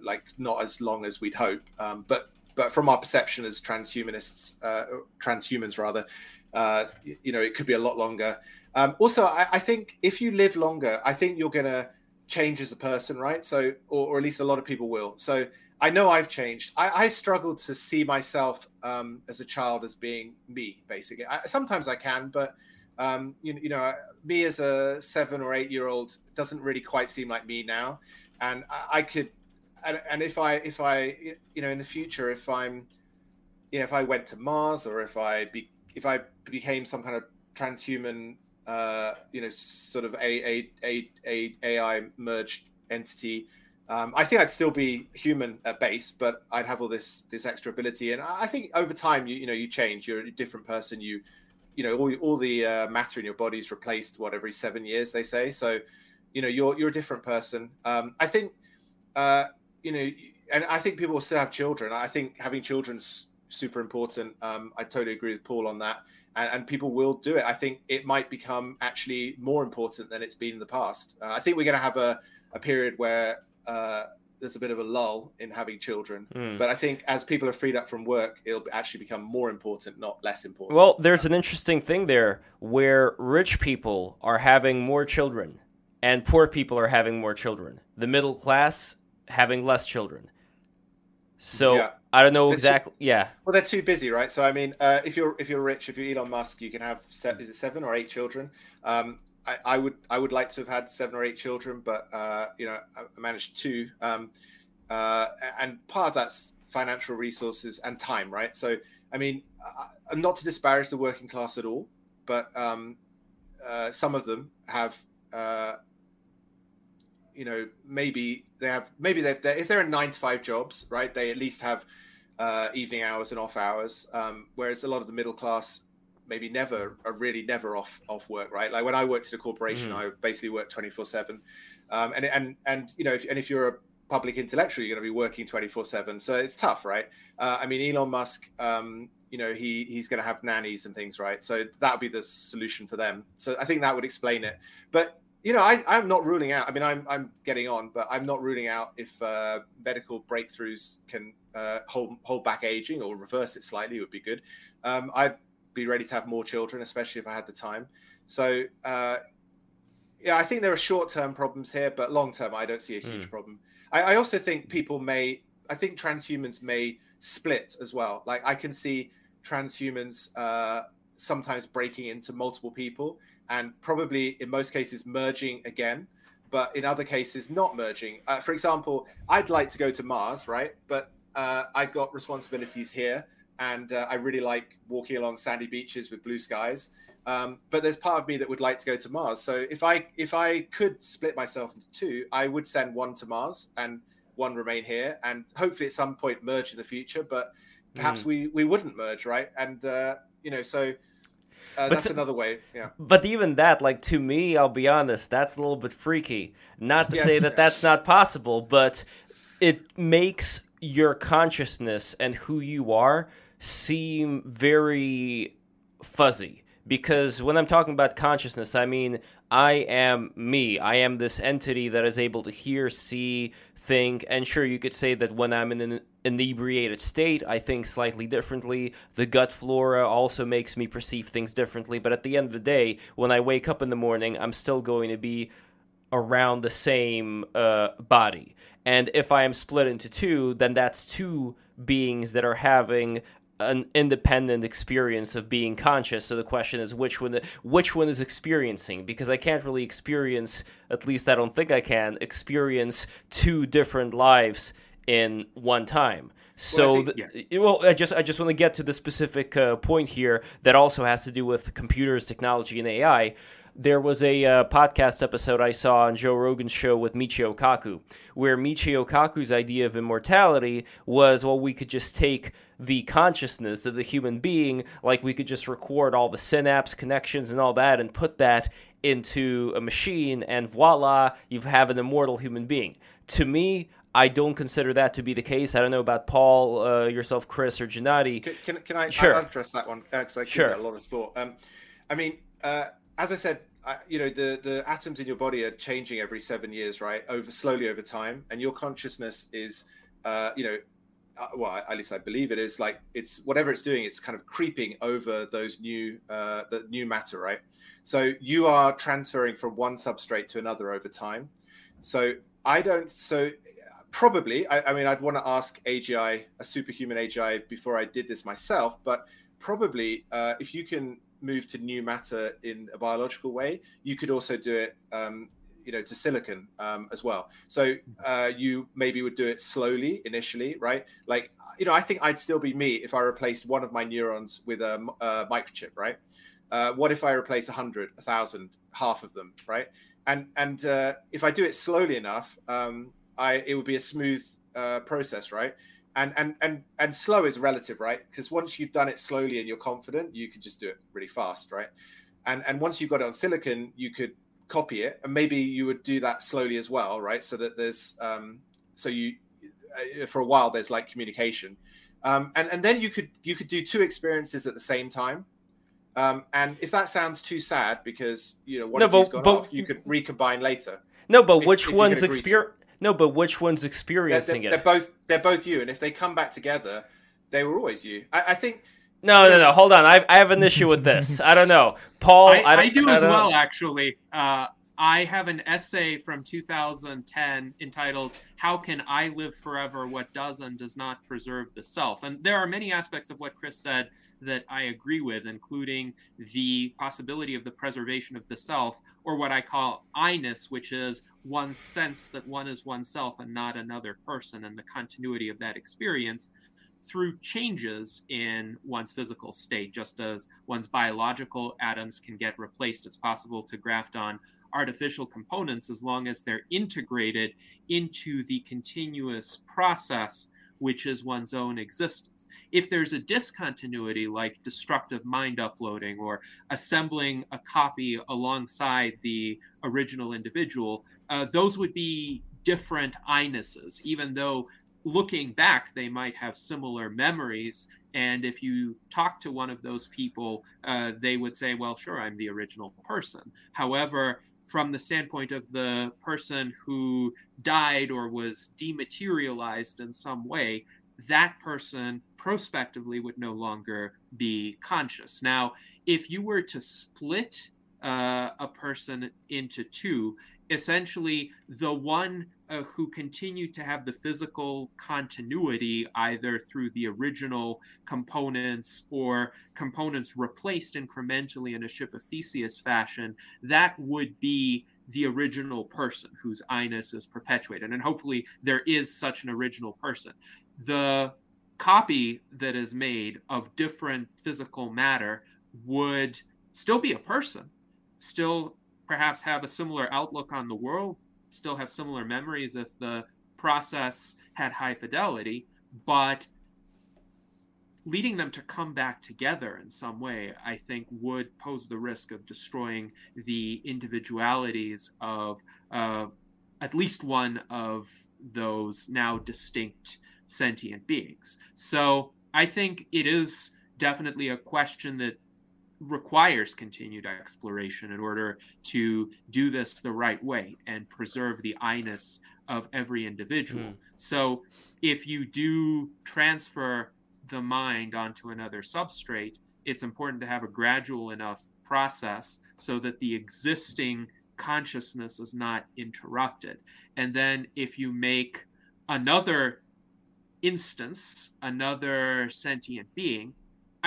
Speaker 3: like not as long as we'd hope. Um, but but from our perception as transhumanists, uh, transhumans rather, uh, you know, it could be a lot longer. Um, also, I, I, think if you live longer, I think you're going to change as a person, right? So, or, or, at least a lot of people will. So, I know I've changed. I, I struggled to see myself um, as a child as being me, basically. I, sometimes I can, but um, you, you, know, me as a seven or eight year old doesn't really quite seem like me now. And I, could, and, and, if I, if I, you know, in the future, if I'm, you know, if I went to Mars or if I be, if I became some kind of transhuman uh, you know, sort of a, a, a, a AI merged entity. Um, I think I'd still be human at base, but I'd have all this this extra ability. And I think over time, you you know, you change. You're a different person. You you know, all all the uh, matter in your body is replaced what every seven years they say. So, you know, you're you're a different person. Um, I think, uh, you know, and I think people will still have children. I think having children's super important. Um, I totally agree with Paul on that and, and, people will do it. I think it might become actually more important than it's been in the past. Uh, I think we're going to have a, a period where uh, there's a bit of a lull in having children. Mm. But I think as people are freed up from work, it'll actually become more important, not less important.
Speaker 1: Well, there's an interesting thing there where rich people are having more children and poor people are having more children. The middle class having less children. So yeah. I don't know exactly. Too, yeah.
Speaker 3: Well, they're too busy, right? So I mean, uh, if you're if you're rich, if you're Elon Musk, you can have is it seven or eight children. Um, I, I, would I would like to have had seven or eight children, but uh, you know I, managed two. Um, uh, and part of that's financial resources and time, right? So I mean, I, not to disparage the working class at all, but um, uh, some of them have uh, you know maybe they have maybe they're, they're, if they're in nine to five jobs right they at least have uh, evening hours and off hours. Um, whereas a lot of the middle class maybe never are really never off off work right? Like when i worked at a corporation mm. i basically worked 24 7 um, and and and you know if, and if you're a public intellectual you're going to be working 24 7 so it's tough right? Uh, i mean elon musk um, you know he he's going to have nannies and things right? So that would be the solution for them. So i think that would explain it. But you know, I, I'm not ruling out. I mean, I'm I'm getting on, but I'm not ruling out if uh, medical breakthroughs can uh, hold hold back aging or reverse it slightly would be good. Um, I'd be ready to have more children, especially if I had the time. So, uh, yeah, I think there are short term problems here, but long term, I don't see a huge mm. problem. I, I also think people may, I think transhumans may split as well. Like I can see transhumans uh, sometimes breaking into multiple people and probably in most cases merging again, but in other cases not merging. Uh, for example, I'd like to go to Mars, right? But uh, I've got responsibilities here, and uh, I really like walking along sandy beaches with blue skies. Um, but there's part of me that would like to go to Mars. So if I if I could split myself into two, I would send one to Mars and one remain here, and hopefully at some point merge in the future. But perhaps mm. we we wouldn't merge, right? And uh, you know, so uh, that's so, another way. Yeah.
Speaker 1: But even that, like to me, I'll be honest, that's a little bit freaky. Not to say that that's not possible, but it makes your consciousness and who you are seem very fuzzy. Because when I'm talking about consciousness, I mean I am me. I am this entity that is able to hear, see, think. And sure, you could say that when I'm in an inebriated state, I think slightly differently. The gut flora also makes me perceive things differently. But at the end of the day, when I wake up in the morning, I'm still going to be around the same uh, body. And if I am split into two, then that's two beings that are having an independent experience of being conscious. So the question is which one which one is experiencing because I can't really experience at least I don't think I can experience two different lives in one time. So well, I, think, yes. well, I just I just want to get to the specific uh, point here that also has to do with computers, technology, and AI there was a uh, podcast episode I saw on Joe Rogan's show with Michio Kaku, where Michio Kaku's idea of immortality was, well, we could just take the consciousness of the human being, like we could just record all the synapse connections and all that, and put that into a machine, and voila, you have an immortal human being. To me, I don't consider that to be the case. I don't know about Paul, uh, yourself, Chris, or Gennady.
Speaker 3: Can, can, can I, sure. address that one? Because uh, I sure. a lot of thought. Um, I mean, uh, as I said, you know the the atoms in your body are changing every seven years, right? Over slowly over time, and your consciousness is, uh, you know, uh, well, at least I believe it is like it's whatever it's doing, it's kind of creeping over those new uh, the new matter, right? So you are transferring from one substrate to another over time. So I don't. So probably, I, I mean, I'd want to ask AGI, a superhuman AGI, before I did this myself. But probably, uh, if you can move to new matter in a biological way, you could also do it um, you know to silicon um, as well. So uh, you maybe would do it slowly initially right? Like you know i think i'd still be me if i replaced one of my neurons with a, a microchip right? Uh, what if i replace a 100 a 1000 half of them right? And and uh, if i do it slowly enough um, i it would be a smooth uh, process right and and and and slow is relative right because once you've done it slowly and you're confident you can just do it really fast right and and once you've got it on silicon you could copy it, and maybe you would do that slowly as well, right? So that there's um, so you uh, for a while there's like communication, um, and and then you could you could do two experiences at the same time. Um, and if that sounds too sad because you know one no, of but, gone but, off, you could recombine later.
Speaker 1: No, but if, which if one's experience? No, but which one's experiencing
Speaker 3: they're, they're,
Speaker 1: it?
Speaker 3: They're both they're both you, and if they come back together, they were always you. I, I think.
Speaker 1: No, no, no. Hold on. I, I have an issue with this. I don't know, Paul. I,
Speaker 4: I, I do as well. Actually, uh, I have an essay from 2010 entitled "How Can I Live Forever? What Does and Does Not Preserve the Self." And there are many aspects of what Chris said that I agree with, including the possibility of the preservation of the self, or what I call I-ness, which is one's sense that one is oneself and not another person, and the continuity of that experience through changes in one's physical state, just as one's biological atoms can get replaced. It's possible to graft on artificial components as long as they're integrated into the continuous process which is one's own existence. If there's a discontinuity like destructive mind uploading or assembling a copy alongside the original individual, uh, those would be different I-nesses, even though looking back, they might have similar memories. And if you talk to one of those people, uh, they would say, well, sure, I'm the original person. However, from the standpoint of the person who died or was dematerialized in some way, that person prospectively would no longer be conscious. Now, if you were to split uh, a person into two, essentially the one uh, who continued to have the physical continuity either through the original components or components replaced incrementally in a ship of Theseus fashion, that would be the original person whose I-ness is perpetuated. And hopefully there is such an original person. The copy that is made of different physical matter would still be a person, still perhaps have a similar outlook on the world, still have similar memories if the process had high fidelity, but leading them to come back together in some way, I think, would pose the risk of destroying the individualities of uh, at least one of those now distinct sentient beings. So I think it is definitely a question that requires continued exploration in order to do this the right way and preserve the I-ness of every individual. Mm. So if you do transfer the mind onto another substrate, it's important to have a gradual enough process so that the existing consciousness is not interrupted. And then if you make another instance, another sentient being,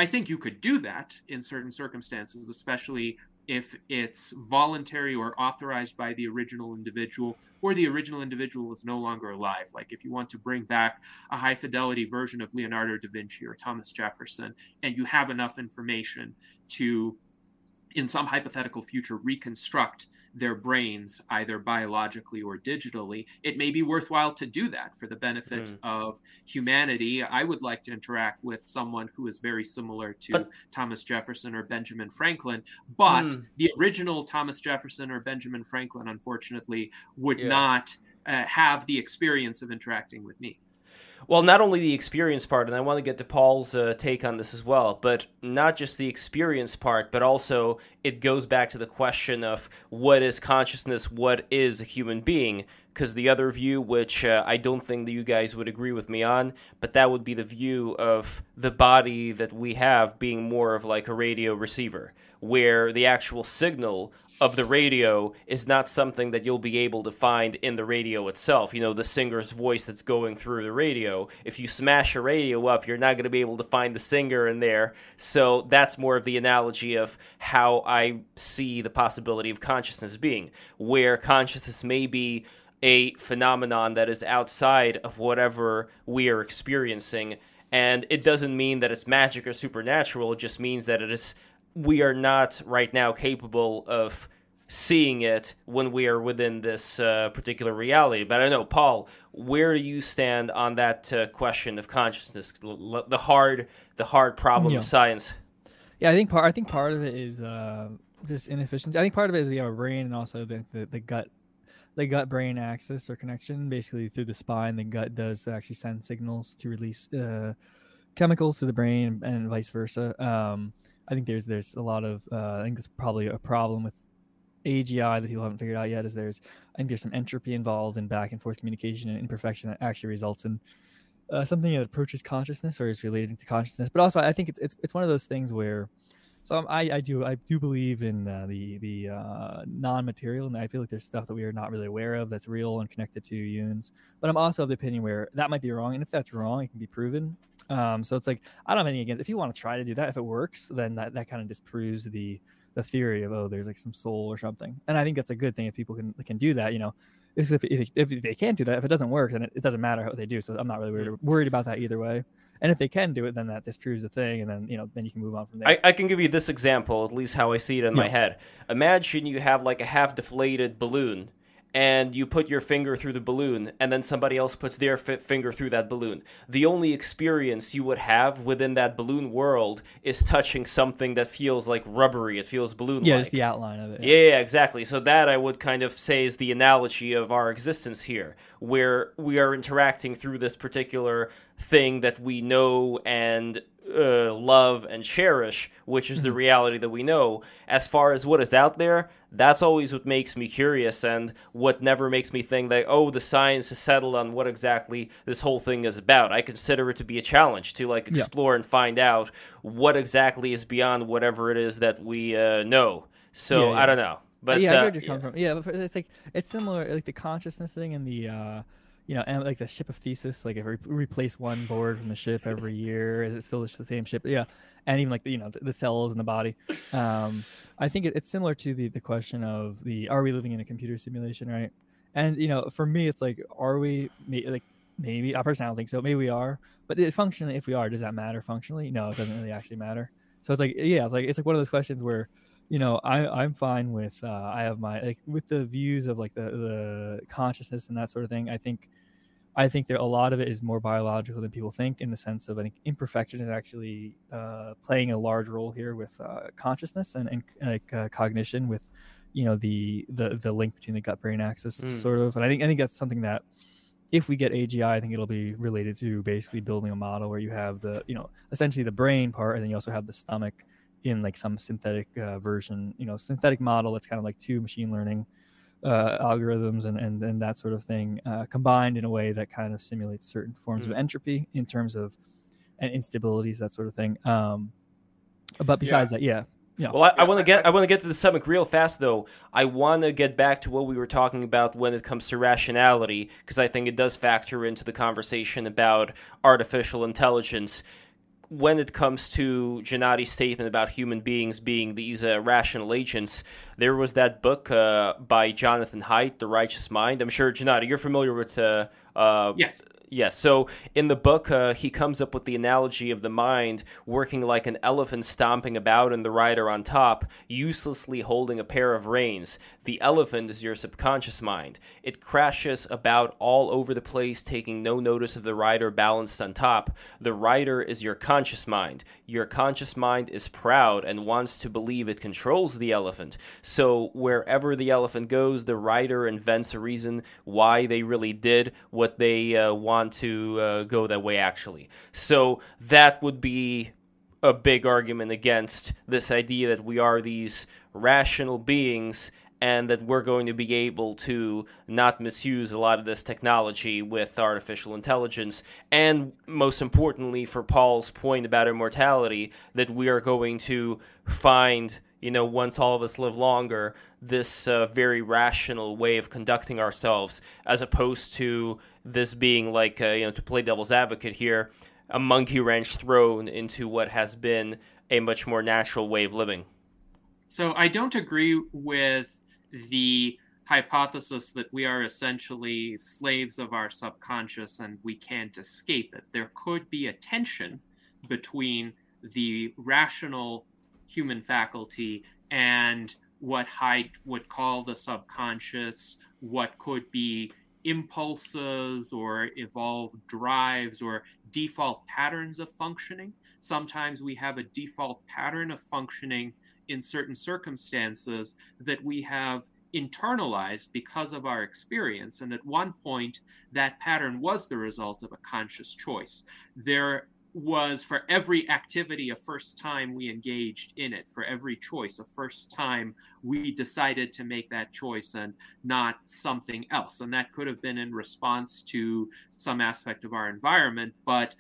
Speaker 4: I think you could do that in certain circumstances, especially if it's voluntary or authorized by the original individual, or the original individual is no longer alive. Like if you want to bring back a high fidelity version of Leonardo da Vinci or Thomas Jefferson, and you have enough information to, in some hypothetical future, reconstruct their brains either biologically or digitally, it may be worthwhile to do that for the benefit mm. of humanity. I would like to interact with someone who is very similar to but, Thomas Jefferson or Benjamin Franklin, but mm. the original Thomas Jefferson or Benjamin Franklin, unfortunately, would yeah. not uh, have the experience of interacting with me.
Speaker 1: Well, not only the experience part, and I want to get to Paul's uh, take on this as well, but not just the experience part, but also it goes back to the question of what is consciousness, what is a human being. Because the other view, which uh, I don't think that you guys would agree with me on, but that would be the view of the body that we have being more of like a radio receiver, where the actual signal of the radio is not something that you'll be able to find in the radio itself. You know, the singer's voice that's going through the radio. If you smash a radio up, you're not going to be able to find the singer in there. So that's more of the analogy of how I see the possibility of consciousness being, where consciousness may be a phenomenon that is outside of whatever we are experiencing. And it doesn't mean that it's magic or supernatural, it just means that it is we are not right now capable of seeing it when we are within this uh, particular reality. But I don't know, Paul, where do you stand on that uh, question of consciousness, the hard, the hard problem
Speaker 2: Yeah.
Speaker 1: of science?
Speaker 2: Yeah, I think part I think part of it is uh, just inefficiency. I think part of it is the brain and also the, the, the gut the gut brain axis or connection. Basically through the spine, the gut does actually send signals to release uh, chemicals to the brain and, vice versa. Um, I think there's there's a lot of uh, I think that's probably a problem with AGI that people haven't figured out yet. Is there's I think there's some entropy involved in back and forth communication and imperfection that actually results in uh, something that approaches consciousness or is related to consciousness. But also, I think it's it's, it's one of those things where, so I, I do I do believe in uh, the the uh, non-material, and I feel like there's stuff that we are not really aware of that's real and connected to humans. But I'm also of the opinion where that might be wrong, and if that's wrong, it can be proven. Um, so it's like I don't have anything against if you want to try to do that. If it works, then that, that kind of disproves the the theory of oh there's like some soul or something. And I think that's a good thing if people can can do that. You know, is if, if, if they can't do that, if it doesn't work, then it, it doesn't matter what they do. So I'm not really worried, worried about that either way. And if they can do it, then that disproves the thing, and then you know then you can move on from there.
Speaker 1: I, I can give you this example, at least how I see it in my head. Imagine you have like a half deflated balloon, and you put your finger through the balloon, and then somebody else puts their fi- finger through that balloon. The only experience you would have within that balloon world is touching something that feels like rubbery. It feels balloon like.
Speaker 2: yeah, just the outline of it.
Speaker 1: Yeah, yeah, exactly. So that I would kind of say is the analogy of our existence here, where we are interacting through this particular thing that we know and uh, love and cherish, which is the reality that we know. As far as what is out there, that's always what makes me curious and what never makes me think that, oh, the science has settled on what exactly this whole thing is about. I consider it to be a challenge to like
Speaker 2: Yeah.
Speaker 1: explore and find out what exactly is beyond whatever it is that we uh, know. So
Speaker 2: Yeah, yeah.
Speaker 1: I don't know. But
Speaker 2: yeah, I
Speaker 1: uh,
Speaker 2: get where you're coming from. Yeah, but it's like it's similar, like the consciousness thing and the, uh, you know, and like the ship of Theseus. Like if we replace one board from the ship every year, is it still the same ship? Yeah, and even like the, you know the, the cells in the body. Um, I think it, it's similar to the the question of the are we living in a computer simulation, right? And you know, for me, it's like are we like maybe I personally don't think so. Maybe we are, but it, functionally, if we are, does that matter functionally? No, it doesn't really actually matter. So it's like yeah, it's like it's like one of those questions where you know i i'm fine with uh i have my like with the views of like the the consciousness and that sort of thing i think i think there a lot of it is more biological than people think in the sense of i think imperfection is actually uh playing a large role here with uh consciousness and, and like uh, cognition with you know the the the link between the gut brain axis
Speaker 1: Mm.
Speaker 2: sort of and i think i think that's something that if we get AGI, I think it'll be related to basically building a model where you have the, you know, essentially the brain part, and then you also have the stomach in like some synthetic uh, version, you know, synthetic model that's kind of like two machine learning uh, algorithms and, and and that sort of thing uh, combined in a way that kind of simulates certain forms
Speaker 1: Mm.
Speaker 2: of entropy in terms of and instabilities, that sort of thing. Um, but besides that, yeah, yeah,
Speaker 1: Well, I, I want to get
Speaker 3: I-
Speaker 1: I want to get to the stomach real fast though. I want to get back to what we were talking about when it comes to rationality because I think it does factor into the conversation about artificial intelligence. When it comes to Gennady's statement about human beings being these uh, rational agents, there was that book uh, by Jonathan Haidt, The Righteous Mind. I'm sure Gennady, you're familiar with. Uh, uh,
Speaker 4: Yes.
Speaker 1: Yes. So in the book, uh, he comes up with the analogy of the mind working like an elephant stomping about and the rider on top, uselessly holding a pair of reins. The elephant is your subconscious mind. It crashes about all over the place, taking no notice of the rider balanced on top. The rider is your conscious mind. Your conscious mind is proud and wants to believe it controls the elephant. So wherever the elephant goes, the rider invents a reason why they really did what they uh, want to uh, go that way, actually. So that would be a big argument against this idea that we are these rational beings and that we're going to be able to not misuse a lot of this technology with artificial intelligence. And most importantly, for Paul's point about immortality, that we are going to find, you know, once all of us live longer, this uh, very rational way of conducting ourselves, as opposed to this being like, uh, you know, to play devil's advocate here, a monkey wrench thrown into what has been a much more natural way of living.
Speaker 4: So I don't agree with the hypothesis that we are essentially slaves of our subconscious and we can't escape it. There could be a tension between the rational human faculty and what Haidt would call the subconscious, what could be impulses or evolved drives or default patterns of functioning. Sometimes we have a default pattern of functioning in certain circumstances that we have internalized because of our experience. And at one point, that pattern was the result of a conscious choice. There was for every activity a first time we engaged in it, for every choice, a first time we decided to make that choice and not something else. And that could have been in response to some aspect of our environment, but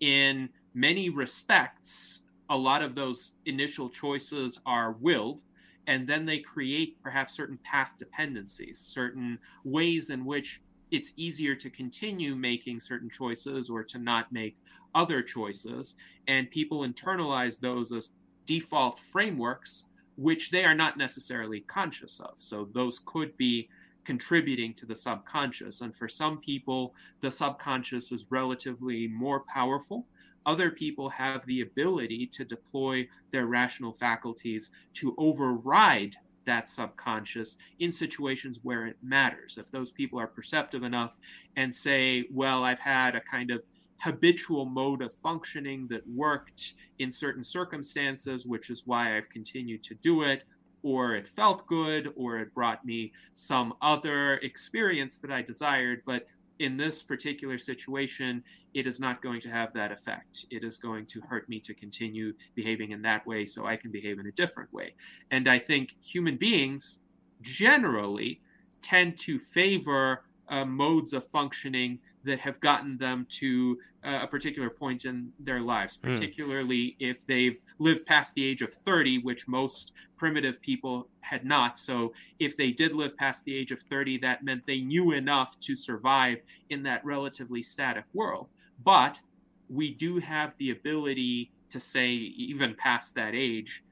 Speaker 4: in many respects, a lot of those initial choices are willed and then they create perhaps certain path dependencies certain ways in which it's easier to continue making certain choices or to not make other choices and people internalize those as default frameworks which they are not necessarily conscious of. So those could be contributing to the subconscious. And for some people the subconscious is relatively more powerful. Other people have the ability to deploy their rational faculties to override that subconscious in situations where it matters. If those people are perceptive enough and say, well, I've had a kind of habitual mode of functioning that worked in certain circumstances, which is why I've continued to do it, or it felt good, or it brought me some other experience that I desired, but in this particular situation, it is not going to have that effect. It is going to hurt me to continue behaving in that way so I can behave in a different way. And I think human beings generally tend to favor uh, modes of functioning that have gotten them to uh, a particular point in their lives, hmm. particularly mm. if they've lived past the age of 30, which most primitive people had not. So, if they did live past the age of 30, that meant they knew enough to survive in that relatively static world. But we do have the ability to say, even past that age,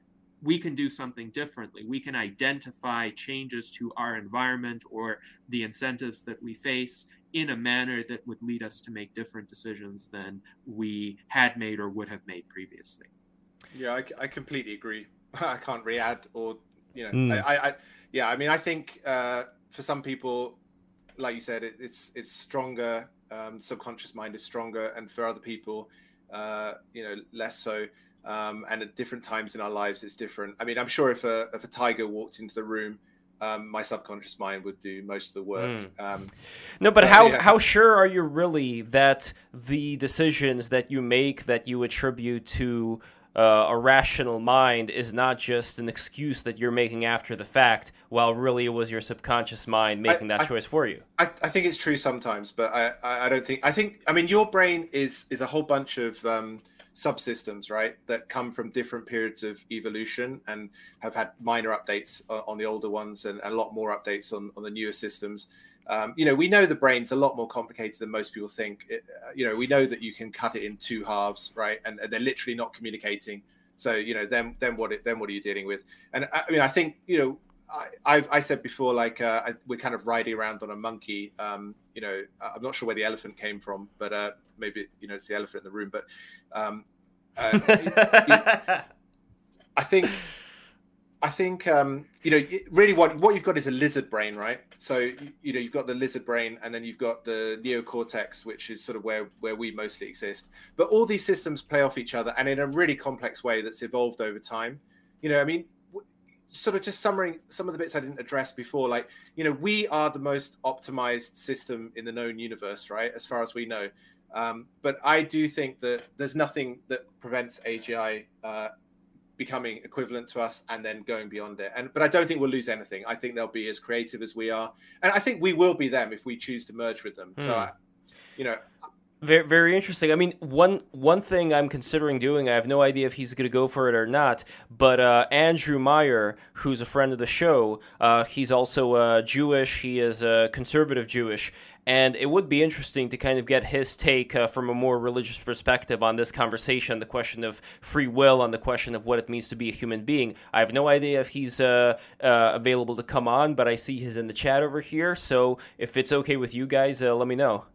Speaker 4: we can do something differently. We can identify changes to our environment or the incentives that we face in a manner that would lead us to make different decisions than we had made or would have made previously.
Speaker 3: Yeah, I, I completely agree. I can't re-add or, you know, mm. I, I, yeah, I mean, I think uh, for some people, like you said, it, it's it's stronger. Um, subconscious mind is stronger, and for other people, uh, you know, less so. Um, and at different times in our lives, it's different. I mean, I'm sure if a if a tiger walked into the room um, my subconscious mind would do most of the work. Mm. Um,
Speaker 1: no, but, but how yeah. how sure are you really that the decisions that you make that you attribute to uh, a rational mind is not just an excuse that you're making after the fact, while really it was your subconscious mind making I, that I, choice for you?
Speaker 3: I, I, think it's true sometimes, but I, I don't think. I think. I mean, your brain is is a whole bunch of um, subsystems, right, that come from different periods of evolution and have had minor updates on the older ones and, a lot more updates on, on the newer systems. Um, you know, we know the brain's a lot more complicated than most people think. It, uh, you know, we know that you can cut it in two halves, right, and, and, they're literally not communicating. So, you know, then then what then what are you dealing with? And I, I mean, I think you know, I, I've, I said before, like uh, I, we're kind of riding around on a monkey. Um, you know, I'm not sure where the elephant came from, but uh, maybe you know it's the elephant in the room. But um, uh, I think, I think um, you know, really what what you've got is a lizard brain, right? So you know, you've got the lizard brain, and then you've got the neocortex, which is sort of where where we mostly exist. But all these systems play off each other, and in a really complex way that's evolved over time. You know, I mean sort of just summary some of the bits I didn't address before. Like, you know, we are the most optimized system in the known universe, right? As far as we know. Um, but I do think that there's nothing that prevents AGI uh, becoming equivalent to us and then going beyond it. And but I don't think we'll lose anything. I think they'll be as creative as we are, and I think we will be them if we choose to merge with them. Hmm. So, I, you know,
Speaker 1: very, very interesting. I mean, one one thing I'm considering doing, I have no idea if he's going to go for it or not. But uh, Andrew Meyer, who's a friend of the show, uh, he's also uh, Jewish. He is a conservative Jewish, and it would be interesting to kind of get his take uh, from a more religious perspective on this conversation, the question of free will, on the question of what it means to be a human being. I have no idea if he's uh, uh, available to come on, but I see he's in the chat over here. So if it's okay with you guys, let me know.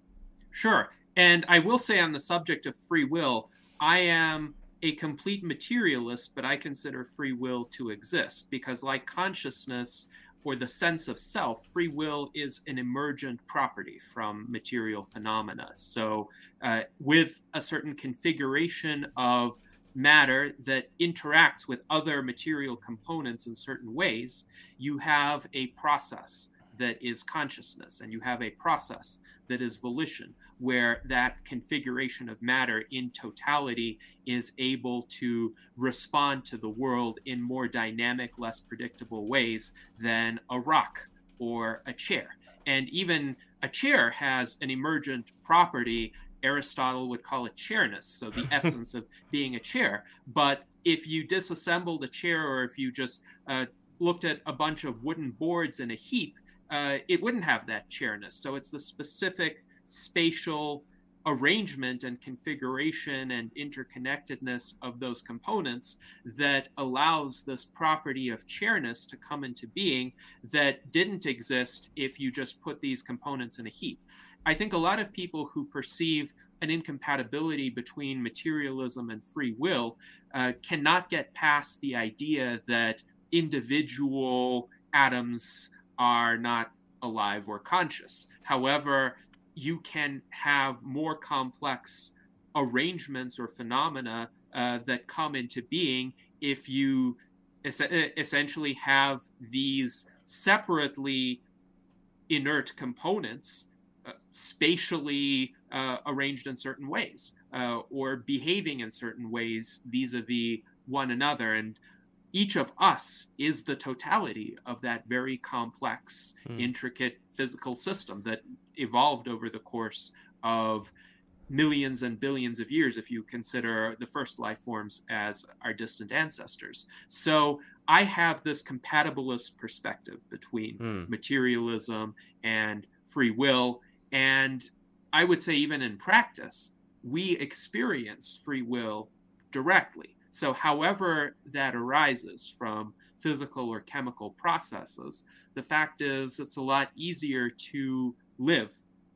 Speaker 4: Sure. And I will say on the subject of free will, I am a complete materialist, but I consider free will to exist because, like consciousness or the sense of self, free will is an emergent property from material phenomena. So, uh, with a certain configuration of matter that interacts with other material components in certain ways, you have a process that is consciousness and you have a process that is volition, where that configuration of matter in totality is able to respond to the world in more dynamic, less predictable ways than a rock or a chair. And even a chair has an emergent property. Aristotle would call it chairness, so the essence of being a chair. But if you disassembled a chair or if you just uh, looked at a bunch of wooden boards in a heap, uh, it wouldn't have that chairness. So it's the specific spatial arrangement and configuration and interconnectedness of those components that allows this property of chairness to come into being that didn't exist if you just put these components in a heap. I think a lot of people who perceive an incompatibility between materialism and free will uh, cannot get past the idea that individual atoms are not alive or conscious. However, you can have more complex arrangements or phenomena uh, that come into being if you es- essentially have these separately inert components uh, spatially uh, arranged in certain ways uh, or behaving in certain ways vis-a-vis one another and each of us is the totality of that very complex, mm. intricate physical system that evolved over the course of millions and billions of years if you consider the first life forms as our distant ancestors. So I have this compatibilist perspective between mm. materialism and free will. And I would say, even in practice, we experience free will directly. So, however that arises from physical or chemical processes, the fact is it's a lot easier to live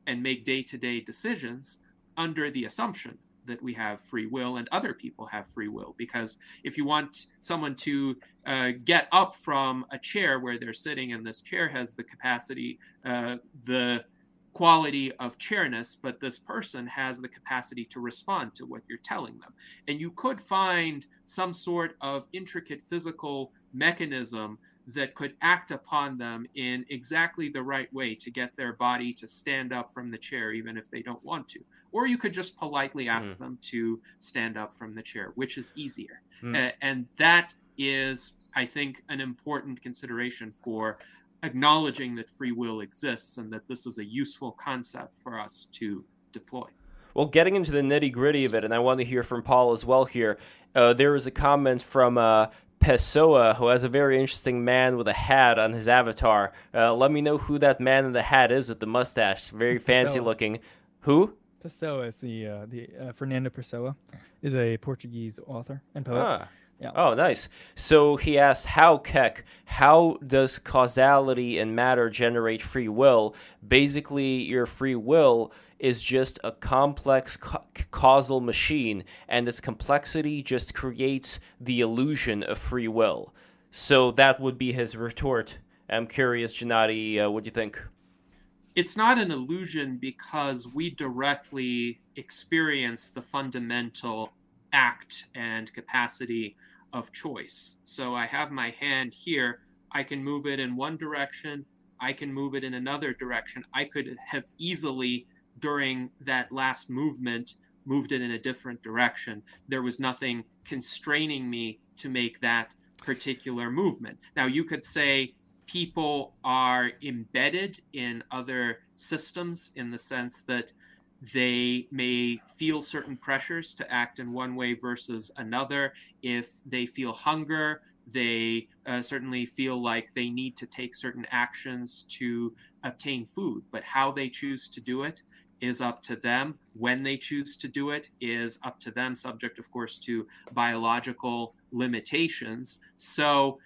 Speaker 4: and make day to day decisions under the assumption that we have free will and other people have free will. Because if you want someone to uh, get up from a chair where they're sitting and this chair has the capacity, uh, the quality of chairness, but this person has the capacity to respond to what you're telling them. And you could find some sort of intricate physical mechanism that could act upon them in exactly the right way to get their body to stand up from the chair, even if they don't want to. Or you could just politely ask mm. them to stand up from the chair, which is easier. Mm. And that is, I think, an important consideration for acknowledging that free will exists and that this is a useful concept for us to deploy.
Speaker 1: Well, getting into the nitty gritty of it, and I want to hear from Paul as well here. Uh, there was a comment from uh, Pessoa, who has a very interesting man with a hat on his avatar. Uh, let me know who that man in the hat is with the mustache. Very fancy Pessoa. looking. Who?
Speaker 2: Pessoa is the uh, the uh, Fernando Pessoa is a Portuguese author and poet. Ah.
Speaker 1: Yeah. Oh, nice. So he asks, how Keck, how does causality and matter generate free will? Basically, your free will is just a complex ca- causal machine, and its complexity just creates the illusion of free will. So that would be his retort. I'm curious, Gennady, uh, what do you think?
Speaker 4: It's not an illusion because we directly experience the fundamental act and capacity of choice. So I have my hand here. I can move it in one direction. I can move it in another direction. I could have easily, during that last movement, moved it in a different direction. There was nothing constraining me to make that particular movement. Now, you could say people are embedded in other systems in the sense that they may feel certain pressures to act in one way versus another. If they feel hunger, they uh, certainly feel like they need to take certain actions to obtain food. But how they choose to do it is up to them. When they choose to do it is up to them, subject, of course, to biological limitations. So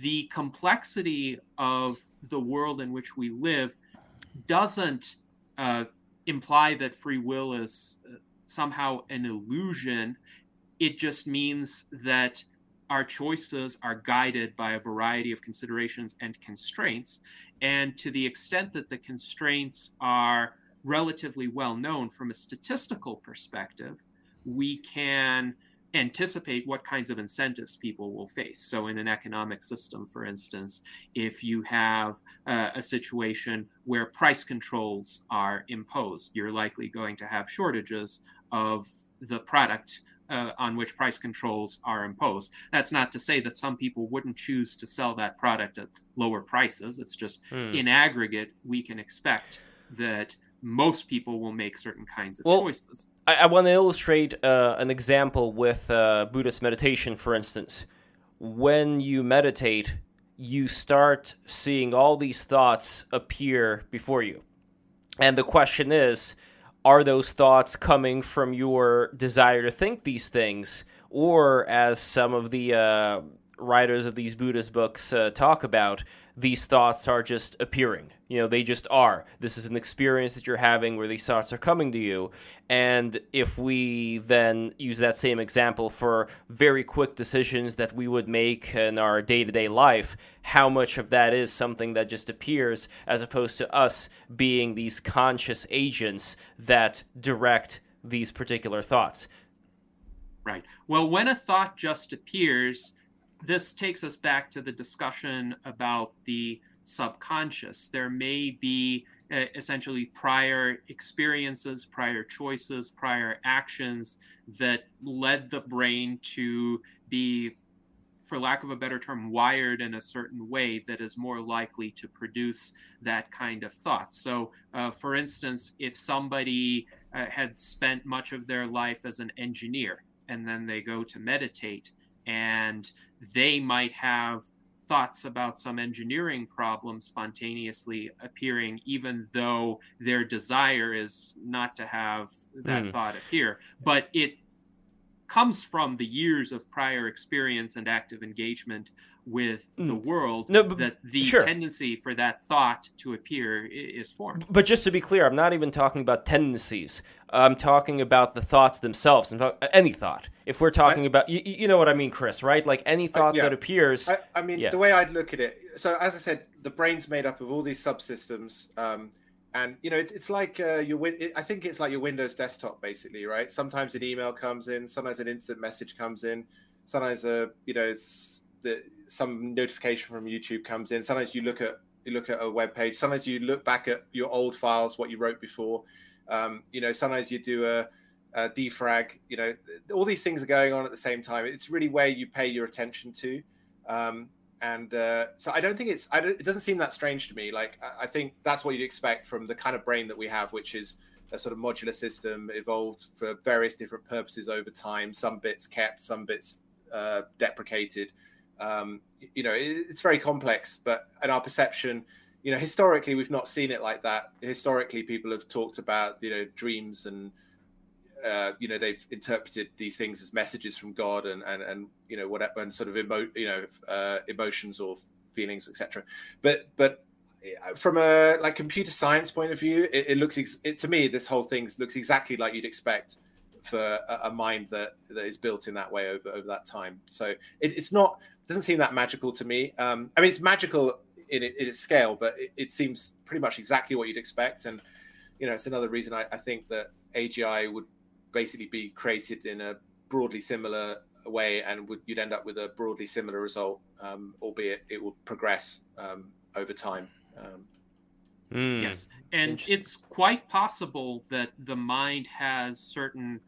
Speaker 4: the complexity of the world in which we live doesn't uh, imply that free will is uh, somehow an illusion. It just means that our choices are guided by a variety of considerations and constraints. And to the extent that the constraints are relatively well known from a statistical perspective, we can anticipate what kinds of incentives people will face. So, in an economic system, for instance, if you have uh, a situation where price controls are imposed, you're likely going to have shortages of the product. Uh, on which price controls are imposed. That's not to say that some people wouldn't choose to sell that product at lower prices. It's just hmm. in aggregate, we can expect that most people will make certain kinds of well, choices.
Speaker 1: I, I want to illustrate uh, an example with uh, Buddhist meditation, for instance. When you meditate, you start seeing all these thoughts appear before you. And the question is are those thoughts coming from your desire to think these things? Or, as some of the uh, writers of these Buddhist books uh, talk about, these thoughts are just appearing. You know, they just are. This is an experience that you're having where these thoughts are coming to you. And if we then use that same example for very quick decisions that we would make in our day to day life, how much of that is something that just appears as opposed to us being these conscious agents that direct these particular thoughts?
Speaker 4: Right. Well, when a thought just appears, this takes us back to the discussion about the subconscious. There may be uh, essentially prior experiences, prior choices, prior actions that led the brain to be, for lack of a better term, wired in a certain way that is more likely to produce that kind of thought. So, uh, for instance, if somebody uh, had spent much of their life as an engineer and then they go to meditate, and they might have thoughts about some engineering problem spontaneously appearing, even though their desire is not to have that mm. thought appear. But it comes from the years of prior experience and active engagement with mm. the world no, but, that the sure. tendency for that thought to appear is formed.
Speaker 1: But just to be clear, I'm not even talking about tendencies. I'm talking about the thoughts themselves, any thought. If we're talking I, about, you, you, know what I mean, Chris, right? Like any thought yeah. that appears.
Speaker 3: I, I mean, yeah. the way I'd look at it. So, as I said, the brain's made up of all these subsystems. Um, and you know it's, it's like uh, your it, i think it's like your windows desktop basically right sometimes an email comes in sometimes an instant message comes in sometimes a you know the some notification from YouTube comes in. Sometimes you look at you look at a web page. Sometimes you look back at your old files, what you wrote before. Um, you know, sometimes you do a, a, defrag. You know, all these things are going on at the same time. It's really where you pay your attention to. Um, and uh, so I don't think it's. Don't, it doesn't seem that strange to me. Like I, think that's what you'd expect from the kind of brain that we have, which is a sort of modular system evolved for various different purposes over time. Some bits kept, some bits uh, deprecated. Um, you know, it, it's very complex, but in our perception, you know, historically we've not seen it like that. Historically, people have talked about you know dreams and uh, you know they've interpreted these things as messages from God and and and you know whatever and sort of emo you know uh, emotions or feelings etc. But but uh, from a like computer science point of view, it, it looks it, to me this whole thing looks exactly like you'd expect for a, a, mind that that is built in that way over over that time. So it, it's not doesn't seem that magical to me. Um, I mean, it's magical in, in its scale, but it, it, seems pretty much exactly what you'd expect. And you know, it's another reason I, I think that AGI would basically be created in a broadly similar way, and would, you'd end up with a broadly similar result, um, albeit it will progress um, over time.
Speaker 1: Mm,
Speaker 4: yes, and it's quite possible that the mind has certain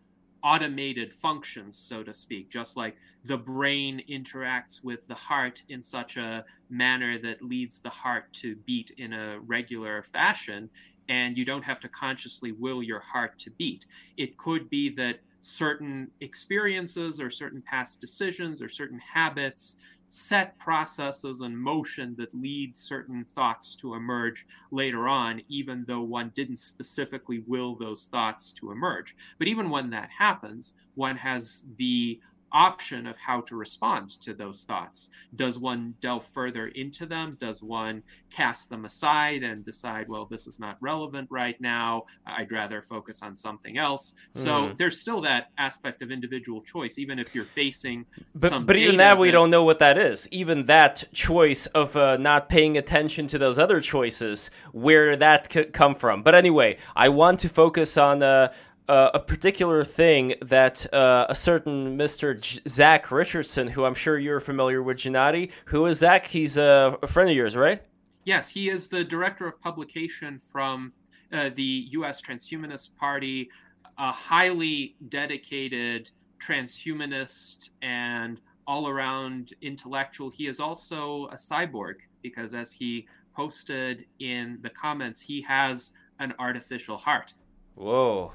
Speaker 4: automated functions, so to speak, just like the brain interacts with the heart in such a manner that leads the heart to beat in a regular fashion, and you don't have to consciously will your heart to beat. It could be that certain experiences or certain past decisions or certain habits set processes in motion that lead certain thoughts to emerge later on, even though one didn't specifically will those thoughts to emerge. But even when that happens, one has the option of how to respond to those thoughts. Does one delve further into them? Does one cast them aside and decide, well, this is not relevant right now? I'd rather focus on something else. Mm. So hmm. there's still that aspect of individual choice, even if you're facing.
Speaker 1: But, but even that, we don't know what that is. Even that choice of uh, not paying attention to those other choices, where that could come from. But anyway, I want to focus on. Uh, uh, a particular thing that uh, a certain Mr. J- Zach Richardson, who I'm sure you're familiar with, Gennady. Who is Zach? He's a, a, friend of yours, right?
Speaker 4: Yes, he is the director of publication from uh, the U.S. Transhumanist Party, a highly dedicated transhumanist and all around intellectual. He is also a cyborg because, as he posted in the comments, he has an artificial heart.
Speaker 1: Whoa.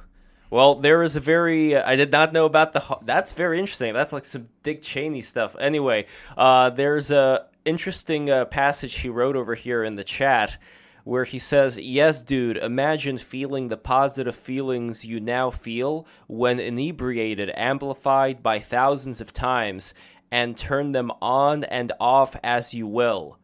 Speaker 1: Well, there is a very uh, I did not know about the. That's very interesting. That's like some Dick Cheney stuff. Anyway, uh, there's a interesting uh, passage he wrote over here in the chat where he says, "Yes, dude, imagine feeling the positive feelings you now feel when inebriated, amplified by thousands of times, and turn them on and off as you will."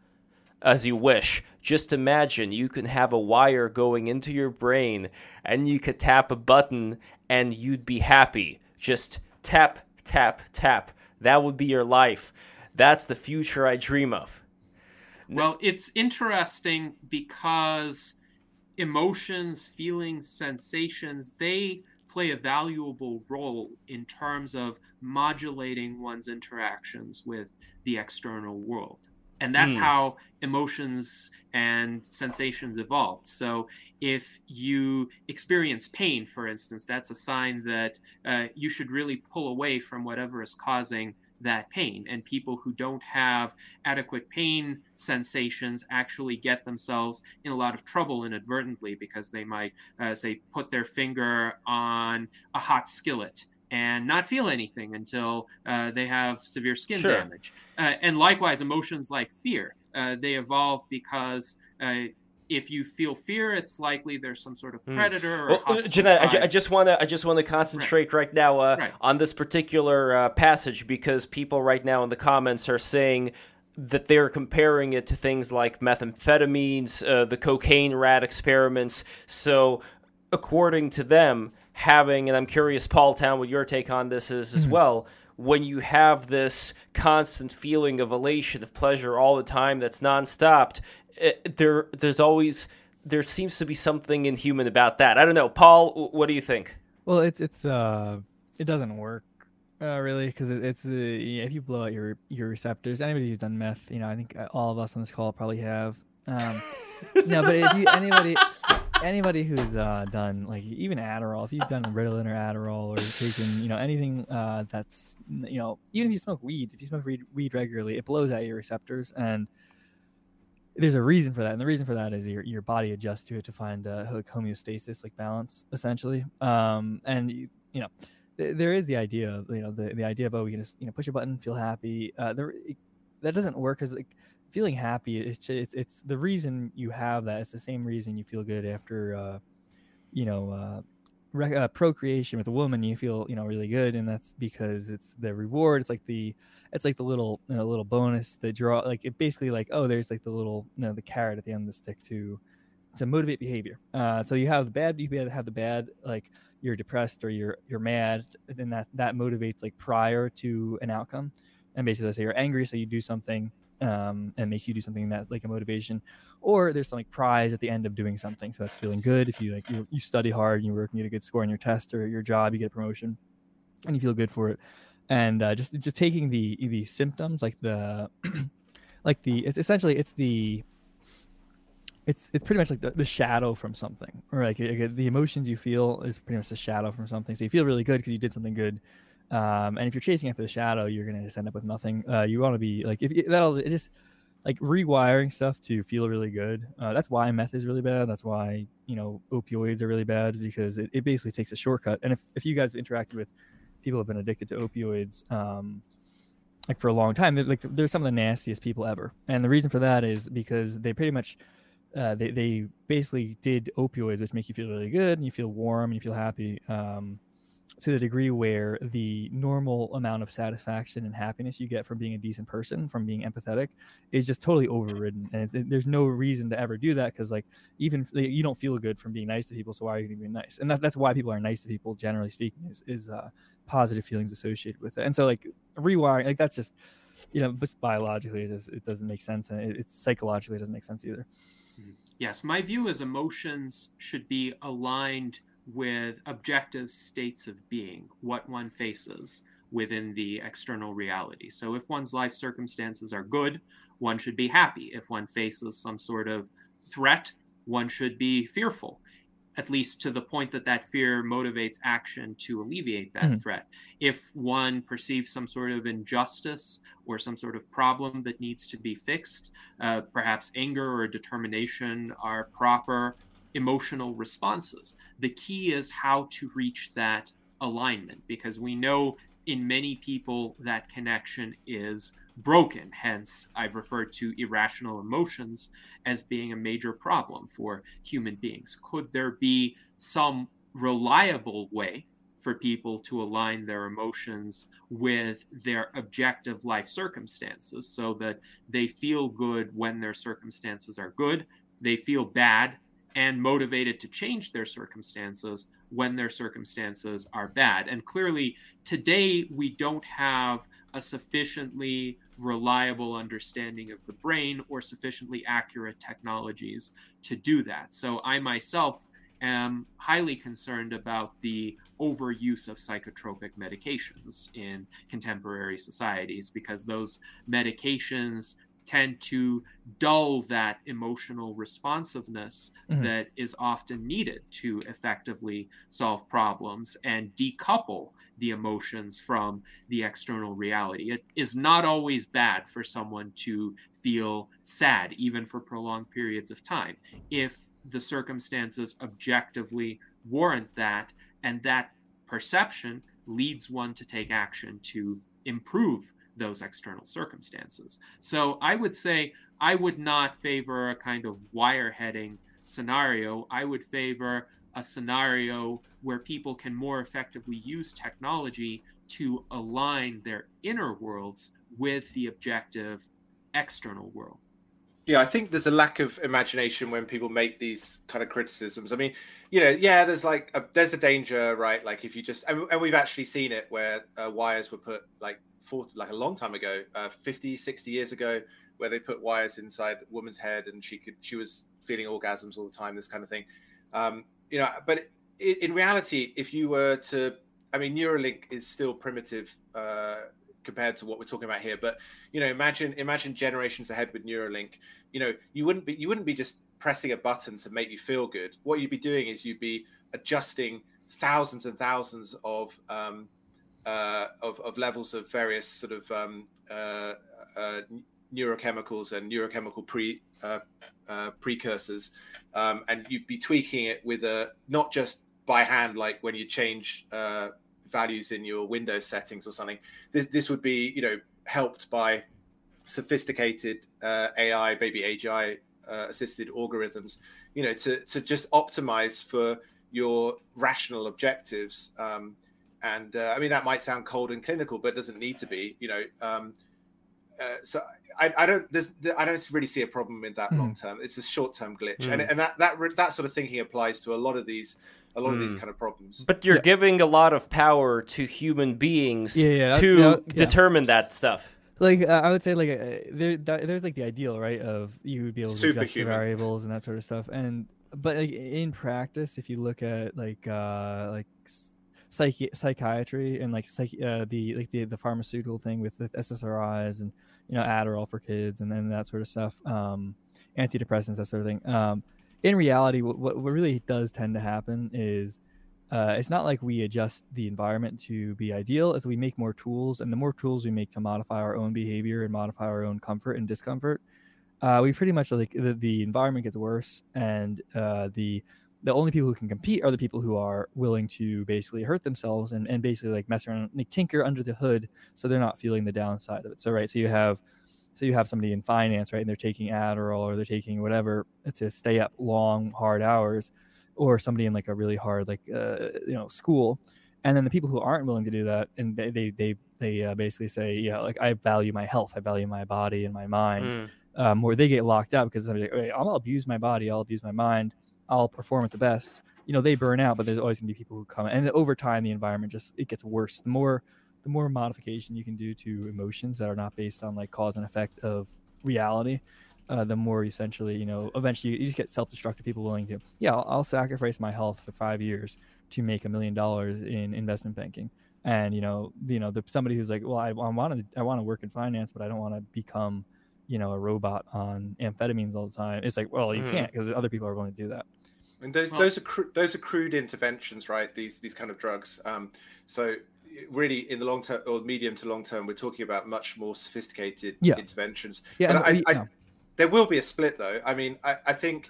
Speaker 1: as you wish. Just imagine you can have a wire going into your brain and you could tap a button and you'd be happy. Just tap, tap, tap. That would be your life. That's the future I dream of.
Speaker 4: Well, it's interesting because emotions, feelings, sensations, they play a valuable role in terms of modulating one's interactions with the external world and that's mm. how emotions and sensations evolved. So if you experience pain for instance that's a sign that uh, you should really pull away from whatever is causing that pain. And people who don't have adequate pain sensations actually get themselves in a lot of trouble inadvertently because they might uh, say put their finger on a hot skillet and not feel anything until uh, they have severe skin sure. damage. Uh, and likewise, emotions like fear, uh, they evolve because uh, if you feel fear, it's likely there's some sort of hmm. predator. Mm. Well,
Speaker 1: Gennady, I, I, just want to I just want to concentrate right, right now uh, right. on this particular uh, passage because people right now in the comments are saying that they're comparing it to things like methamphetamines, uh, the cocaine rat experiments. So, according to them, having, and I'm curious, Paul Town, what your take on this is as mm-hmm. well. When you have this constant feeling of elation, of pleasure all the time that's nonstop, it, eh, there, there's always, there seems to be something inhuman about that. I don't know, Paul. What do you think?
Speaker 2: Well, it's it's uh, it doesn't work uh, really because it, it's the uh, if you blow out your your receptors. Anybody who's done meth, you know, I think all of us on this call probably have. Um, no, but if you anybody anybody who's uh, done like even Adderall, if you've done Ritalin or Adderall or taken you know anything uh, that's you know even if you smoke weed, if you smoke weed, weed regularly, it blows out your receptors and there's a reason for that, and the reason for that is your your body adjusts to it to find uh, like homeostasis, like balance, essentially. Um, and you, you know, th- there is the idea of you know the, the idea of oh, we can just you know push a button, feel happy. Uh, there, it, that doesn't work because like feeling happy it's it's, it's the reason you have that it's the same reason you feel good after uh, you know uh, rec- uh, procreation with a woman you feel you know really good and that's because it's the reward it's like the it's like the little you know, little bonus that draw like it basically like oh there's like the little you know the carrot at the end of the stick to to motivate behavior. Uh, so you have the bad you have the bad like you're depressed or you're you're mad then that that motivates like prior to an outcome. And basically say you're angry so you do something um, and makes you do something that's like a motivation. Or there's some like prize at the end of doing something so that's feeling good. If you like you, you study hard and you work and you get a good score on your test or your job you get a promotion and you feel good for it. And uh, just just taking the the symptoms like the like the it's essentially it's the it's it's pretty much like the, the shadow from something. Or like the emotions you feel is pretty much the shadow from something. So you feel really good because you did something good um, and if you're chasing after the shadow you're gonna just end up with nothing. Uh, you want to be like if that'll it just like rewiring stuff to feel really good. Uh, that's why meth is really bad. That's why you know opioids are really bad because it, it basically takes a shortcut. And if, if you guys have interacted with people have been addicted to opioids um, like for a long time they're like they're some of the nastiest people ever. And the reason for that is because they pretty much uh, they, they basically did opioids, which make you feel really good and you feel warm and you feel happy. Um, to the degree where the normal amount of satisfaction and happiness you get from being a decent person, from being empathetic, is just totally overridden. And it, there's no reason to ever do that because, like, even you don't feel good from being nice to people. So why are you going to be nice? And that, that's why people are nice to people, generally speaking, is, is uh, positive feelings associated with it. And so, like, rewiring, like, that's just, you know, but biologically, it, just, it doesn't make sense. And it, it psychologically, doesn't make sense either.
Speaker 4: Yes, my view is emotions should be aligned with objective states of being, what one faces within the external reality. So if one's life circumstances are good, one should be happy. If one faces some sort of threat, one should be fearful at least to the point that that fear motivates action to alleviate that mm-hmm. threat. If one perceives some sort of injustice or some sort of problem that needs to be fixed, uh, perhaps anger or determination are proper emotional responses. The key is how to reach that alignment because we know in many people that connection is broken. Hence, I've referred to irrational emotions as being a major problem for human beings. Could there be some reliable way for people to align their emotions with their objective life circumstances so that they feel good when their circumstances are good, they feel bad and motivated to change their circumstances when their circumstances are bad. And clearly, today we don't have a sufficiently reliable understanding of the brain or sufficiently accurate technologies to do that. So I myself am highly concerned about the overuse of psychotropic medications in contemporary societies because those medications tend to dull that emotional responsiveness mm-hmm. that is often needed to effectively solve problems and decouple the emotions from the external reality. It is not always bad for someone to feel sad, even for prolonged periods of time, if the circumstances objectively warrant that, and that perception leads one to take action to improve those external circumstances. So I would say I would not favor a kind of wireheading scenario. I would favor a scenario where people can more effectively use technology to align their inner worlds with the objective external world.
Speaker 3: Yeah, I think there's a lack of imagination when people make these kind of criticisms. I mean, you know, yeah, there's like a, there's a danger, right? Like if you just and, and we've actually seen it where uh, wires were put like for like a long time ago, uh, 50, 60 years ago, where they put wires inside a woman's head and she could she was feeling orgasms all the time, this kind of thing. Um, you know, but in, in reality, if you were to, I mean, Neuralink is still primitive uh, compared to what we're talking about here. But you know, imagine imagine generations ahead with Neuralink. You know, you wouldn't be you wouldn't be just pressing a button to make you feel good. What you'd be doing is you'd be adjusting thousands and thousands of um, uh, of, of, levels of various sort of um, uh, uh, neurochemicals and neurochemical pre uh, uh, precursors, um, and you'd be tweaking it with a not just by hand like when you change uh, values in your Windows settings or something. This this would be you know helped by sophisticated AI, maybe AGI assisted algorithms, you know, to to just optimize for your rational objectives. Um, and uh, I mean that might sound cold and clinical, but it doesn't need to be. You know, um, uh, so I, I don't there's I don't really see a problem in that mm. long term. It's a short term glitch, mm. and and that that that sort of thinking applies to a lot of these a lot mm. of these hmm. kind of problems.
Speaker 1: But you're yeah. giving a lot of power to human beings yeah, yeah, to yeah, determine that stuff.
Speaker 2: Like uh, I would say, like uh, there, that, there's like the ideal, right? Of you would be able to adjust the variables and that sort of stuff. And but like, in practice, if you look at like uh, like psychi- psychiatry and like psych- uh, the like the, the pharmaceutical thing with the SSRIs and you know Adderall for kids and then that sort of stuff, um, antidepressants that sort of thing. Um, in reality, what, what really does tend to happen is uh, it's not like we adjust the environment to be ideal as we make more tools and the more tools we make to modify our own behavior and modify our own comfort and discomfort uh, we pretty much like the, the environment gets worse and uh, the the only people who can compete are the people who are willing to basically hurt themselves and, and basically like mess around like tinker under the hood so they're not feeling the downside of it. So right so you have so you have somebody in finance right and they're taking adderall or they're taking whatever to stay up long hard hours or somebody in like a really hard like uh, you know school. And then the people who aren't willing to do that and they they they, they uh, basically say yeah like i value my health i value my body and my mind. Mm. um, or they get locked out because somebody's like, i'll abuse my body i'll abuse my mind i'll perform at the best you know they burn out but there's always going to be people who come and over time the environment just it gets worse the more the more modification you can do to emotions that are not based on like cause and effect of reality uh, the more essentially, you know, eventually you just get self-destructive people willing to, yeah, I'll, I'll sacrifice my health for five years to make a million dollars in investment banking. And you know, you know, the, somebody who's like, well, I, I want to, I want to work in finance, but I don't want to become, you know, a robot on amphetamines all the time. It's like, well, you mm. can't because other people are willing to do that.
Speaker 3: And those, well, those are cr- those are crude interventions, right? These these kind of drugs. Um, so really in the long term or medium to long term, we're talking about much more sophisticated yeah. interventions. Yeah, but I, we, I, there will be a split, though. I mean, I, I think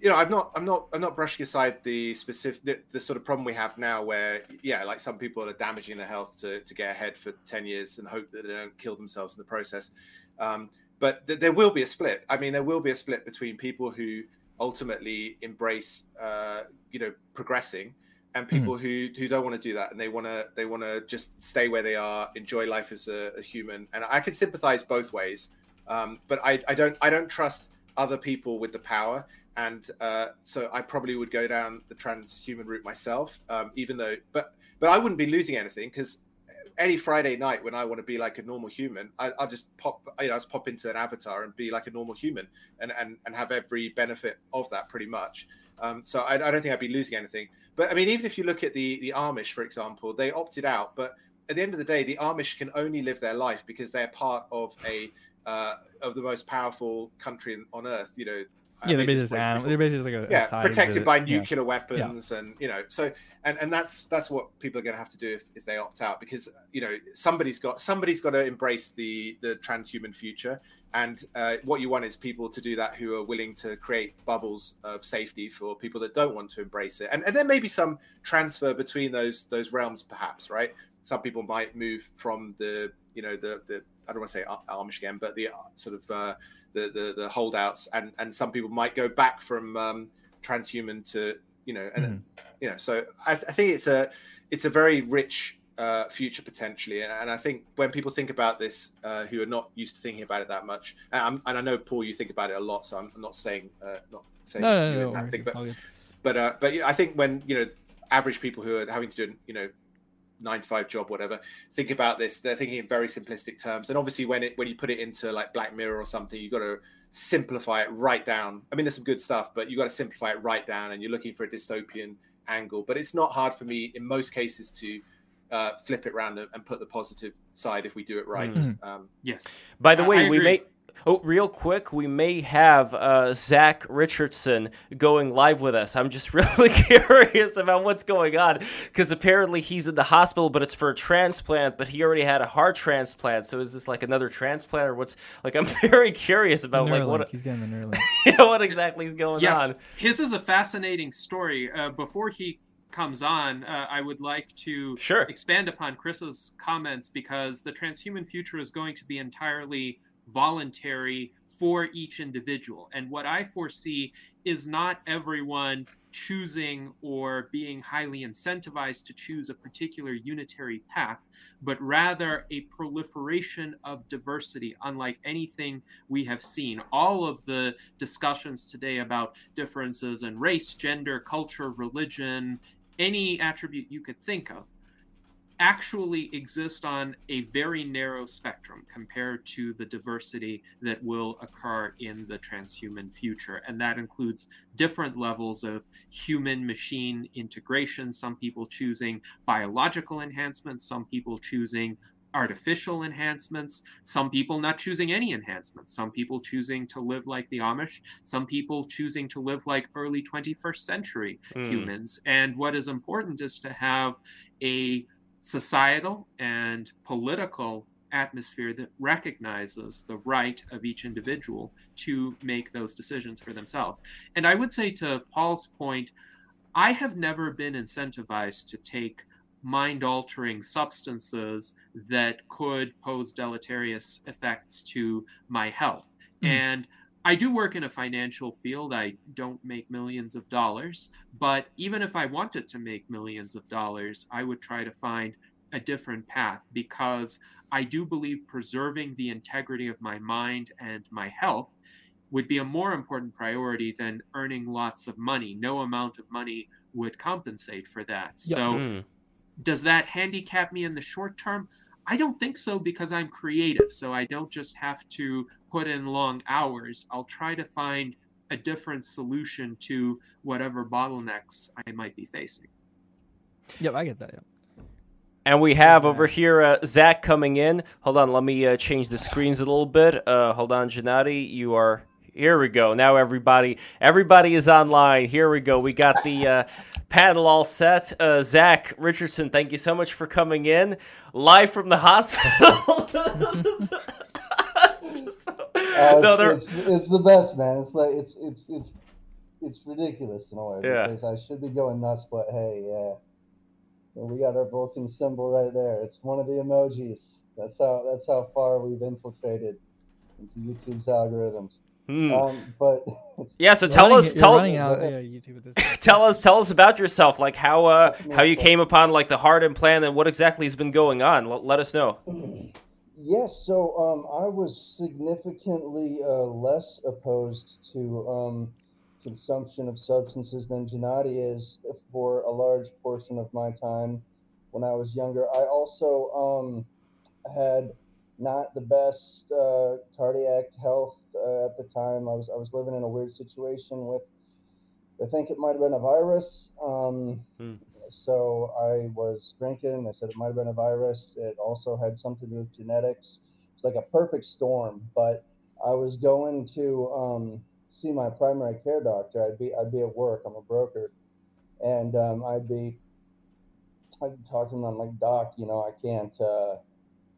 Speaker 3: you know, I'm not, I'm not, I'm not brushing aside the specific, the, the, sort of problem we have now, where yeah, like some people are damaging their health to to get ahead for ten years and hope that they don't kill themselves in the process. Um, but th- there will be a split. I mean, there will be a split between people who ultimately embrace, uh, you know, progressing, and hmm. people mm. who who don't want to do that and they want to they want to just stay where they are, enjoy life as a, a human. And I can sympathize both ways. Um, but I, I don't I don't trust other people with the power, and uh, so I probably would go down the transhuman route myself. Um, even though, but but I wouldn't be losing anything because any Friday night when I want to be like a normal human, I, will just pop, you know, I'll just pop into an avatar and be like a normal human and and, and have every benefit of that pretty much. Um, so I, I, don't think I'd be losing anything. But I mean, even if you look at the the Amish, for example, they opted out, but at the end of the day, the Amish can only live their life because they're part of a uh, of the most powerful country on earth. You know,
Speaker 2: yeah, they're basically animal. They're basically like a,
Speaker 3: yeah, a protected by nuclear yeah. weapons, yeah. and you know, so and and that's that's what people are going to have to do if, if they opt out because you know somebody's got somebody's got to embrace the the transhuman future, and uh, what you want is people to do that who are willing to create bubbles of safety for people that don't want to embrace it, and and there may be some transfer between those those realms, perhaps, right? Some people might move from the you know the the I don't want to say Amish again, but the uh, sort of uh, the, the, the holdouts, and and some people might go back from um, transhuman to you know, and mm. you know, so I, I, think it's a it's a very rich uh, future potentially, and, and, I think when people think about this, uh, who are not used to thinking about it that much, and, and, I know Paul, you think about it a lot, so I'm, not saying uh, not saying
Speaker 2: no, no, no, no thing,
Speaker 3: but but uh, but I think when you know average people who are having to do you know nine to five job, whatever, think about this. They're thinking in very simplistic terms. And obviously, when it when you put it into like Black Mirror or something, you've got to simplify it right down. I mean, there's some good stuff, but you've got to simplify it right down. And you're looking for a dystopian angle. But it's not hard for me in most cases to uh, flip it around and, and, put the positive side if we do it right.
Speaker 4: Mm-hmm. Um, yes.
Speaker 1: By the way, we may Oh, real quick, we may have uh, Zach Richardson going live with us. I'm just really curious about what's going on because apparently he's in the hospital, but it's for a transplant. But he already had a heart transplant, so is this like another transplant or what's like? I'm very curious about like what
Speaker 2: he's getting the Neuralink.
Speaker 1: yeah, what exactly is going
Speaker 4: yes,
Speaker 1: on?
Speaker 4: His is a fascinating story. Uh, before he comes on, uh, I would like to
Speaker 1: sure.
Speaker 4: expand upon Chris's comments because the transhuman future is going to be entirely voluntary for each individual. And what I foresee is not everyone choosing or being highly incentivized to choose a particular unitary path, but rather a proliferation of diversity, unlike anything we have seen. All of the discussions today about differences in race, gender, culture, religion, any attribute you could think of actually exist on a very narrow spectrum compared to the diversity that will occur in the transhuman future. And that includes different levels of human machine integration, some people choosing biological enhancements, some people choosing artificial enhancements, some people not choosing any enhancements, some people choosing to live like the Amish, some people choosing to live like early 21st century mm. humans. And what is important is to have a societal and political atmosphere that recognizes the right of each individual to make those decisions for themselves. And I would say to Paul's point, I have never been incentivized to take mind altering substances that could pose deleterious effects to my health. Mm. And I do work in a financial field. I don't make millions of dollars, but even if I wanted to make millions of dollars, I would try to find a different path because I do believe preserving the integrity of my mind and my health would be a more important priority than earning lots of money. No amount of money would compensate for that. Yep. So, mm. does that handicap me in the short term? I don't think so because I'm creative. So I don't just have to put in long hours. I'll try to find a different solution to whatever bottlenecks I might be facing.
Speaker 2: Yep, I get that. Yep.
Speaker 1: And we have over here uh, Zach coming in. Hold on, let me uh, change the screens a little bit. Uh, hold on, Gennady, you are here. We go. Now everybody, everybody is online. Here we go. We got the uh, panel all set. Uh, Zach Richardson, thank you so much for coming in live from the hospital.
Speaker 5: Uh, no, it's, it's, the best, man. It's like it's it's it's it's ridiculous in a way yeah. because I should be going nuts, but hey, yeah we got our Vulcan symbol right there. It's one of the emojis. That's how that's how far we've infiltrated into YouTube's algorithms. Hmm. Um, but
Speaker 1: yeah, so tell us, tell, out, yeah, tell us, tell us about yourself, like how uh, how you came upon like the heart plan, and what exactly has been going on. L- let us know.
Speaker 5: Yes, so um, I was significantly uh, less opposed to um, consumption of substances than Gennady is for a large portion of my time when I was younger. I also um, had not the best uh, cardiac health uh, at the time. I was I was living in a weird situation with. I think it might have been a virus. Um, hmm. So I was drinking. They said it might have been a virus. It also had something to do with genetics. It's like a perfect storm. But I was going to um, see my primary care doctor, I'd be I'd be at work. I'm a broker, and um, I'd be I'd talk to him. I'm like, Doc, you know, I can't uh,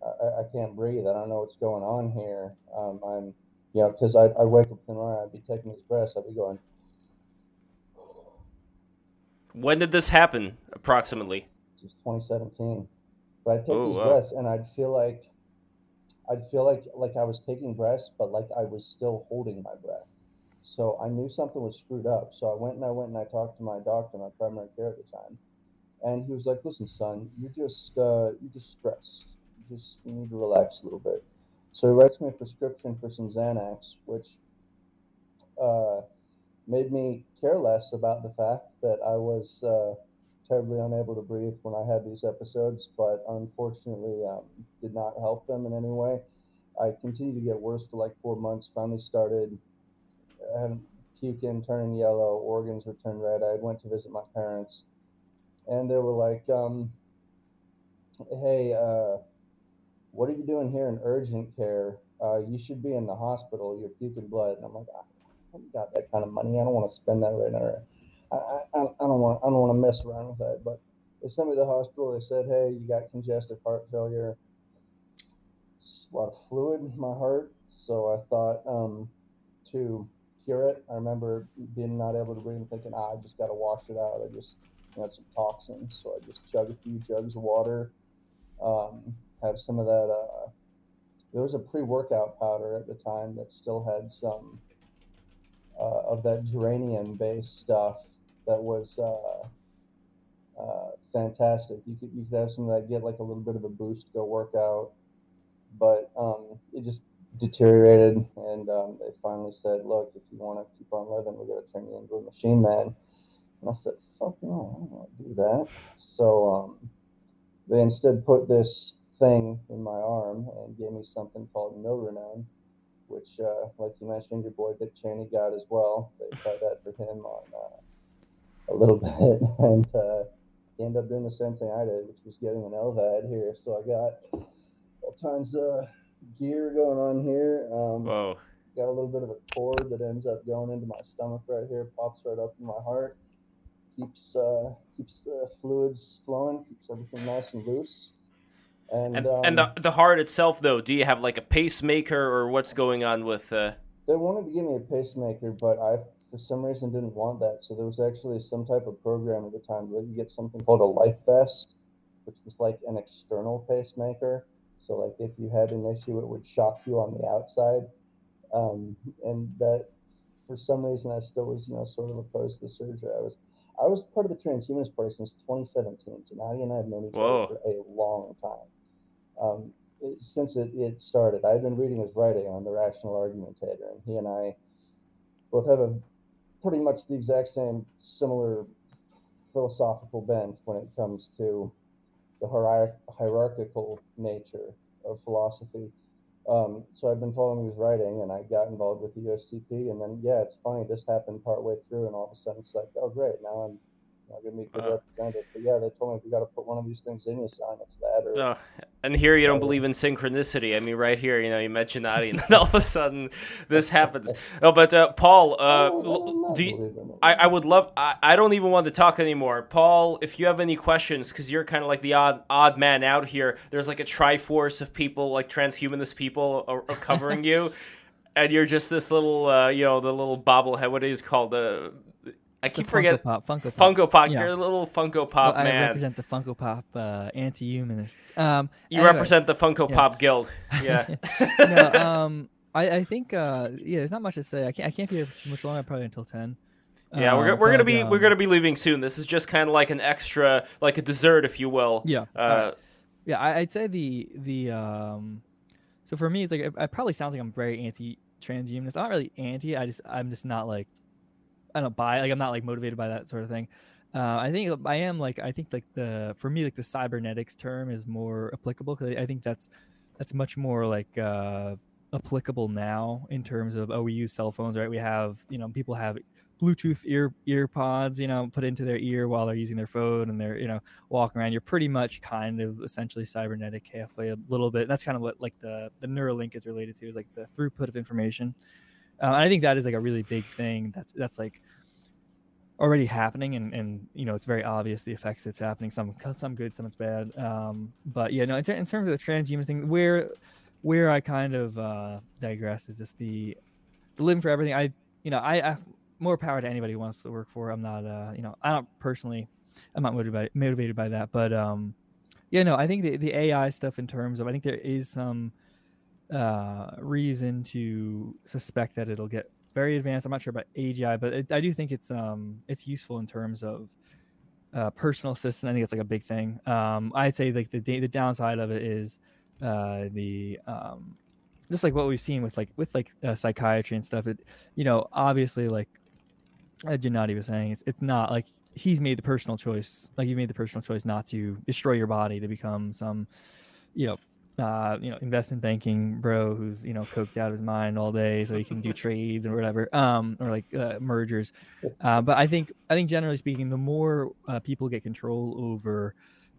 Speaker 5: I, I can't breathe. I don't know what's going on here. Um, I'm you know, because I I wake up in the morning, I'd be taking his breaths. I'd be going.
Speaker 1: When did this happen, approximately?
Speaker 5: It was 2017. But I'd take these wow. breaths, and I'd feel like I'd feel like like I was taking breaths, but like I was still holding my breath. So I knew something was screwed up. So I went and I went and I talked to my doctor, my primary care at the time, and he was like, "Listen, son, you just uh, you just stressed. You just you need to relax a little bit." So he writes me a prescription for some Xanax, which uh, made me care less about the fact that I was uh, terribly unable to breathe when I had these episodes, but unfortunately um, did not help them in any way. I continued to get worse for like four months. Finally started had puking, turning yellow, organs were turned red. I went to visit my parents, and they were like, um, "Hey, uh, what are you doing here in urgent care? Uh, you should be in the hospital. You're puking blood." And I'm like, "I haven't got that kind of money. I don't want to spend that right now. I, I, I don't want I don't want to mess around with that." But they sent me to the hospital. They said, "Hey, you got congestive heart failure." a lot of fluid in my heart, so I thought um, to cure it. I remember being not able to breathe and thinking, ah, I just got to wash it out. I just had some toxins, so I just chug a few jugs of water. Um, have some of that. Uh, there was a pre-workout powder at the time that still had some uh, of that geranium-based stuff that was uh, uh, fantastic. You could you could have some of that, get like a little bit of a boost, go work out, but um, it just deteriorated, and um, they finally said, "Look, if you want to keep on living, we're to turn you into a machine man." And I said, "Fuck no, I don't want to do that." So um, they instead put this thing in my arm and gave me something called Milrinone, which, uh, like you mentioned, your boy Dick Cheney got as well. They tried that for him on uh, a little bit, and uh, he ended up doing the same thing I did, which was getting an LVAD here. So I got all kinds of gear going on here. Um,
Speaker 1: Whoa.
Speaker 5: Got a little bit of a cord that ends up going into my stomach right here, pops right up in my heart, keeps uh, keeps the fluids flowing, keeps everything nice and loose.
Speaker 1: And and, um, and the the heart itself, though, do you have like a pacemaker or what's going on with? Uh...
Speaker 5: They wanted to give me a pacemaker, but I for some reason didn't want that. So there was actually some type of program at the time where you get something called a life vest, which was like an external pacemaker. So like if you had an issue, it would shock you on the outside. Um, and that for some reason I still was, you know, sort of opposed to the surgery. I was I was part of the transhumanist party since 2017. So Gennady and I have known each other for a long time. Um, since it, it started, I've been reading his writing on the rational argumentator, and he and I both have a pretty much the exact same similar philosophical bent when it comes to the hierarchical nature of philosophy. Um, so I've been following his writing, and I got involved with the USTP, and then yeah, it's funny. This happened partway through, and all of a sudden it's like, oh great, now I'm gonna be a good uh, representative. But yeah, they told me we got to put one of these things in you, sign it's that. Or,
Speaker 1: uh, and here you don't believe in synchronicity. I mean, right here, you know, you mentioned that, and then all of a sudden this happens. Oh, but uh, Paul, uh, oh, do you, I, I would love. I, I don't even want to talk anymore, Paul. If you have any questions, because you're kind of like the odd odd man out here. There's like a triforce of people, like transhumanist people, are, are covering you. and you're just this little, uh, you know, the little bobblehead. What is called the I keep forgetting.
Speaker 2: Funko Pop. Funko Pop.
Speaker 1: Funko Pop. Yeah. You're a little Funko Pop
Speaker 2: well,
Speaker 1: man.
Speaker 2: I represent the Funko Pop uh, anti-humanists. Um,
Speaker 1: you anyway, represent the Funko yeah. Pop Guild. Yeah.
Speaker 2: no, um, I, I think uh, yeah, there's not much to say. I can't I can't be here for too much longer. Probably until ten.
Speaker 1: Yeah, we're, uh, we're but, gonna be um, we're gonna be leaving soon. This is just kind of like an extra, like a dessert, if you will.
Speaker 2: Yeah. Uh, yeah, I, would say the the um, so for me, it's like it, it probably sounds like I'm very anti-transhumanist. I'm not really anti. I just I'm just not like I don't buy like I'm not like motivated by that sort of thing. Uh, I think I am like I think like the for me like the cybernetics term is more applicable because I think that's that's much more like uh, applicable now in terms of oh we use cell phones right? We have you know people have Bluetooth ear ear pods you know put into their ear while they're using their phone and they're you know walking around. You're pretty much kind of essentially cybernetic halfway a little bit. That's kind of what like the the Neuralink is related to is like the throughput of information uh, and I think that is like a really big thing. That's that's like already happening, and and you know it's very obvious the effects it's happening. Some some good, some it's bad. Um, but yeah, no, in, in, terms of the transhuman thing, where where I kind of uh, digress is just the the living for everything. I you know I, I more power to anybody who wants to work for. I'm not uh you know I don't personally I'm not motivated by, motivated by that, but um yeah no I think the the AI stuff in terms of I think there is some uh, reason to suspect that it'll get very advanced. I'm not sure about AGI, but it, I do think it's um it's useful in terms of uh, personal assistant. I think it's like a big thing. Um, I'd say like the the downside of it is uh, the um, just like what we've seen with like with like uh, psychiatry and stuff. It you know obviously like uh, Gennady was saying, it's it's not like he's made the personal choice. Like you made the personal choice not to destroy your body to become some you know uh, you know, investment banking bro who's you know coked out of his mind all day so he can do trades or whatever, um, or like uh, mergers. Uh, but I think I think generally speaking, the more uh, people get control over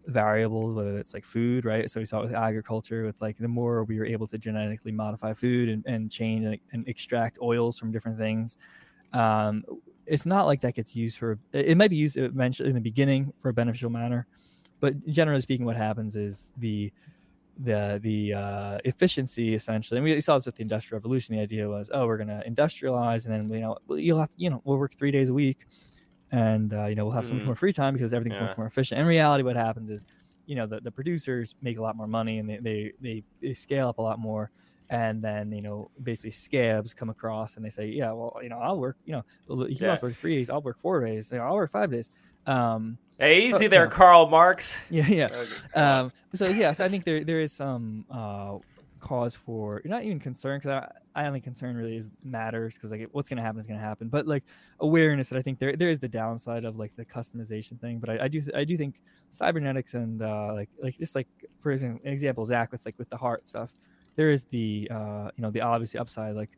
Speaker 2: variables, whether it's like food, right? So we saw it with agriculture, with like the more we were able to genetically modify food and, and change and, and extract oils from different things. Um, it's not like that gets used for it might be used eventually in the beginning for a beneficial manner but generally speaking what happens is the the the uh, efficiency essentially. And we saw this with the industrial revolution. The idea was, oh, we're going to industrialize, and then you know you'll have to, you know we'll work three days a week, and uh, you know we'll have mm. so much more free time because everything's yeah. much more efficient. In reality, what happens is, you know, the, the producers make a lot more money and they, they they they scale up a lot more. And then you know, basically, scabs come across and they say, "Yeah, well, you know, I'll work. You know, he yeah. wants to work three days. I'll work four days. You know, I'll work five days." Um,
Speaker 1: Hey, easy oh, there, Karl Marx.
Speaker 2: Yeah, yeah. Um, so yeah, so I think there there is some uh, cause for not even concern because I, I don't concern really is matters because like what's gonna happen is gonna happen. But like awareness that I think there there is the downside of like the customization thing. But I, I do I do think cybernetics and uh, like like just like for example Zach with like with the heart stuff, there is the uh, you know the obviously upside like.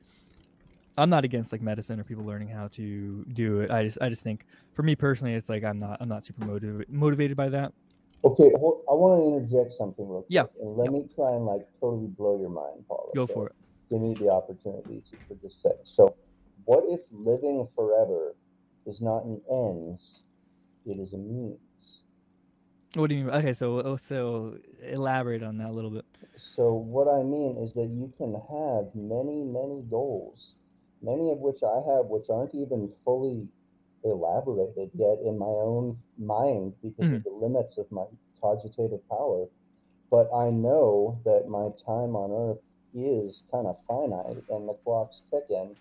Speaker 2: I'm not against like medicine or people learning how to do it. I just I just think for me personally, it's like I'm not I'm not super motivated motivated by that.
Speaker 5: Okay, well, I want to interject something real quick. Yeah. And let me try and like totally blow your mind, Paul.
Speaker 2: Go for it.
Speaker 5: Give me the opportunity to for just a sec. So, what if living forever is not an ends, it is a means?
Speaker 2: What do you mean? Okay, so oh, so elaborate on that a little bit.
Speaker 5: So what I mean is that you can have many, many goals, many of which I have, which aren't even fully elaborated yet in my own mind because mm-hmm. of the limits of my cogitative power. But I know that my time on earth is kind of finite and the clock's ticking,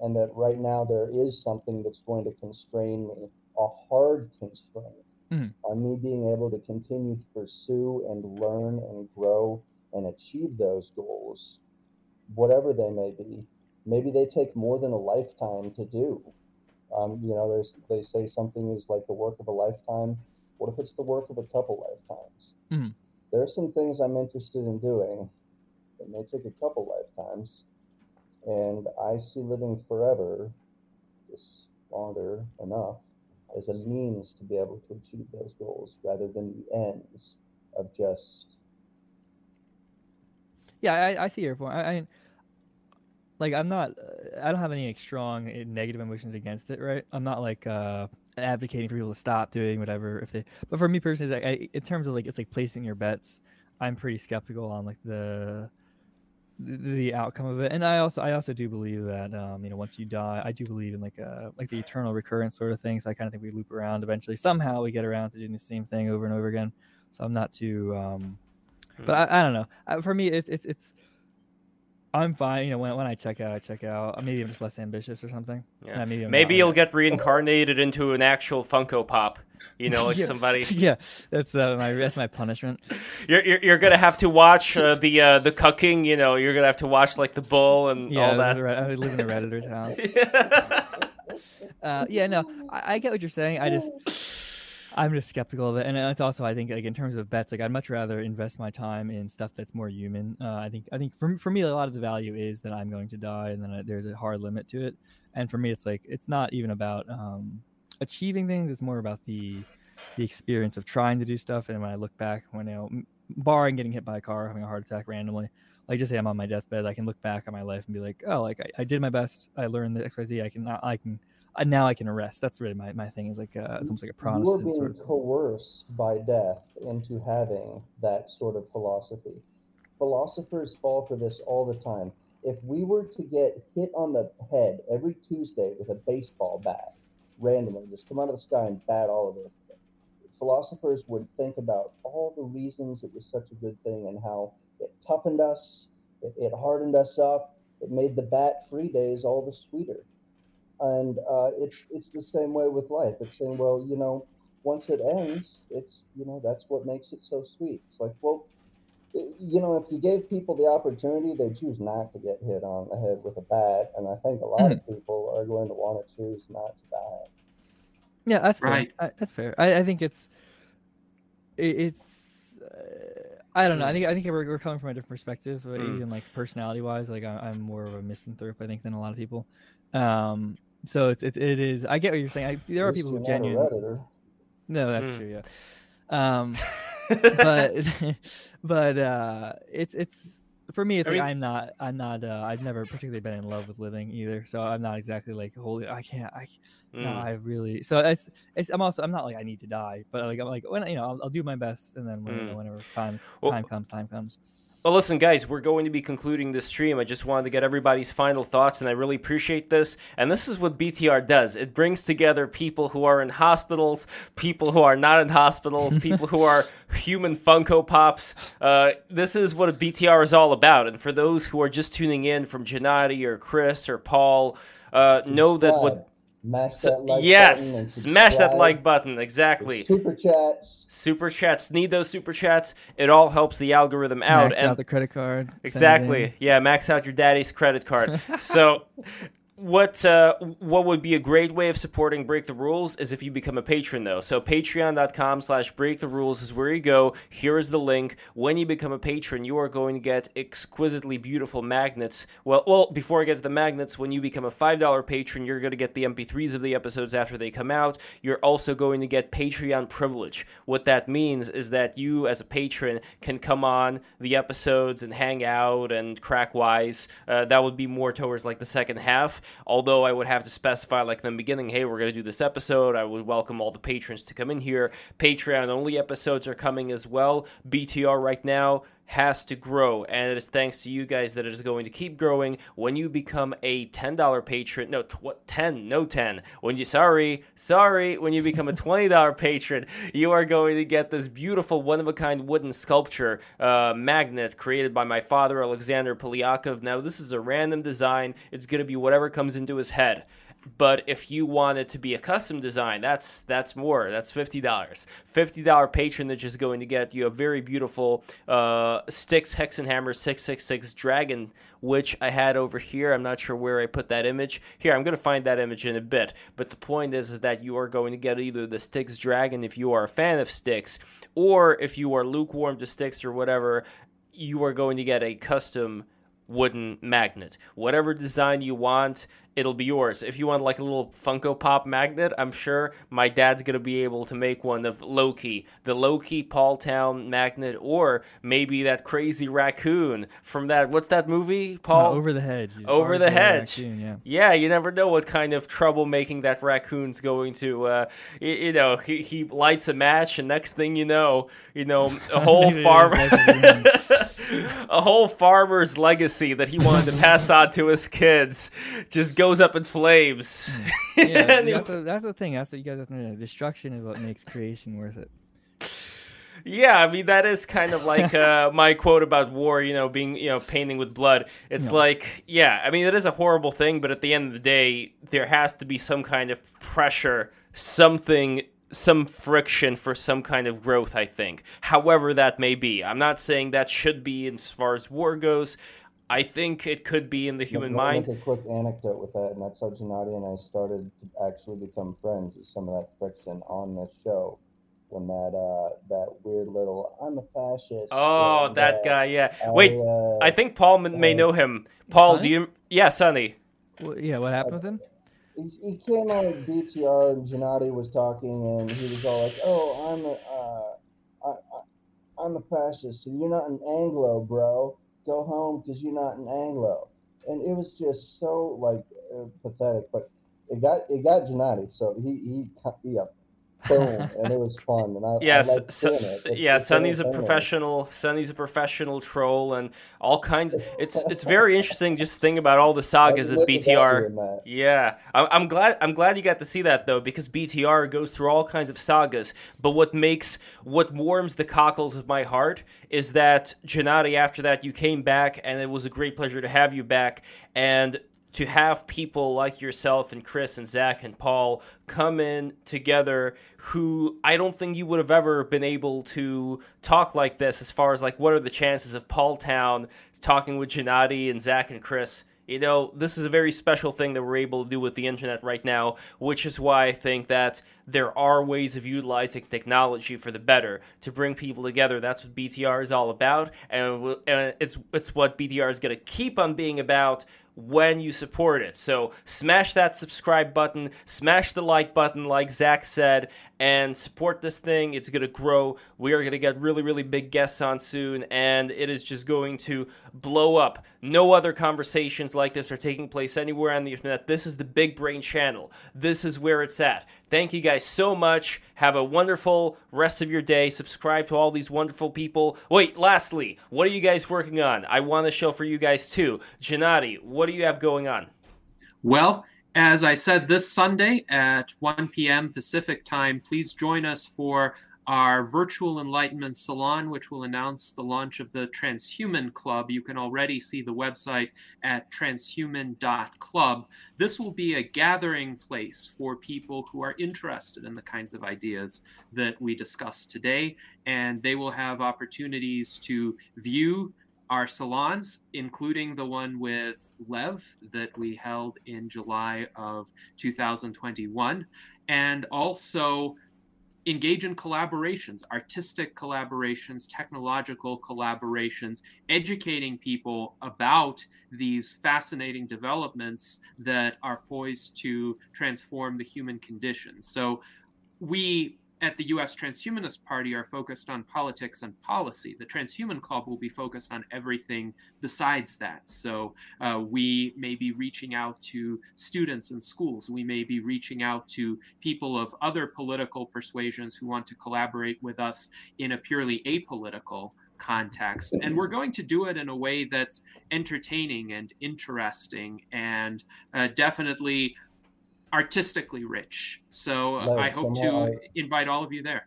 Speaker 5: and that right now there is something that's going to constrain me, a hard constraint mm-hmm. on me being able to continue to pursue and learn and grow and achieve those goals, whatever they may be. Maybe they take more than a lifetime to do. Um, you know, there's they say something is like the work of a lifetime. What if it's the work of a couple lifetimes? Mm-hmm. There are some things I'm interested in doing that may take a couple lifetimes, and I see living forever, just longer enough, as a means to be able to achieve those goals rather than the ends of just.
Speaker 2: Yeah, I, I see your point. I, I like I'm not I don't have any like, strong eh, negative emotions against it, right? I'm not like uh advocating for people to stop doing whatever if they but for me personally like, I, in terms of like it's like placing your bets, I'm pretty skeptical on like the the outcome of it. And i also i also do believe that um you know once you die i do believe in like uh like the eternal recurrence sort of thing. So i kind of think we loop around eventually. Somehow we get around to doing the same thing over and over again. So i'm not too um but hmm. I, I don't know. For me it's it's it's I'm fine. You know, when, when I check out, I check out. Maybe I'm just less ambitious or something.
Speaker 1: Yeah. maybe maybe you'll get reincarnated into an actual Funko Pop. You know, like
Speaker 2: yeah.
Speaker 1: somebody.
Speaker 2: Yeah, that's uh, my that's my punishment.
Speaker 1: You're, you're, you're gonna have to watch uh, the uh, the cucking. You know, you're gonna have to watch like the bull and
Speaker 2: yeah,
Speaker 1: all that.
Speaker 2: I live in a redditor's house. yeah. Uh, yeah, no, I, I get what you're saying. I just I'm just skeptical of it, and it's also I think like in terms of bets, like I'd much rather invest my time in stuff that's more human. Uh, I think I think for for me a lot of the value is that I'm going to die, and then I, there's a hard limit to it. And for me, it's like it's not even about um, achieving things; it's more about the the experience of trying to do stuff. And when I look back, when you know, barring getting hit by a car, having a heart attack randomly, like just say I'm on my deathbed, I can look back on my life and be like, oh, like I, I did my best. I learned the X Y Z. I can I can uh, now I can arrest. That's really my, my thing. Is like uh, it's almost like a Protestant.
Speaker 5: You're being
Speaker 2: sort of...
Speaker 5: coerced by death into having that sort of philosophy. Philosophers fall for this all the time. If we were to get hit on the head every Tuesday with a baseball bat, randomly, just come out of the sky and bat all of us, philosophers would think about all the reasons it was such a good thing and how it toughened us, it, it hardened us up, it made the bat free days all the sweeter and uh, it's it's the same way with life. It's saying, well, you know, once it ends, it's you know that's what makes it so sweet. It's like, well, you know, if you gave people the opportunity, they choose not to get hit on the head with a bat, and I think a lot mm-hmm. of people are going to want to choose not to die.
Speaker 2: Yeah, that's right. Fair. I, that's fair. I, I think it's it, it's. Uh, I don't know. I mm. think I think we're, we're coming from a different perspective, uh, mm. even like personality wise. Like I, am more of a misanthrope, I think, than a lot of people. Um, so it's it, it is. I get what you're saying. I, there are people who genuinely. No, that's mm. true. Yeah. Um, but but uh, it's it's for me. It's I like mean, I'm not I'm not uh, I've never particularly been in love with living either. So I'm not exactly like holy. I can't. I mm. no. I really. So it's it's. I'm also I'm not like I need to die, but like I'm like when you know I'll, I'll do my best, and then when, mm. whenever time well, time comes, time comes.
Speaker 1: Well, listen, guys, we're going to be concluding this stream. I just wanted to get everybody's final thoughts, and I really appreciate this. And this is what BTR does it brings together people who are in hospitals, people who are not in hospitals, people who are human Funko Pops. Uh, this is what a BTR is all about. And for those who are just tuning in from Gennady or Chris or Paul, uh, know that what
Speaker 5: Smash so, that like
Speaker 1: yes,
Speaker 5: button.
Speaker 1: smash that like button. Exactly.
Speaker 5: Super chats.
Speaker 1: Super chats. Need those super chats. It all helps the algorithm out.
Speaker 2: Max
Speaker 1: and
Speaker 2: out the credit card.
Speaker 1: Exactly. Yeah, max out your daddy's credit card. so what uh, what would be a great way of supporting break the rules is if you become a patron though. So patreon.com slash break the rules is where you go. Here is the link. When you become a patron you are going to get exquisitely beautiful magnets. Well well before i get to the magnets when you become a $5 patron you're going to get the mp3s of the episodes after they come out. You're also going to get patreon privilege. What that means is that you as a patron can come on the episodes and hang out and crack wise. Uh, that would be more towards like the second half Although I would have to specify, like in the beginning, hey, we're going to do this episode. I would welcome all the patrons to come in here. Patreon only episodes are coming as well. BTR right now has to grow, and it is thanks to you guys that it is going to keep growing. When you become a ten dollar patron, no, tw- ten, no ten. When you sorry, sorry, when you become a twenty dollar patron, you are going to get this beautiful one of a kind wooden sculpture uh, magnet created by my father Alexander Polyakov. Now this is a random design. It's going to be whatever comes into his head. But if you want it to be a custom design, that's that's more. That's fifty dollars. Fifty dollar patronage is going to get you a very beautiful uh, Styx Hexenhammer six six six dragon, which I had over here. I'm not sure where I put that image. Here, I'm going to find that image in a bit. But the point is, is that you are going to get either the Styx dragon if you are a fan of Styx, or if you are lukewarm to Styx or whatever, you are going to get a custom wooden magnet. Whatever design you want, it'll be yours. If you want like a little Funko Pop magnet, I'm sure my dad's gonna be able to make one of Loki, the Loki Paul Town magnet, or maybe that crazy raccoon from that. What's that movie? Paul
Speaker 2: uh, over the hedge.
Speaker 1: Over the hedge.
Speaker 2: Raccoon, yeah.
Speaker 1: yeah, you never know what kind of trouble making that raccoon's going to. Uh, you, you know, he, he lights a match, and next thing you know, you know, a whole farm. a whole farmer's legacy that he wanted to pass on to his kids just goes up in flames.
Speaker 2: yeah, that's, a, that's the thing. That's what you guys have to know. Destruction is what makes creation worth it.
Speaker 1: Yeah, I mean that is kind of like uh, my quote about war. You know, being you know painting with blood. It's no. like, yeah, I mean it is a horrible thing, but at the end of the day, there has to be some kind of pressure, something some friction for some kind of growth, I think. However, that may be. I'm not saying that should be as far as war goes. I think it could be in the human mind.
Speaker 5: Make a quick anecdote with that, and that's how Gennady and I started to actually become friends. Is some of that friction on this show when that uh that weird little I'm a fascist.
Speaker 1: Oh, that uh, guy, yeah. I, Wait, uh, I think Paul may uh, know him. Paul, Sonny? do you? Yeah, Sonny.
Speaker 2: Well, yeah, what happened with him?
Speaker 5: he, he came on with BTR and Gennady was talking and he was all like, "Oh, I'm a, uh, I, I, I'm a fascist, and you're not an Anglo, bro. Go home because you're not an Anglo." And it was just so like uh, pathetic, but it got it got Gennady, so he he he and it was fun. And I,
Speaker 1: yes,
Speaker 5: I
Speaker 1: so, yeah, Sonny's a professional. Sonny's a professional troll, and all kinds. It's it's very interesting. Just think about all the sagas that BTR. That. Yeah, I'm glad. I'm glad you got to see that though, because BTR goes through all kinds of sagas. But what makes what warms the cockles of my heart is that Gennady. After that, you came back, and it was a great pleasure to have you back. And to have people like yourself and Chris and Zach and Paul come in together who I don't think you would have ever been able to talk like this as far as like what are the chances of Paul Town talking with Gennady and Zach and Chris. You know, this is a very special thing that we're able to do with the internet right now, which is why I think that there are ways of utilizing technology for the better to bring people together. That's what BTR is all about, and it's it's what BTR is going to keep on being about when you support it. So smash that subscribe button, smash the like button, like Zach said, and support this thing. It's going to grow. We are going to get really, really big guests on soon, and it is just going to blow up. No other conversations like this are taking place anywhere on the internet. This is the Big Brain channel. This is where it's at. Thank you guys so much. Have a wonderful rest of your day. Subscribe to all these wonderful people. Wait, lastly, what are you guys working on? I want to show for you guys too. Gennady, what do you have going on?
Speaker 4: Well, as I said this Sunday at 1 p.m. Pacific time, please join us for our virtual enlightenment salon, which will announce the launch of the Transhuman Club. You can already see the website at transhuman.club. This will be a gathering place for people who are interested in the kinds of ideas that we discussed today, and they will have opportunities to view our salons, including the one with Lev that we held in July of 2021, and also engage in collaborations, artistic collaborations, technological collaborations, educating people about these fascinating developments that are poised to transform the human condition. So we at the US Transhumanist Party are focused on politics and policy. The Transhuman Club will be focused on everything besides that. So uh, we may be reaching out to students in schools. We may be reaching out to people of other political persuasions who want to collaborate with us in a purely apolitical context. And we're going to do it in a way that's entertaining and interesting and uh, definitely artistically rich. So uh, I hope to I, invite all of you there.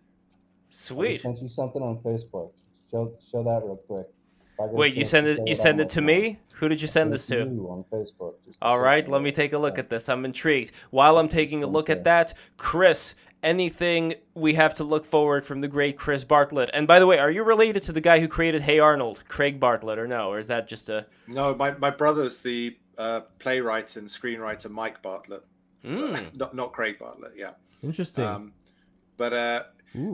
Speaker 1: Sweet.
Speaker 5: Send you something on Facebook. Show show that real quick.
Speaker 1: Wait, you send it? You send it to me? Who did you send this to?
Speaker 5: on Facebook.
Speaker 1: All right, let me take a look at this. I'm intrigued. While I'm taking a look at that, Chris, anything we have to look forward from the great Chris Bartlett? And by the way, are you related to the guy who created Hey Arnold, Craig Bartlett, or no? Or is that just a?
Speaker 3: No, my my brother's the uh, playwright and screenwriter Mike Bartlett.
Speaker 1: Mm.
Speaker 3: not not Craig Bartlett. Yeah.
Speaker 2: Interesting. Um,
Speaker 3: but uh,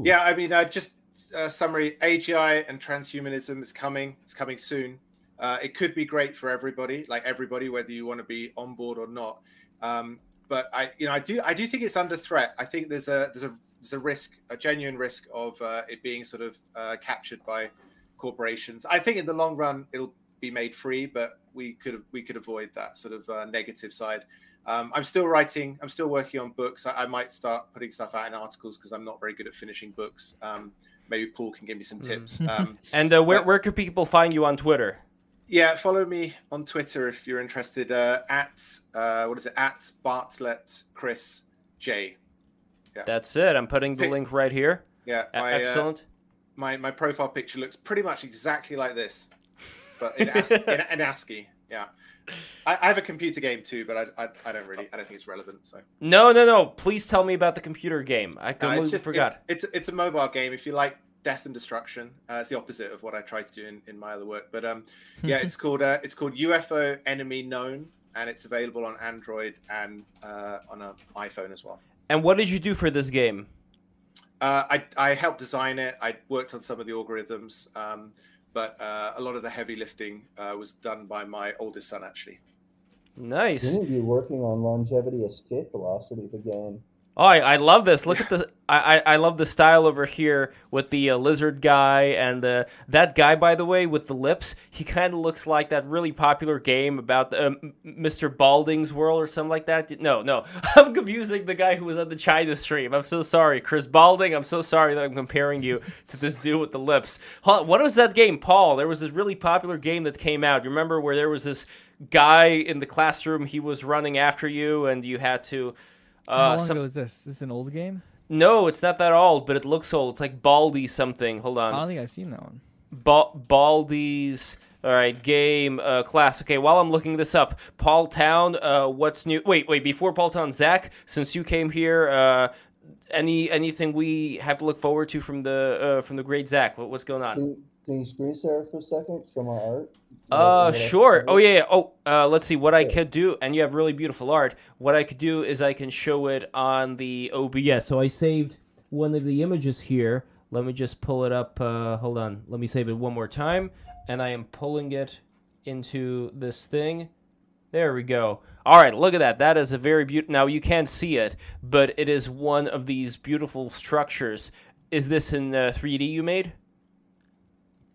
Speaker 3: yeah, I mean, uh, just a summary: AGI and transhumanism is coming. It's coming soon. Uh, it could be great for everybody, like everybody, whether you want to be on board or not. Um, but I, you know, I do, I do think it's under threat. I think there's a there's a there's a risk, a genuine risk of uh, it being sort of uh, captured by corporations. I think in the long run it'll be made free, but we could we could avoid that sort of uh, negative side. Um, I'm still writing. I'm still working on books. I, I might start putting stuff out in articles because I'm not very good at finishing books. Um, maybe Paul can give me some hmm. tips. Um,
Speaker 1: and uh, where but, where could people find you on Twitter?
Speaker 3: Yeah, follow me on Twitter if you're interested. Uh, at uh, what is it? At Bartlett Chris J.
Speaker 1: Yeah. That's it. I'm putting the Pic- link right here.
Speaker 3: Yeah,
Speaker 1: my, uh, excellent.
Speaker 3: my my profile picture looks pretty much exactly like this, but in, AS- in, in ASCII. Yeah. I, I, have a computer game too, but I, I, I, don't really I don't think it's relevant. So
Speaker 1: no, no, no. Please tell me about the computer game. I completely uh, just, forgot.
Speaker 3: It, it's it's a mobile game. If you like death and destruction, uh, it's the opposite of what I try to do in, in my other work. But um, yeah, it's called uh, it's called UFO Enemy Known, and it's available on Android and uh, on an iPhone as well.
Speaker 1: And what did you do for this game?
Speaker 3: Uh, I I helped design it. I worked on some of the algorithms. Um, but uh, a lot of the heavy lifting uh, was done by my oldest son actually.
Speaker 1: Nice.
Speaker 5: Didn't you working on longevity escape velocity the game?
Speaker 1: Oh, I, I love this. Look at the I, I love the style over here with the uh, lizard guy and the that guy by the way with the lips. He kind of looks like that really popular game about the, um, Mr. Balding's World or something like that. No, no, I'm confusing the guy who was on the China stream. I'm so sorry, Chris Balding. I'm so sorry that I'm comparing you to this dude with the lips. What was that game, Paul? There was this really popular game that came out. You remember where there was this guy in the classroom? He was running after you, and you had to
Speaker 2: How long some... ago is this? Is this an old game?
Speaker 1: No, it's not that old, but it looks old. It's like Baldy something. Hold on.
Speaker 2: I don't think I've seen that one.
Speaker 1: Ba- Baldi's. All right, game uh, class. Okay, while I'm looking this up, Paul Town. Uh, what's new? Wait, wait. Before Paul Town, Zach. Since you came here, uh, any anything we have to look forward to from the uh, from the great Zach? What, what's going on?
Speaker 5: Can, can you screen share for a second? Show my art.
Speaker 1: Uh, sure. Oh yeah, yeah. Oh, uh, let's see what I could do. And you have really beautiful art. What I could do is I can show it on the OBS. So I saved one of the images here. Let me just pull it up. Uh, hold on. Let me save it one more time. And I am pulling it into this thing. There we go. All right, look at that. That is a very beautiful. Now you can't see it, but it is one of these beautiful structures. Is this in uh, 3D you made?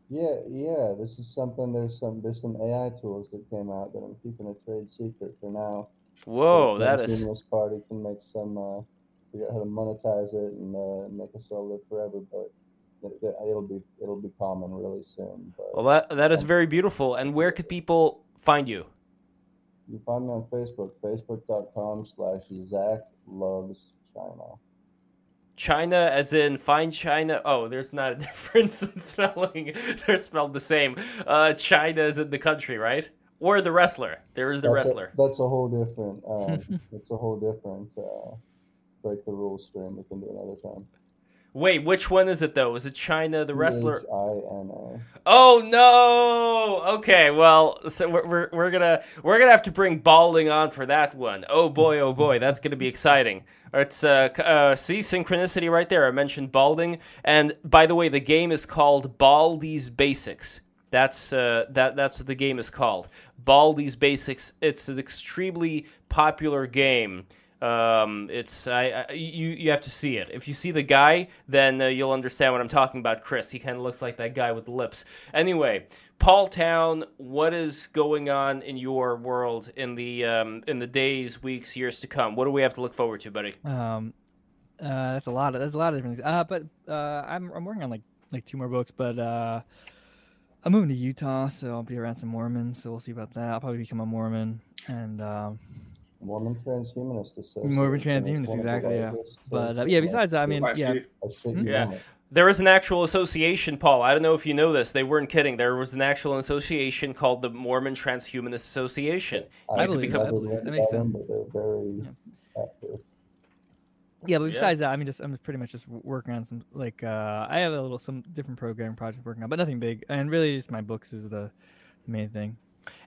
Speaker 5: Yeah, yeah. This is something. There's some there's some AI tools that came out that I'm keeping a trade secret for now.
Speaker 1: Whoa, that is.
Speaker 5: This party can make some. Uh, figure out how to monetize it and uh, make us all live forever, but it'll be it'll be common really soon. But,
Speaker 1: well, that that is very beautiful. And where could people find you?
Speaker 5: You find me on Facebook, facebook.com slash Zach Loves China.
Speaker 1: China, as in fine China. Oh, there's not a difference in spelling. They're spelled the same. Uh, China is in the country, right? Or the wrestler. There is the
Speaker 5: that's
Speaker 1: wrestler.
Speaker 5: A, that's a whole different. Um, it's a whole different uh, break the rules stream. We can do another time.
Speaker 1: Wait, which one is it though? Is it China the wrestler?
Speaker 5: I-N-A.
Speaker 1: Oh no! Okay, well, so we're, we're, we're gonna we're gonna have to bring Balding on for that one. Oh boy, oh boy, that's gonna be exciting. It's uh, uh see synchronicity right there. I mentioned Balding, and by the way, the game is called Baldi's Basics. That's uh, that that's what the game is called. Baldi's Basics. It's an extremely popular game. Um, it's I, I, you you have to see it. If you see the guy, then uh, you'll understand what I'm talking about. Chris, he kind of looks like that guy with lips. Anyway, Paul Town, what is going on in your world in the um, in the days, weeks, years to come? What do we have to look forward to, buddy?
Speaker 2: Um, uh, that's a lot of that's a lot of different things. Uh, but uh, I'm I'm working on like like two more books, but uh, I'm moving to Utah, so I'll be around some Mormons. So we'll see about that. I'll probably become a Mormon and. Um,
Speaker 5: Mormon transhumanist.
Speaker 2: Mormon transhumanist, exactly. Yeah, but uh, yeah. Besides that, I mean, yeah,
Speaker 1: hmm? yeah. There is an actual association, Paul. I don't know if you know this. They weren't kidding. There was an actual association called the Mormon Transhumanist Association.
Speaker 2: I, I believe become... that. that makes sense.
Speaker 5: Very
Speaker 2: yeah. Yeah, but besides yeah. that, I mean, just I'm pretty much just working on some like uh, I have a little some different programming projects working on, but nothing big. And really, just my books is the, the main thing.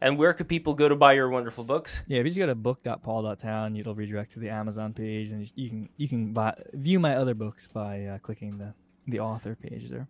Speaker 1: And where could people go to buy your wonderful books?
Speaker 2: Yeah, if you just go to book.paul.town, it'll redirect to the Amazon page, and you can you can buy, view my other books by uh, clicking the the author page there.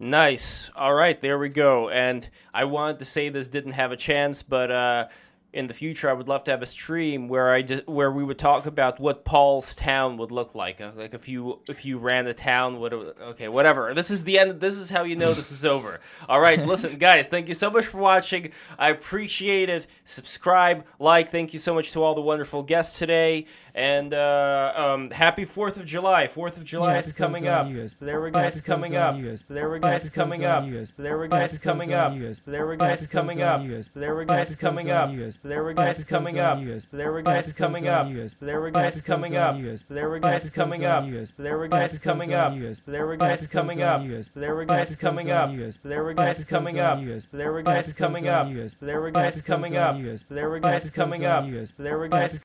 Speaker 1: Nice. All right, there we go. And I wanted to say this didn't have a chance, but uh, in the future, I would love to have a stream where I just, where we would talk about what Paul's town would look like. Uh, like if you if you ran a town, what okay, whatever. This is the end. This is how you know this is over. All right, listen, guys. Thank you so much for watching. I appreciate it. Subscribe, like. Thank you so much to all the wonderful guests today. And uh, um, happy Fourth of July! Fourth of July yeah, is coming up. So there we guys coming up. So there we guys coming up. So there we guys coming up. So there we guys coming up. So there we guys coming up. So there were guys coming up. So there were guys coming up. So there were guys coming up. So there were guys coming up. So there were guys coming up. So there were guys coming up. So there were guys coming up. So there were guys coming up. So there were guys coming up. So there were guys coming up. So there were guys coming up. So there were guys